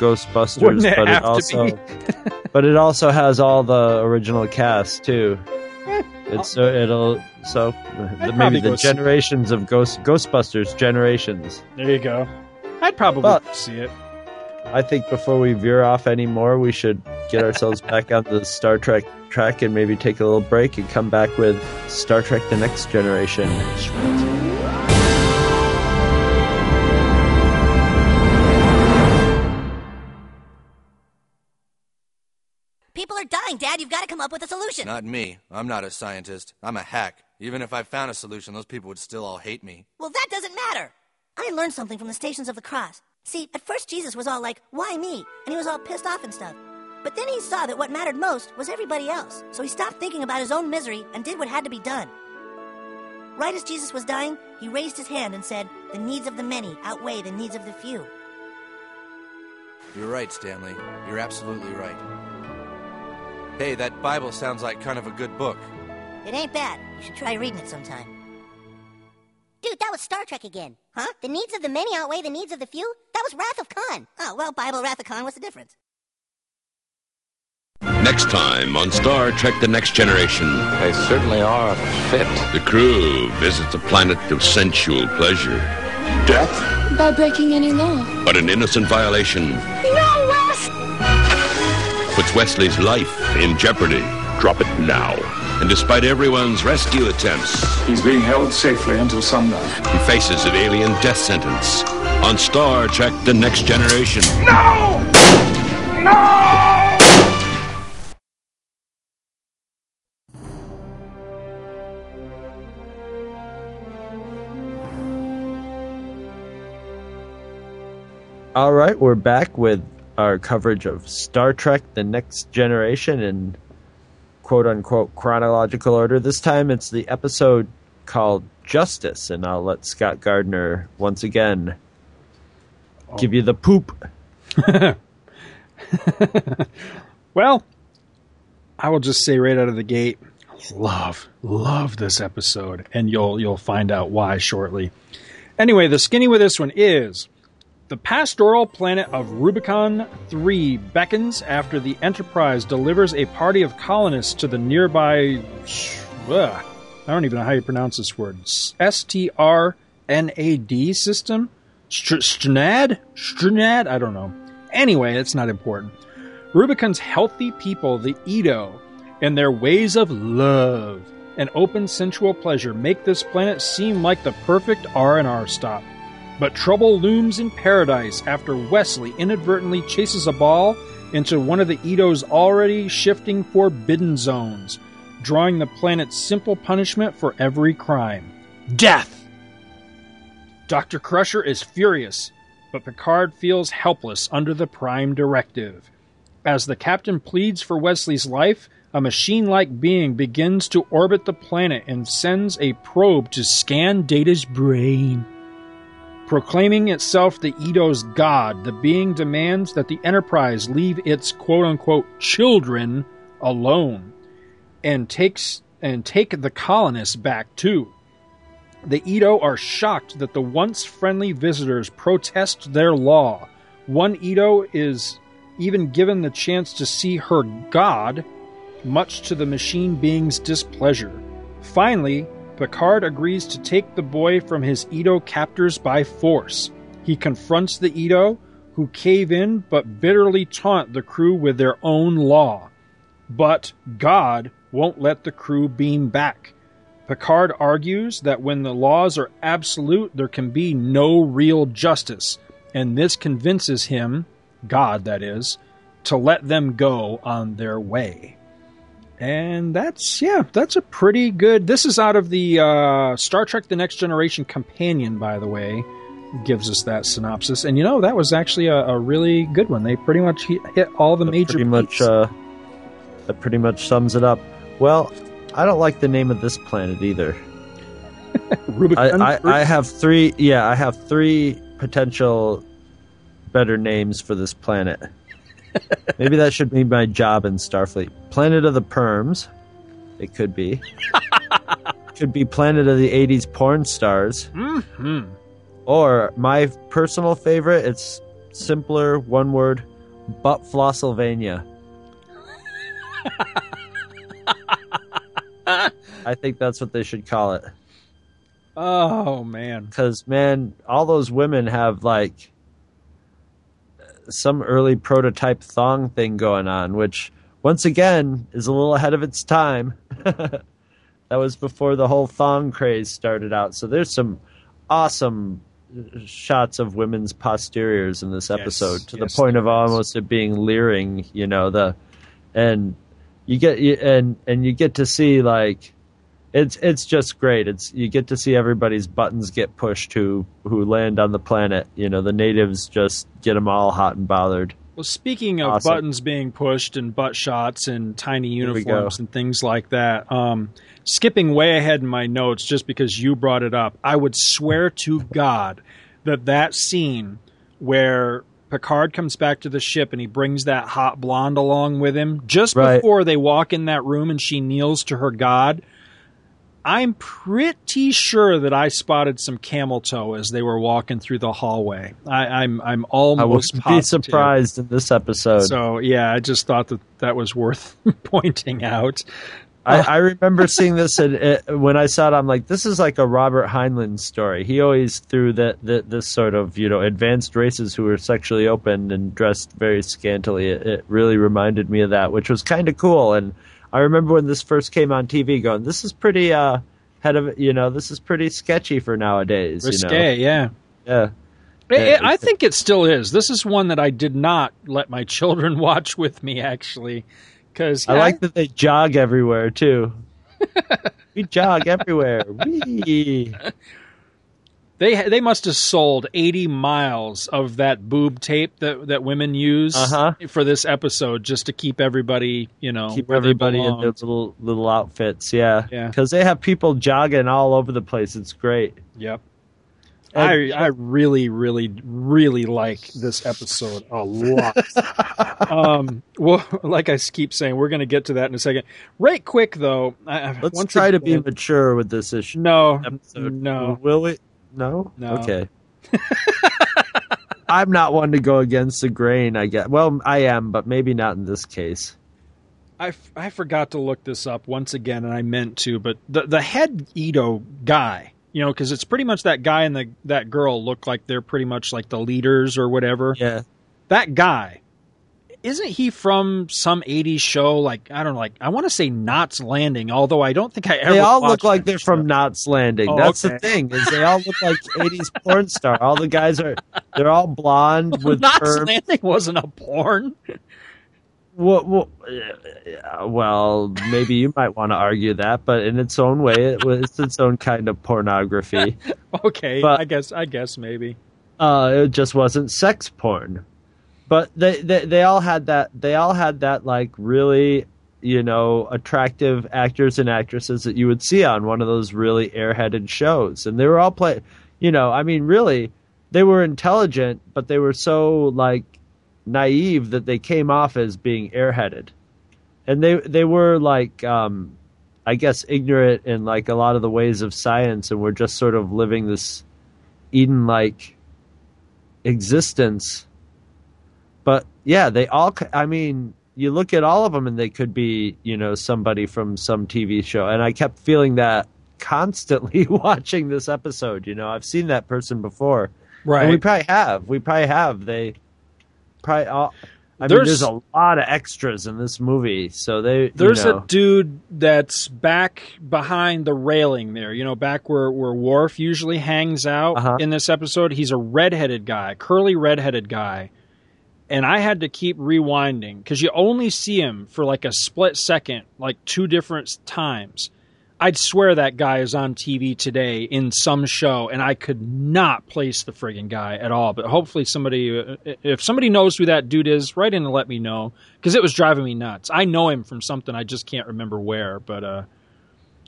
Ghostbusters. Wouldn't it but have it also, but it also has all the original cast too. <laughs> It's so it'll so uh, I'd maybe the generations of Ghost Ghostbusters generations. There you go. I'd probably But- see it. I think before we veer off anymore, we should get ourselves back on the Star Trek track and maybe take a little break and come back with Star Trek The Next Generation. People are dying, Dad. You've got to come up with a solution. Not me. I'm not a scientist. I'm a hack. Even if I found a solution, those people would still all hate me. Well, that doesn't matter. I learned something from the Stations of the Cross. See, at first Jesus was all like, why me? And he was all pissed off and stuff. But then he saw that what mattered most was everybody else. So he stopped thinking about his own misery and did what had to be done. Right as Jesus was dying, he raised his hand and said, The needs of the many outweigh the needs of the few. You're right, Stanley. You're absolutely right. Hey, that Bible sounds like kind of a good book. It ain't bad. You should try reading it sometime. Dude, that was Star Trek again. Huh? The needs of the many outweigh the needs of the few? That was Wrath of Khan. Oh, well, Bible, Wrath of Khan, what's the difference? Next time on Star Trek The Next Generation. They certainly are fit. The crew visits a planet of sensual pleasure. Death? By breaking any law. But an innocent violation No, Wes! Puts Wesley's life in jeopardy. Drop it now. And despite everyone's rescue attempts, He's being held safely until sundown. he faces an alien death sentence on Star Trek The Next Generation. No! No! All right, we're back with our coverage of Star Trek The Next Generation in quote unquote chronological order. This time it's the episode called Justice, and I'll let Scott Gardner once again oh. give you the poop. <laughs> Well, I will just say right out of the gate, love, love this episode, and you'll you'll find out why shortly. Anyway, the skinny with this one is the pastoral planet of Rubicun 3 beckons after the Enterprise delivers a party of colonists to the nearby. Ugh, I don't even know how you pronounce this word. S T R N A D system? Str- Strnad? Strnad? I don't know. Anyway, it's not important. Rubicun's healthy people, the Edo, and their ways of love and open sensual pleasure make this planet seem like the perfect R&R stop. But trouble looms in paradise after Wesley inadvertently chases a ball into one of the Edo's already shifting forbidden zones, drawing the planet's simple punishment for every crime death. Dr. Crusher is furious, but Picard feels helpless under the Prime Directive. As the captain pleads for Wesley's life, a machine like being begins to orbit the planet and sends a probe to scan Data's brain. Proclaiming itself the Edo's god, the being demands that the Enterprise leave its quote unquote children alone and takes and take the colonists back too. The Edo are shocked that the once friendly visitors protest their law. One Edo is even given the chance to see her god, much to the machine being's displeasure. Finally, Picard agrees to take the boy from his Edo captors by force. He confronts the Edo, who cave in but bitterly taunt the crew with their own law. But God won't let the crew beam back. Picard argues that when the laws are absolute, there can be no real justice, and this convinces him, God that is, to let them go on their way. And that's, yeah, that's a pretty good. This is out of the uh, Star Trek The Next Generation companion, by the way, gives us that synopsis. And you know, that was actually a, a really good one. They pretty much hit, all the major pretty much uh, that pretty much sums it up. Well, I don't like the name of this planet either. <laughs> Rubicun I. I, I have three. Yeah, I have three potential better names for this planet. Maybe that should be my job in Starfleet. Planet of the Perms. It could be. <laughs> could be Planet of the '80s porn stars. Mhm. Or my personal favorite. It's simpler, one word. Butt Flossylvania. <laughs> I think that's what they should call it. Oh man. Because man, all those women have like some early prototype thong thing going on, which once again is a little ahead of its time. <laughs> that was before the whole thong craze started out. So there's some awesome shots of women's posteriors in this episode to yes, the point of is. almost it being leering. You know the and you get you, and and you get to see like it's it's just great. It's you get to see everybody's buttons get pushed who who land on the planet. You know, the natives just get them all hot and bothered. Well, speaking of Awesome. buttons being pushed and butt shots and tiny uniforms and things like that, um, skipping way ahead in my notes just because you brought it up, I would swear to God that that scene where Picard comes back to the ship and he brings that hot blonde along with him just Right. before they walk in that room and she kneels to her God. I'm pretty sure that I spotted some camel toe as they were walking through the hallway. I, I'm I'm almost I be surprised in this episode. So yeah, I just thought that that was worth <laughs> pointing out. I, I remember seeing this and uh, when I saw it, I'm like, this is like a Robert Heinlein story. He always threw that that this sort of you know advanced races who were sexually open and dressed very scantily. It, it really reminded me of that, which was kind of cool. And I remember when this first came on TV, going, this is pretty uh head of you know this is pretty sketchy for nowadays. Risque, you know? yeah. yeah. It- it- I think it still is. This is one that I did not let my <laughs> children watch with me actually, because I like that they jog everywhere too. <laughs> we jog everywhere. Whee! They they must have sold eighty miles of that boob tape that that women use Uh-huh. for this episode just to keep everybody you know keep everybody in their little little outfits. Yeah, Yeah. Because they have people jogging all over the place. It's great. Yep. I I really really really like this episode a lot. <laughs> um, well, <laughs> like I keep saying, we're going to get to that in a second. Right quick though, I, Let's try to be mature with this issue. No, episode. no. Will we? No. No. Okay. <laughs> I'm not one to go against the grain. I guess. Well, I am, but maybe not in this case. I, f- I forgot to look this up once again, and I meant to, but the the head Edo guy, you know, because it's pretty much that guy and the that girl look like they're pretty much like the leaders or whatever. Yeah. That guy, isn't he from some '80s show? Like I don't know, like I want to say Knots Landing, although I don't think I ever. They all look like they're from Knots Landing. Oh, That's okay. the thing is they all look like <laughs> 80s porn star. All the guys are they're all blonde <laughs> with Knots perm. Landing wasn't a porn. Well, well, well, maybe you might want to argue that, but in its own way, it was it's its own kind of pornography. <laughs> Okay, But- I guess I guess maybe. Uh, it just wasn't sex porn. But they, they they all had that they all had that like really you know attractive actors and actresses that you would see on one of those really airheaded shows, and they were all play. You know, I mean, really, they were intelligent, but they were so like naive that they came off as being airheaded, and they they were like um, I guess ignorant in like a lot of the ways of science, and were just sort of living this Eden like existence. But yeah, they all. I mean, you look at all of them, and they could be, you know, somebody from some TV show. And I kept feeling that constantly <laughs> watching this episode. You know, I've seen that person before, Right. And we probably have. We probably have. They probably all. I mean, There's- there's a lot of extras in this movie, so they. you There's know, a dude that's back behind the railing there, you know, back where, where Worf usually hangs out Uh-huh. in this episode. He's a redheaded guy, curly redheaded guy. And I had to keep rewinding because you only see him for like a split second, like two different times. I'd swear that guy is on TV today in some show, and I could not place the friggin' guy at all. But hopefully, somebody, uh, if somebody knows who that dude is, write in and let me know because it was driving me nuts. I know him from something, I just can't remember where. But uh,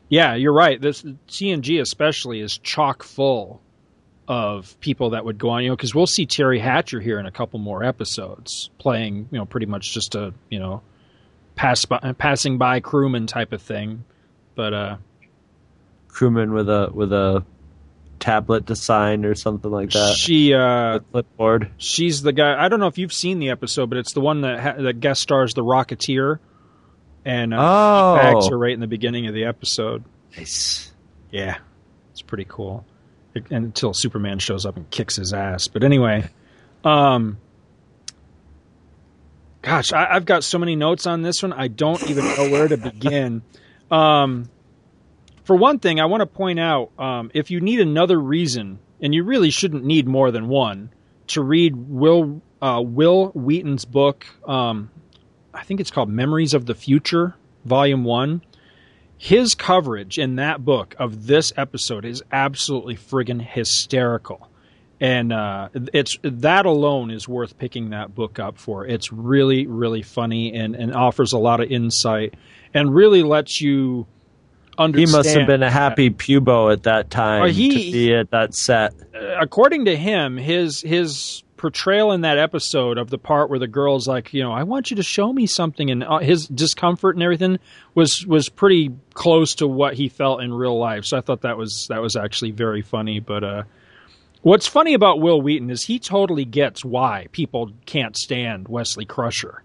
yeah, you're right. This TNG especially is chock full of people that would go on. You know, because we'll see Teri Hatcher here in a couple more episodes, playing you know pretty much just a you know pass by, passing by crewman type of thing. But uh, crewman with a with a tablet to sign or something like that. she uh, clipboard. She's the guy. I don't know if you've seen the episode, but it's the one that ha- that guest stars the Rocketeer, and uh, Oh. bags her right in the beginning of the episode. Nice. Yeah, it's pretty cool. Until Superman shows up and kicks his ass. But anyway, um, gosh, I, I've got so many notes on this one. I don't even know where to begin. Um, for one thing, I want to point out um, if you need another reason, and you really shouldn't need more than one, to read Will uh, Wil Wheaton's book, um, I think it's called Memories of the Future, Volume One. His coverage in that book of this episode is absolutely friggin' hysterical, and uh, it's that alone is worth picking that book up for. It's really, really funny and and offers a lot of insight and really lets you understand. He must have been a happy pubo at that time he- to be at that set. according to him, his his portrayal in that episode of the part where the girl's like, you know, I want you to show me something, and uh, his discomfort and everything was was pretty close to what he felt in real life. So I thought that was that was actually very funny. But uh, what's funny about Wil Wheaton is he totally gets why people can't stand Wesley Crusher.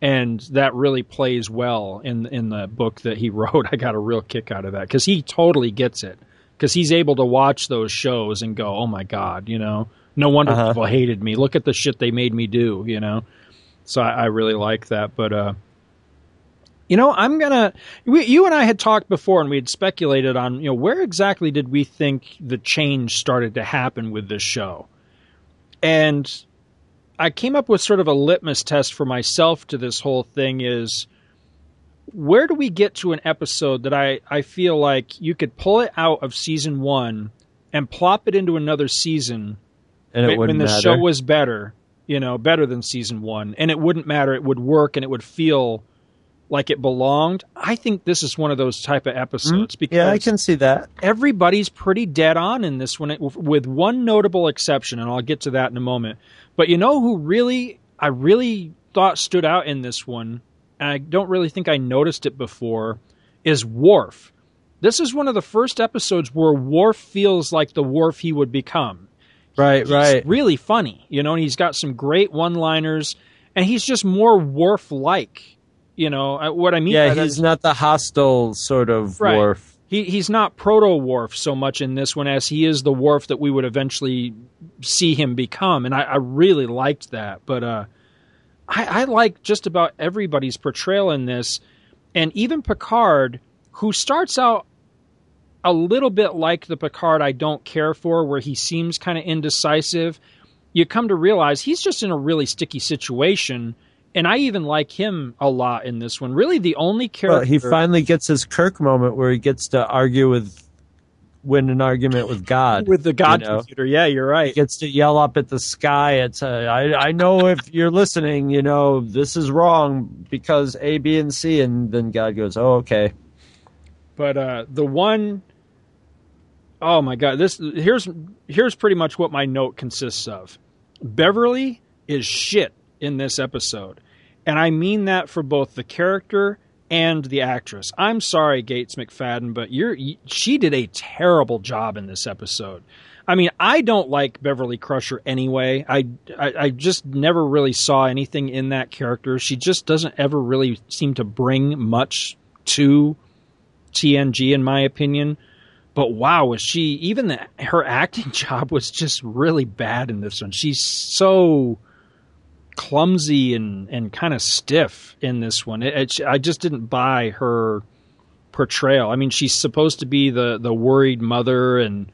And that really plays well in in the book that he <laughs> wrote. I got a real kick out of that because he totally gets it because he's able to watch those shows and go, "Oh my god," you know. No wonder Uh-huh. people hated me. Look at the shit they made me do, you know. So I, I really like that. But uh, you know, I'm gonna. We, you and I had talked before, and we had speculated on, you know, where exactly did we think the change started to happen with this show, and I came up with sort of a litmus test for myself to this whole thing is where do we get to an episode that I, I feel like you could pull it out of season one and plop it into another season And it when- the matter. show was better, you know, better than season one, and it wouldn't matter. It would work, and it would feel like it belonged. I think this is one of those type of episodes because Mm, yeah, I can see that. everybody's pretty dead on in this one, with one notable exception, and I'll get to that in a moment. But you know who really, I really thought stood out in this one, and I don't really think I noticed it before, is Worf. This is one of the first episodes where Worf feels like the Worf he would become. Right, He's right. really funny, you know, and he's got some great one-liners, and he's just more Worf-like. You know uh, what I mean? yeah, by that he's is- not the hostile sort of Right. Worf. He he's not proto Worf so much in this one as he is the Worf that we would eventually see him become, and I, I really liked that. But uh, I, I like just about everybody's portrayal in this, and even Picard, who starts out a little bit like the Picard I don't care for, where he seems kind of indecisive. You come to realize he's just in a really sticky situation. And I even like him a lot in this one. Really, the only character. Well, he finally gets his Kirk moment where he gets to argue with, win an argument with God. with the God you know? computer. Yeah, you're right. He gets to yell up at the sky. It's a, I, I know if you're listening, you know this is wrong because A, B, and C, and then God goes, "Oh, okay." But uh, the one, oh my god, this here's here's pretty much what my note consists of. Beverly is shit in this episode, and I mean that for both the character and the actress. I'm sorry, Gates McFadden, but you're she did a terrible job in this episode. I mean, I don't like Beverly Crusher anyway. I, I I just never really saw anything in that character. She just doesn't ever really seem to bring much to TNG, in my opinion. But wow, was she even the, her acting <laughs> job was just really bad in this one. She's so clumsy and and kind of stiff in this one. It, it, I just didn't buy her portrayal. I mean, she's supposed to be the the worried mother, and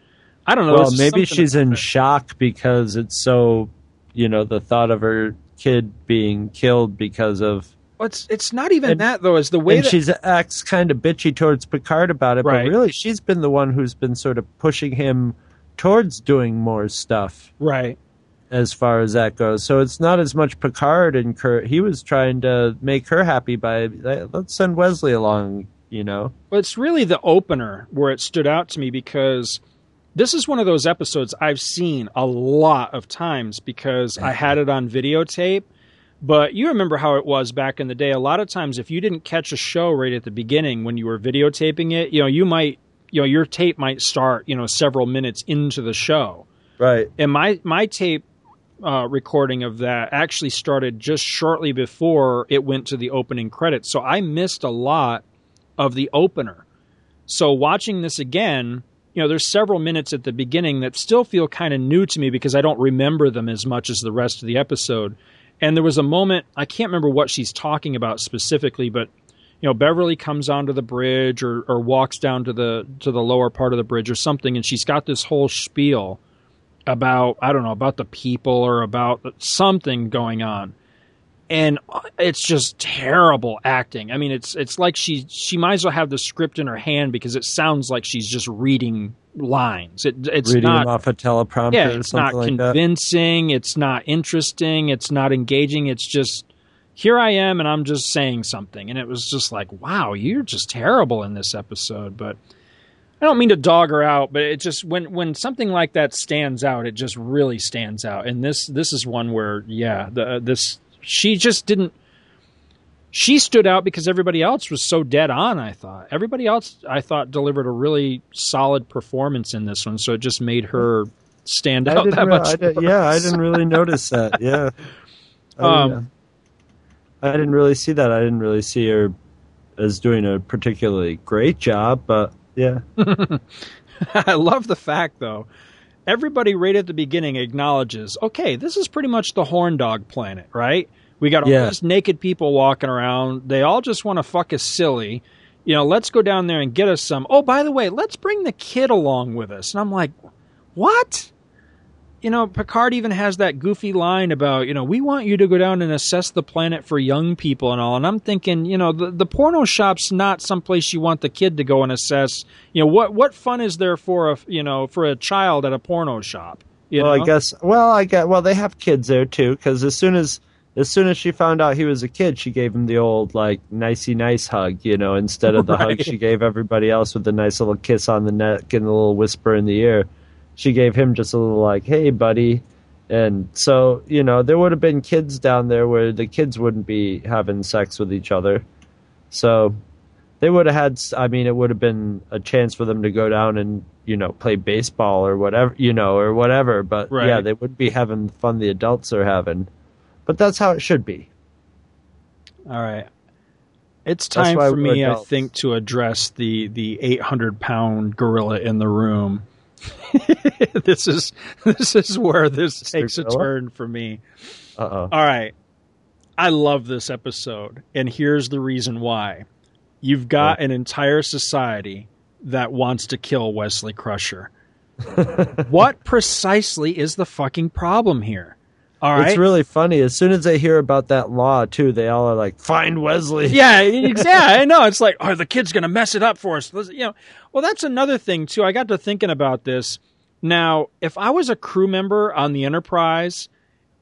I don't know. Well, maybe she's in shock because it's so, you know, the thought of her kid being killed because of. Well, it's it's not even that though. Is the way and that she's acts kind of bitchy towards Picard about it, Right. but really she's been the one who's been sort of pushing him towards doing more stuff. right. as far as that goes. So it's not as much Picard and Kurt. He was trying to make her happy by let's send Wesley along. You know, Well, it's really the opener where it stood out to me because this is one of those episodes I've seen a lot of times because I had it on videotape. But you remember how it was back in the day. A lot of times, if you didn't catch a show right at the beginning when you were videotaping it, you know, you might, you know, your tape might start, you know, several minutes into the show. right? And my my tape uh, recording of that actually started just shortly before it went to the opening credits, so I missed a lot of the opener. So watching this again, you know, there's several minutes at the beginning that still feel kind of new to me because I don't remember them as much as the rest of the episode. And there was a moment I can't remember what she's talking about specifically, but you know, Beverly comes onto the bridge or, or walks down to the to the lower part of the bridge or something, and she's got this whole spiel about I don't know about the people or about something going on. And it's just terrible acting. I mean, it's it's like she she might as well have the script in her hand because it sounds like she's just reading lines. It, it's Reading not them off a teleprompter yeah, it's not something like convincing. It's not interesting. It's not engaging. It's just here I am and I'm just saying something. And it was just like, wow, you're just terrible in this episode. But I don't mean to dog her out, but it just when when something like that stands out, it just really stands out. And this this is one where yeah, the this she just didn't she stood out because everybody else was so dead on i thought everybody else i thought delivered a really solid performance in this one so it just made her stand out that re- much I did- yeah, I didn't really notice that. <laughs> Yeah. I, Um, yeah. I didn't really see that. I didn't really see her as doing a particularly great job, but yeah. <laughs> i love the fact though everybody right at the beginning acknowledges okay this is pretty much the horn dog planet right? We got all Yeah. these naked people walking around. They all just want to fuck us silly. You know let's go down there and get us some. Oh by the way let's bring the kid along with us. And i'm like what you know, Picard even has that goofy line about, you know, we want you to go down and assess the planet for young people and all. And I'm thinking, you know, the, the porno shop's not someplace you want the kid to go and assess. You know, what what fun is there for a you know for a child at a porno shop? You well, know? I guess. Well, I get. Well, they have kids there too, because as soon as as soon as she found out he was a kid, she gave him the old like nicey nice hug, you know, instead of the hug <laughs> she gave everybody else with the nice little kiss on the neck and a little whisper in the ear. She gave him just a little like, "Hey, buddy." And so, you know, there would have been kids down there where the kids wouldn't be having sex with each other. So they would have had, I mean, it would have been a chance for them to go down and, you know, play baseball or whatever, you know, or whatever. But Right. yeah, they would be having the fun the adults are having. But that's how it should be. All right. It's time for me, I think, to address the the 800 pound gorilla in the room. <laughs> this is this is where this takes a turn for me. Uh oh. All right. I love this episode, and here's the reason why. You've got an entire society that wants to kill Wesley Crusher. <laughs> what precisely is the fucking problem here? All right. It's really funny. As soon as they hear about that law, too, they all are like, "Find Wesley." yeah, <laughs> exactly. I know. It's like, oh, the kid's going to mess it up for. Let's- You know, well, that's another thing too. I got to thinking about this. Now, if I was a crew member on the Enterprise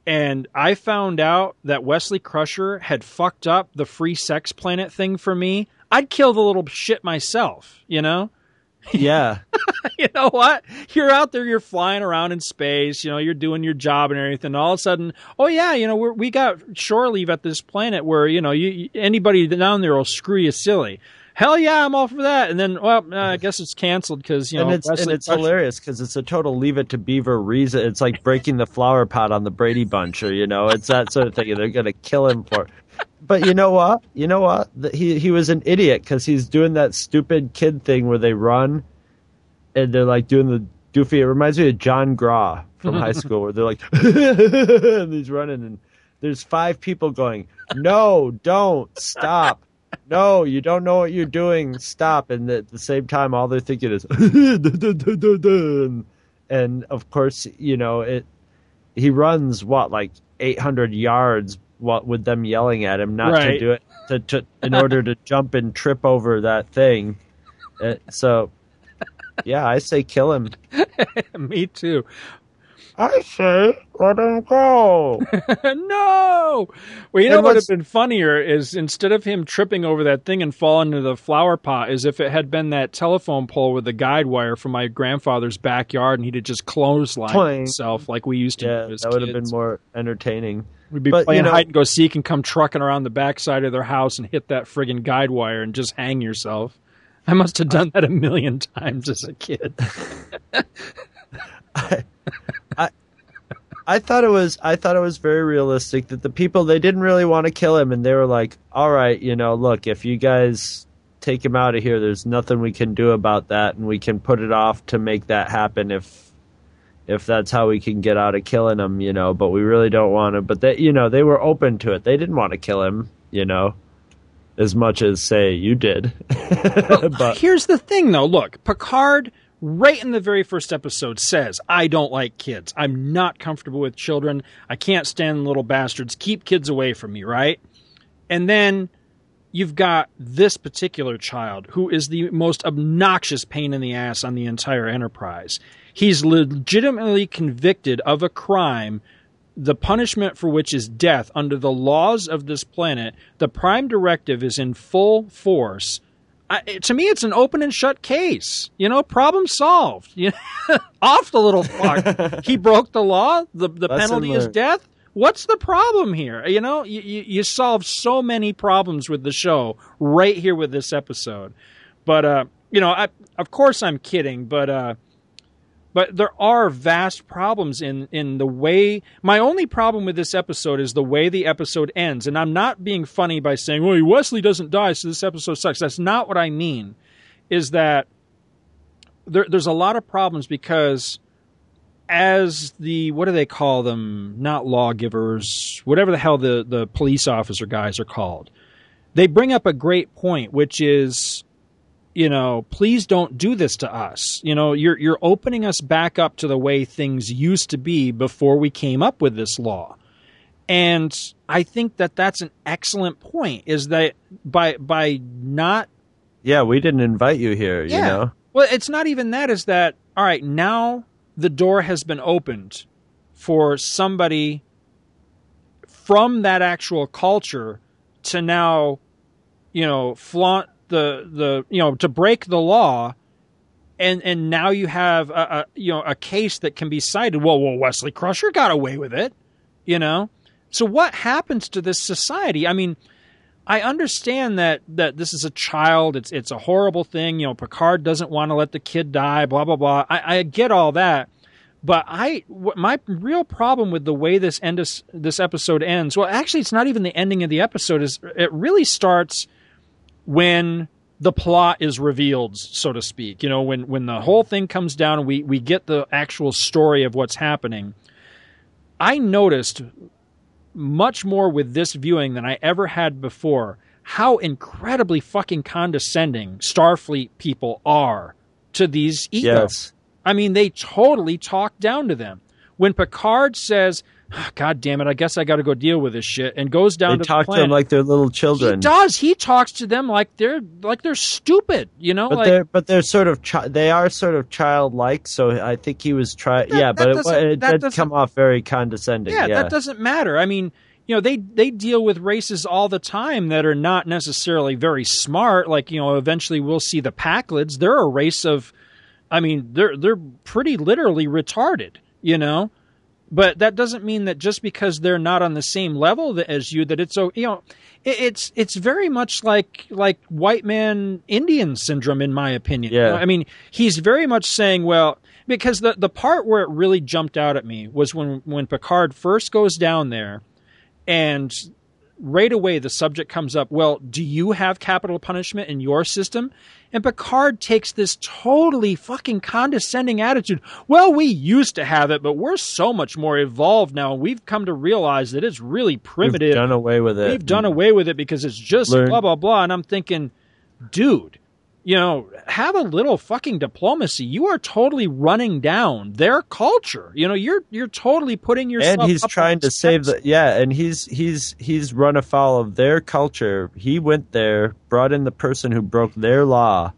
and I found out that Wesley Crusher had fucked up the free sex planet thing for me, I'd kill the little shit myself. You know. <laughs> Yeah. you know what? You're out there, you're flying around in space, you know, you're doing your job and everything. All of a sudden, oh yeah, you know, we're, we got shore leave at this planet where you know, you, you- anybody down there will screw you silly. Hell yeah, I'm all for that. And then, well, uh, I guess it's canceled because you know, and it's and it's hilarious because it's a total leave it to Beaver reason. It's like breaking the flower pot on the Brady Bunch, or you know, it's that sort of thing. They're gonna kill him for. it. But you know what? You know what? He he was an idiot because he's doing that stupid kid thing where they run, and they're like doing the doofy. It reminds me of John Graw from high school where they're like, <laughs> and he's running, and there's five people going, "No, don't stop." No, you don't know what you're doing. Stop. And at the same time, all they're thinking is, <laughs> and, of course, you know it. He runs what like 800 yards, what with them yelling at him, not to do it to, to in order to jump and trip over that thing. Uh, so, yeah, I say kill him. <laughs> Me too. I say let him go. <laughs> no. Well, you know what would have been funnier is instead of him tripping over that thing and falling into the flower pot, is if it had been that telephone pole with the guide wire from my grandfather's backyard, and he'd have just clotheslined himself like we used to Yeah, do that would have been more entertaining. We'd be But, you playing know- hide and go seek and come trucking around the backside of their house and hit that friggin' guide wire and just hang yourself. I must have done that a million times as a kid. <laughs> <laughs> I thought it was I thought it was very realistic that the people they didn't really want to kill him and they were like, "All right, you know, look, if you guys take him out of here, there's nothing we can do about that and we can put it off to make that happen if if that's how we can get out of killing him, you know, but we really don't want to." But they, you know, they were open to it. They didn't want to kill him, you know, as much as say you did. <laughs> but Here's the thing, though. Look, Picard right in the very first episode says, I don't like kids. I'm not comfortable with children. I can't stand little bastards. Keep kids away from me, right? And then you've got this particular child who is the most obnoxious pain in the ass on the entire enterprise. He's legitimately convicted of a crime, the punishment for which is death under the laws of this planet. The Prime Directive is in full force. I, to me, it's an open and shut case. You know, problem solved. You <laughs> know, off the little fuck. he <laughs> broke the law. The the Lesson penalty is death. What's the problem here? You know, you, you, you solve so many problems with the show right here with this episode. But uh, you know, I, of course I'm kidding, but uh, but there are vast problems in in the way. My only problem with this episode is the way the episode ends, and I'm not being funny by saying, "Well, Wesley doesn't die, so this episode sucks." That's not what I mean. Is that there, there's a lot of problems because as the what do they call them? Not lawgivers, whatever the hell the the police officer guys are called. They bring up a great point, which is you know, please don't do this to us. You know, you're you're opening us back up to the way things used to be before we came up with this law. And I think that that's an excellent point is that by by not Yeah, we didn't invite you here, you know? well, it's not even that. Is that all right? Now the door has been opened for somebody from that actual culture to now, you know, flaunt the the you know to break the law, and and now you have a, a you know a case that can be cited. Well, well, Wesley Crusher got away with it, you know. So what happens to this society? I mean. I understand that that this is a child. It's it's a horrible thing. You know, Picard doesn't want to let the kid die. Blah blah blah. I, I get all that, but I my real problem with the way this end this episode ends. Well, actually, it's not even the ending of the episode. Is it really starts when the plot is revealed, so to speak. You know, when when the whole thing comes down we we get the actual story of what's happening. I noticed much more with this viewing than I ever had before how incredibly fucking condescending Starfleet people are to these Edo. Yes. I mean, they totally talk down to them. When Picard says, "Ah, God damn it, I guess I got to go deal with this shit, and goes down They to talk the to them like they're little children. he does. He talks to them like they're like they're stupid. You know, But like they're but they're sort of chi- they are sort of childlike. So I think he was try. that- yeah, that but it, it that did come off very condescending. yeah, Yeah, that doesn't matter. I mean, you know, they they deal with races all the time that are not necessarily very smart. Like you know, eventually we'll see the Pakleds. They're a race of, I mean, they're they're pretty literally retarded. You know. But that doesn't mean that just because they're not on the same level as you, that it's so you know, it, it's it's very much like like white man Indian syndrome, in my opinion. You Yeah. know, I mean, he's very much saying, well, because the the part where it really jumped out at me was when when Picard first goes down there, and right away the subject comes up. Well, do you have capital punishment in your system? And Picard takes this totally fucking condescending attitude. Well, we used to have it, but we're so much more evolved now. And we've come to realize that it's really primitive. We've done away with it. We've done away with it because it's just Learn- blah blah blah. And I'm thinking, dude, you know, have a little fucking diplomacy. You are totally running down their culture. You know, you're you're totally putting yourself. and he's trying to save the yeah and he's he's he's run afoul of their culture he went there brought in the person who broke their law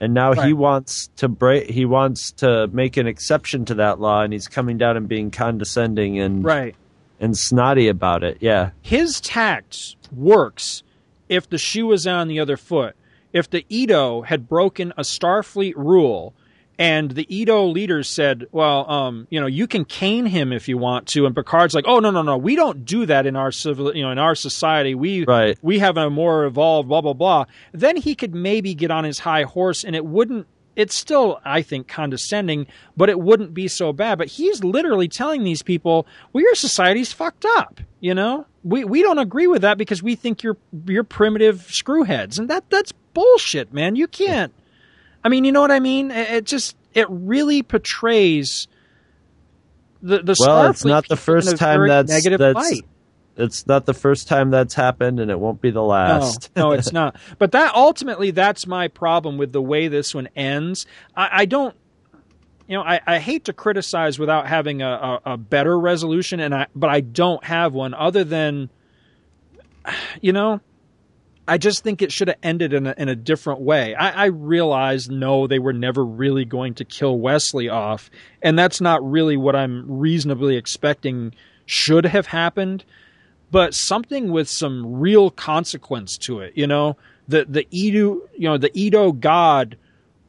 and now he wants to break he wants to make an exception to that law and he's coming down and being condescending and right. and snotty about it yeah his tact works if the shoe is on the other foot. If the Edo had broken a Starfleet rule and the Edo leaders said, well, um, you know, you can cane him if you want to. And Picard's like, oh, no, no, no, we don't do that in our civil, you know, in our society. We, Right. we have a more evolved, blah, blah, blah. Then he could maybe get on his high horse and it wouldn't, it's still, I think, condescending, but it wouldn't be so bad. But he's literally telling these people, well, your society's fucked up, you know? We, we don't agree with that because we think you're you're primitive screwheads, and that that's bullshit, man. You can't. I mean, you know what I mean? It, it just it really portrays the the well it's not the first time that's negative that's light. It's not the first time that's happened and it won't be the last No, no, it's <laughs> not. But that ultimately, that's my problem with the way this one ends. I, I don't. you know, I, I hate to criticize without having a, a, a better resolution, and I but I don't have one other than, you know, I just think it should have ended in a, in a different way. I, I realize, no, they were never really going to kill Wesley off, and that's not really what I'm reasonably expecting should have happened. But something with some real consequence to it, you know, the the Edo, you know, the Edo god,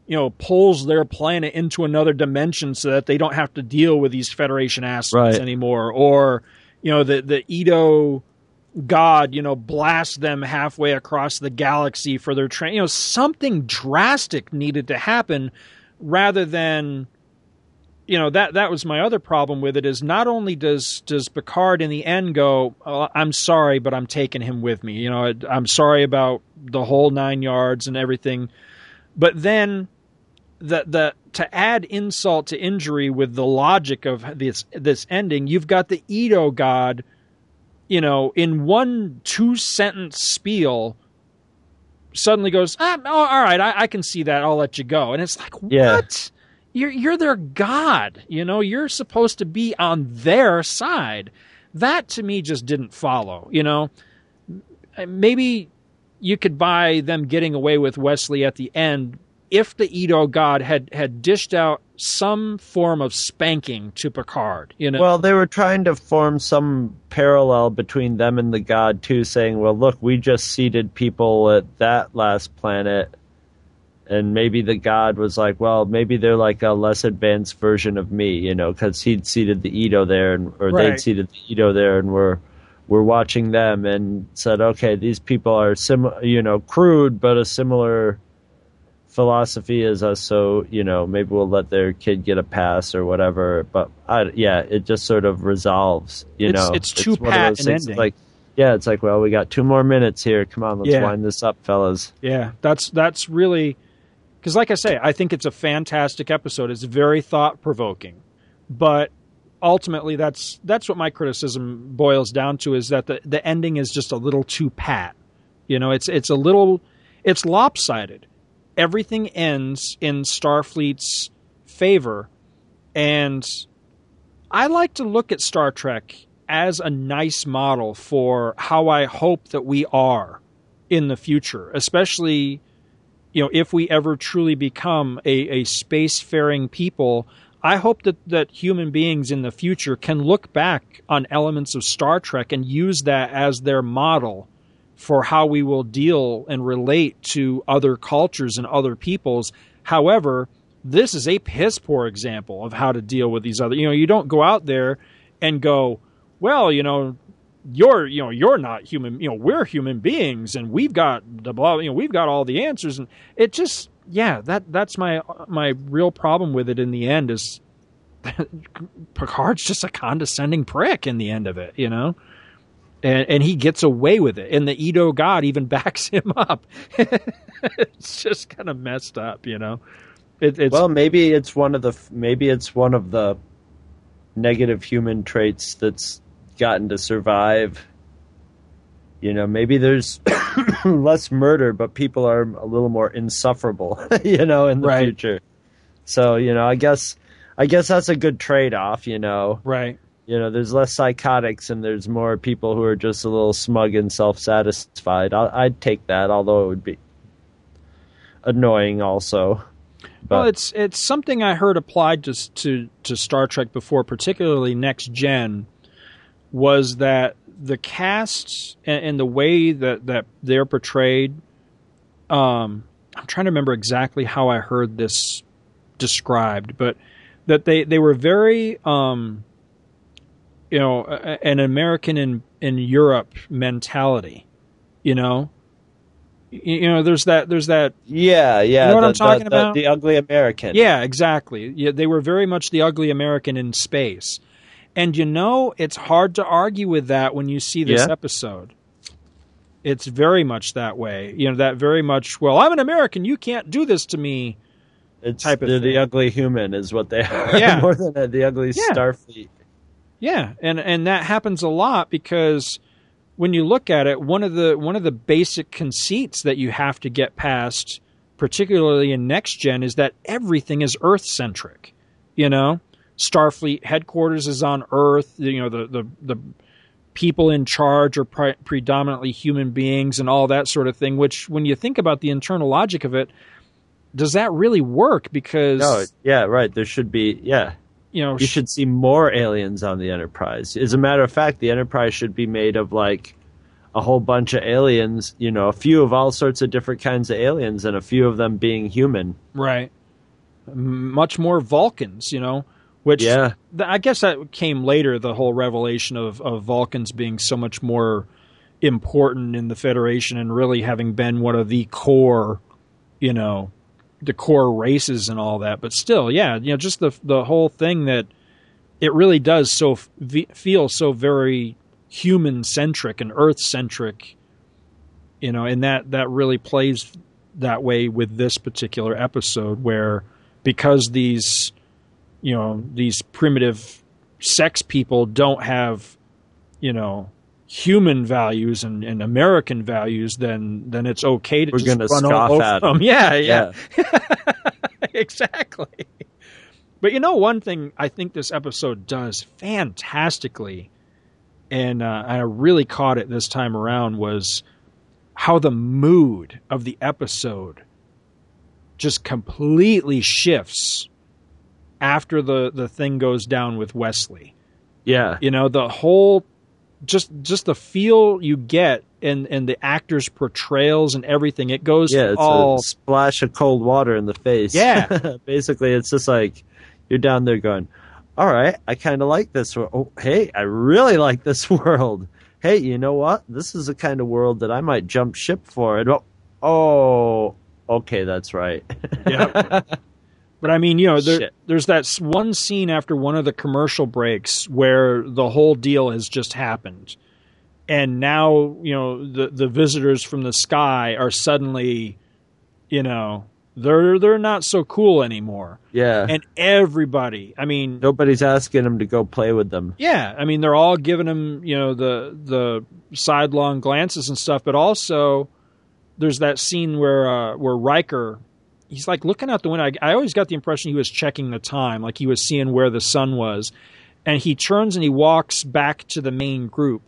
you know, pulls their planet into another dimension so that they don't have to deal with these Federation assets Right. anymore, or you know, the the Edo God, you know, blast them halfway across the galaxy for their train. You know, something drastic needed to happen rather than you know that that was my other problem with it is not only does does Picard in the end go oh, I'm sorry but I'm taking him with me you know I'm sorry about the whole 9 yards and everything but then the the to add insult to injury with the logic of this this ending you've got the Edo god you know in one two sentence spiel suddenly goes ah, oh, all right I, I can see that. I'll let you go. And it's like Yeah. what you're you're their god you know? You're supposed to be on their side. That to me just didn't follow you know? Maybe you could buy them getting away with Wesley at the end if the Edo god had had dished out some form of spanking to Picard you know? Well, they were trying to form some parallel between them and the god too, saying, "Well, look, we just seeded people at that last planet." And maybe the god was like, "Well, maybe they're like a less advanced version of me, you know, because he'd seated the Edo there, and or Right. they'd seeded the Edo there, and we're we're watching them, and said, okay, these people are sim, you know, crude, but a similar philosophy as us, so you know maybe we'll let their kid get a pass or whatever. But I, yeah, it just sort of resolves. You It's- know, it's too of pat ending. Like, yeah, it's like, well, we got two more minutes here. Come on, let's Yeah. wind this up, fellas. Yeah, that's that's really because, like I say, I think it's a fantastic episode. It's very thought provoking, but ultimately, that's that's what my criticism boils down to: is that the the ending is just a little too pat. You know, it's it's a little it's lopsided. Everything ends in Starfleet's favor, and I like to look at Star Trek as a nice model for how I hope that we are in the future, especially you know if we ever truly become a, a spacefaring people. I hope that, that human beings in the future can look back on elements of Star Trek and use that as their model for how we will deal and relate to other cultures and other peoples. However, this is a piss poor example of how to deal with these other. You know, you don't go out there and go, well, you know, you're you know you're not human. You know, we're human beings, and we've got the blah. You know, we've got all the answers, and it just yeah that that's my my real problem with it. In the end, is <laughs> Picard's just a condescending prick in the end of it. You know and, and he gets away with it. And the Edo God even <laughs> backs him up. <laughs> it's just kind of messed up, you know. It, it's well, maybe it's one of the maybe it's one of the negative human traits that's gotten to survive. You know, maybe there's <coughs> less murder, but people are a little more insufferable. <laughs> you know, in the Right. future. So you know, I guess I guess that's a good trade off. You know, right. You know, there's less psychotics and there's more people who are just a little smug and self satisfied. I'd take that, although it would be annoying also. well, it's it's something I heard applied to to to Star Trek before, particularly Next Gen, was that the casts and, and the way that that they're portrayed. Um, I'm trying to remember exactly how I heard this described, but that they they were very um, you know an American in in Europe mentality, you know. You know, there's that. There's that. Yeah, yeah. You know what the, I'm talking the- about? The ugly American. Yeah, exactly. Yeah, they were very much the ugly American in space. And you know, it's hard to argue with that when you see this Yeah. episode. It's very much that way. You know, that very much, well, I'm an American, you can't do this to me. It's type of they're the ugly human is what they are. Yeah. <laughs> more than the ugly Yeah. Starfleet. Yeah, and and that happens a lot because when you look at it, one of the one of the basic conceits that you have to get past, particularly in next gen, is that everything is Earth centric. You know, Starfleet headquarters is on Earth. You know, the the the people in charge are pre- predominantly human beings and all that sort of thing. Which, when you think about the internal logic of it, does that really work? Because No, yeah, right. There should be, yeah. you know, You should see more aliens on the Enterprise. As a matter of fact, the Enterprise should be made of like a whole bunch of aliens, you know, a few of all sorts of different kinds of aliens and a few of them being human. Right. Much more Vulcans, you know, which Yeah. th- I guess that came later. The whole revelation of, of Vulcans being so much more important in the Federation and really having been one of the core, you know, the core races and all that. But still, yeah, you know, just the the whole thing that it really does so f- feel so very human centric and Earth centric you know and that that really plays that way with this particular episode where because these you know these primitive sex people don't have you know human values and, and American values then then it's okay to We're just gonna run scoff all at over 'em. them. <laughs> yeah yeah, <laughs> exactly but you know one thing I think this episode does fantastically and uh, I really caught it this time around was how the mood of the episode just completely shifts after the the thing goes down with Wesley. Yeah. You know, the whole just just the feel you get and and the actors' portrayals and everything. It goes Yeah, it's all a splash of cold water in the face. Yeah. <laughs> Basically, it's just like you're down there going, all right, I kind of like this. world Oh, hey, I really like this <laughs> world. Hey, you know what? This is the kind of world that I might jump ship for. And, oh, oh, okay, that's right. <laughs> But I mean, you know, there, there's that one scene after one of the commercial breaks where the whole deal has just happened, and now you know the the visitors from the sky are suddenly, you know, they're they're not so cool anymore, yeah. and everybody, I mean, Nobody's asking them to go play with them. yeah, I mean, they're all giving them you know, the the sidelong glances and stuff, but also there's that scene where uh, where Riker, he's like looking out the window. I, I always got the impression he was checking the time, like he was seeing where the sun was, and he turns and he walks back to the main group,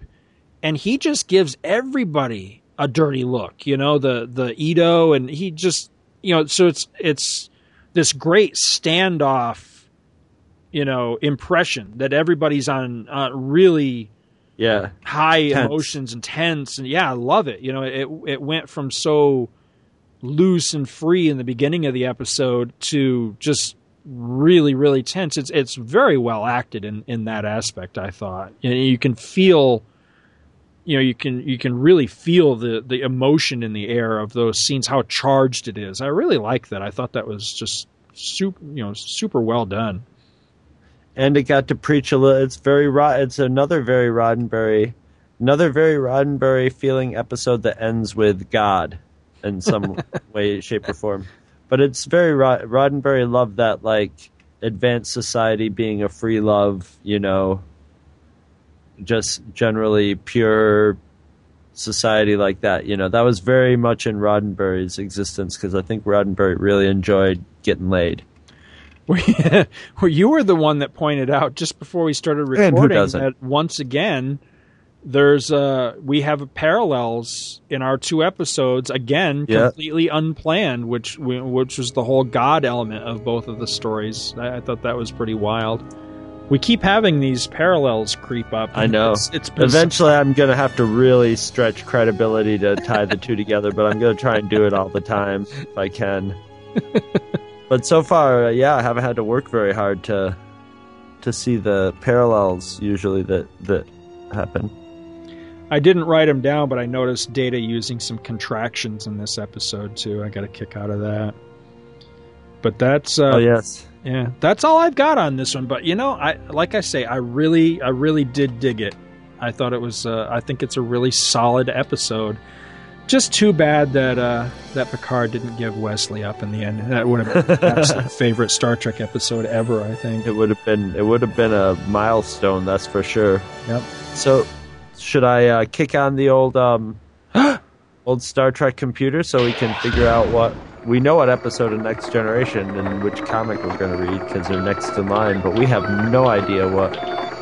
and he just gives everybody a dirty look, you know, the the Edo, and he just, you know, so it's it's this great standoff you know impression that everybody's on uh, really Yeah. high Tense. emotions and tense and yeah i love it you know it it went from so loose and free in the beginning of the episode to just really really tense it's it's very well acted in in that aspect i thought you, you can feel you know you can you can really feel the the emotion in the air of those scenes how charged it is i really like that i thought that was just super you know super well done and it got to preach a little. It's very rod. It's another very Roddenberry, another very Roddenberry feeling episode that ends with God in some <laughs> way, shape, or form. But it's very Rod- Roddenberry loved that like advanced society being a free love, you know, just generally pure society like that. You know, that was very much in Roddenberry's existence because I think Roddenberry really enjoyed getting laid. <laughs> Well, you were the one that pointed out just before we started recording that once again there's uh we have parallels in our two episodes again Yeah. completely unplanned which which was the whole god element of both of the stories I, thought that was pretty wild we keep having these parallels creep up I know. it's, it's been Eventually, I'm going to have to really stretch credibility to tie the two together, but I'm going to try and do it all the time if I can. <laughs> but so far, uh, yeah, I haven't had to work very hard to to see the parallels usually that that happen. I didn't write them down, but I noticed Data using some contractions in this episode too. I got a kick out of that. But that's uh, oh yes, yeah, that's all I've got on this one. But you know, I like I say, I really, I really did dig it. I thought it was. Uh, I think it's a really solid episode. Just too bad that uh, that Picard didn't give Wesley up in the end. That would have been my absolute <laughs> favorite Star Trek episode ever. I think. it would have been it would have been a milestone, that's for sure. Yep. So, should I uh, kick on the old um <gasps> old Star Trek computer so we can figure out what we know what episode of Next Generation and which comic we're going to read because they're next in line, but we have no idea what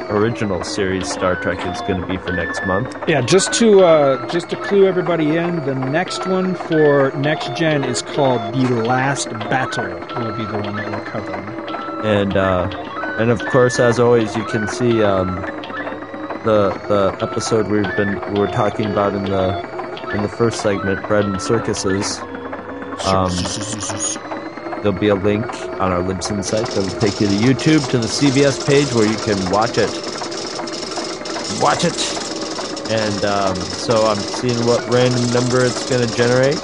original series Star Trek is going to be for next month. Yeah, just to uh, just to clue everybody in, the next one for next gen is called The Last Battle. Will be the one that we're covering. And uh, and of course, as always, you can see um, the the episode we've been we were talking about in the in the first segment, bread and circuses. Um, there'll be a link on our Libsyn site that'll take you to YouTube to the CBS page where you can watch it. Watch it. And um, so I'm seeing what random number it's going to generate.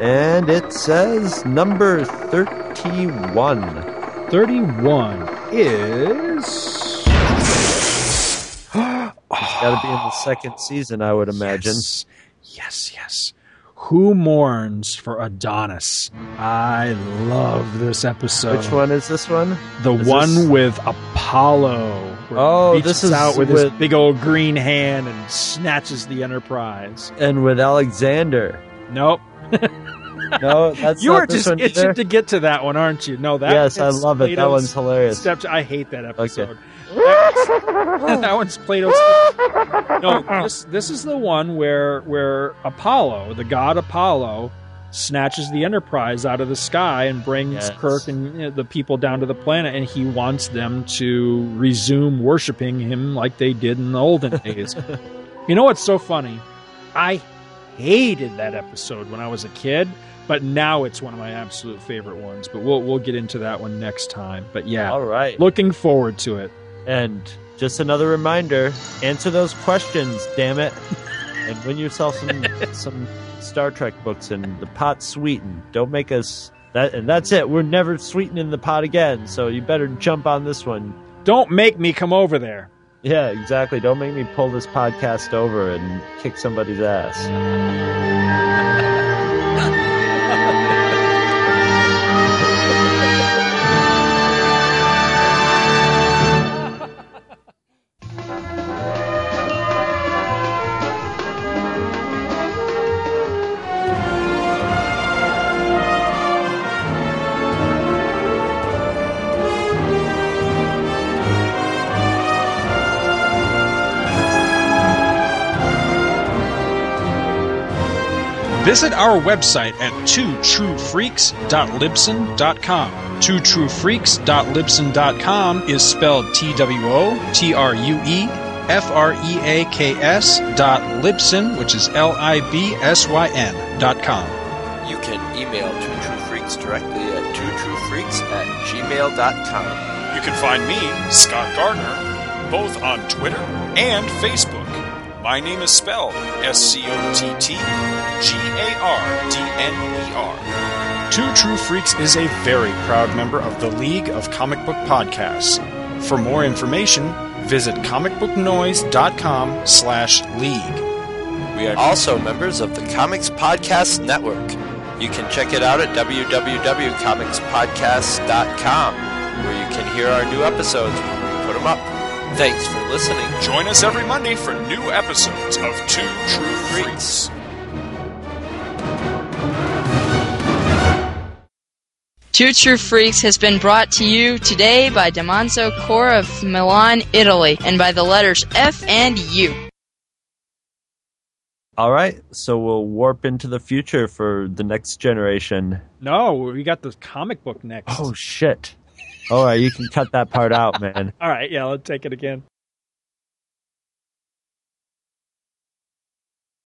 And it says number 31. 31 is. Got to be ah, in the second season, I would imagine. Yes, yes, yes. Who mourns for Adonis? I love this episode. Which one is this one? The Is one this- with Apollo. Oh, this is out with, his big old green hand and snatches the Enterprise. And with Alexander. Nope. No, that's <laughs> you are just itching either? to get to that one, aren't you? No, that Yes, I love it. That one's hilarious. Step. I hate that episode. That, <laughs> that one's Plato's. <laughs> No, this this is the one where where Apollo, the god Apollo, snatches the Enterprise out of the sky and brings Yes. Kirk and you know, the people down to the planet, and he wants them to resume worshiping him like they did in the olden <laughs> days. you know what's so funny? I hated that episode when I was a kid, but now it's one of my absolute favorite ones. But we'll we'll get into that one next time. But yeah, All right. looking forward to it. And just another reminder: answer those questions, damn it, <laughs> and win yourself some some Star Trek books and the pot sweetened. Don't make us that, and that's it. We're never sweetening the pot again. So you better jump on this one. Don't make me come over there. Yeah, exactly. Don't make me pull this podcast over and kick somebody's ass. Visit our website at twotruefreaks.libsyn.com. Twotruefreaks.libsyn.com is spelled T W O T R U E F R E A K S dot Libsyn, which is L I B S Y N dot com. You can email Two True Freaks directly at twotruefreaks at gmail.com. You can find me, Scott Gardner, both on Twitter and Facebook. My name is spelled S C O T T G A R D N E R. Two True Freaks is a very proud member of the League of Comic Book Podcasts. For more information, visit comicbooknoise.com slash league. We are also members of the Comics Podcast Network. You can check it out at www.comicspodcast.com, where you can hear our new episodes when we put them up. Thanks for listening. Join us every Monday for new episodes of Two True Freaks. Two True Freaks has been brought to you today by Damanzo Core of Milan, Italy, and by the letters F and U. All right, so we'll warp into the future for the next generation. No, we got the comic book next. Oh shit! All right, you can cut that part out, man. <laughs> All right, yeah, I'll take it again.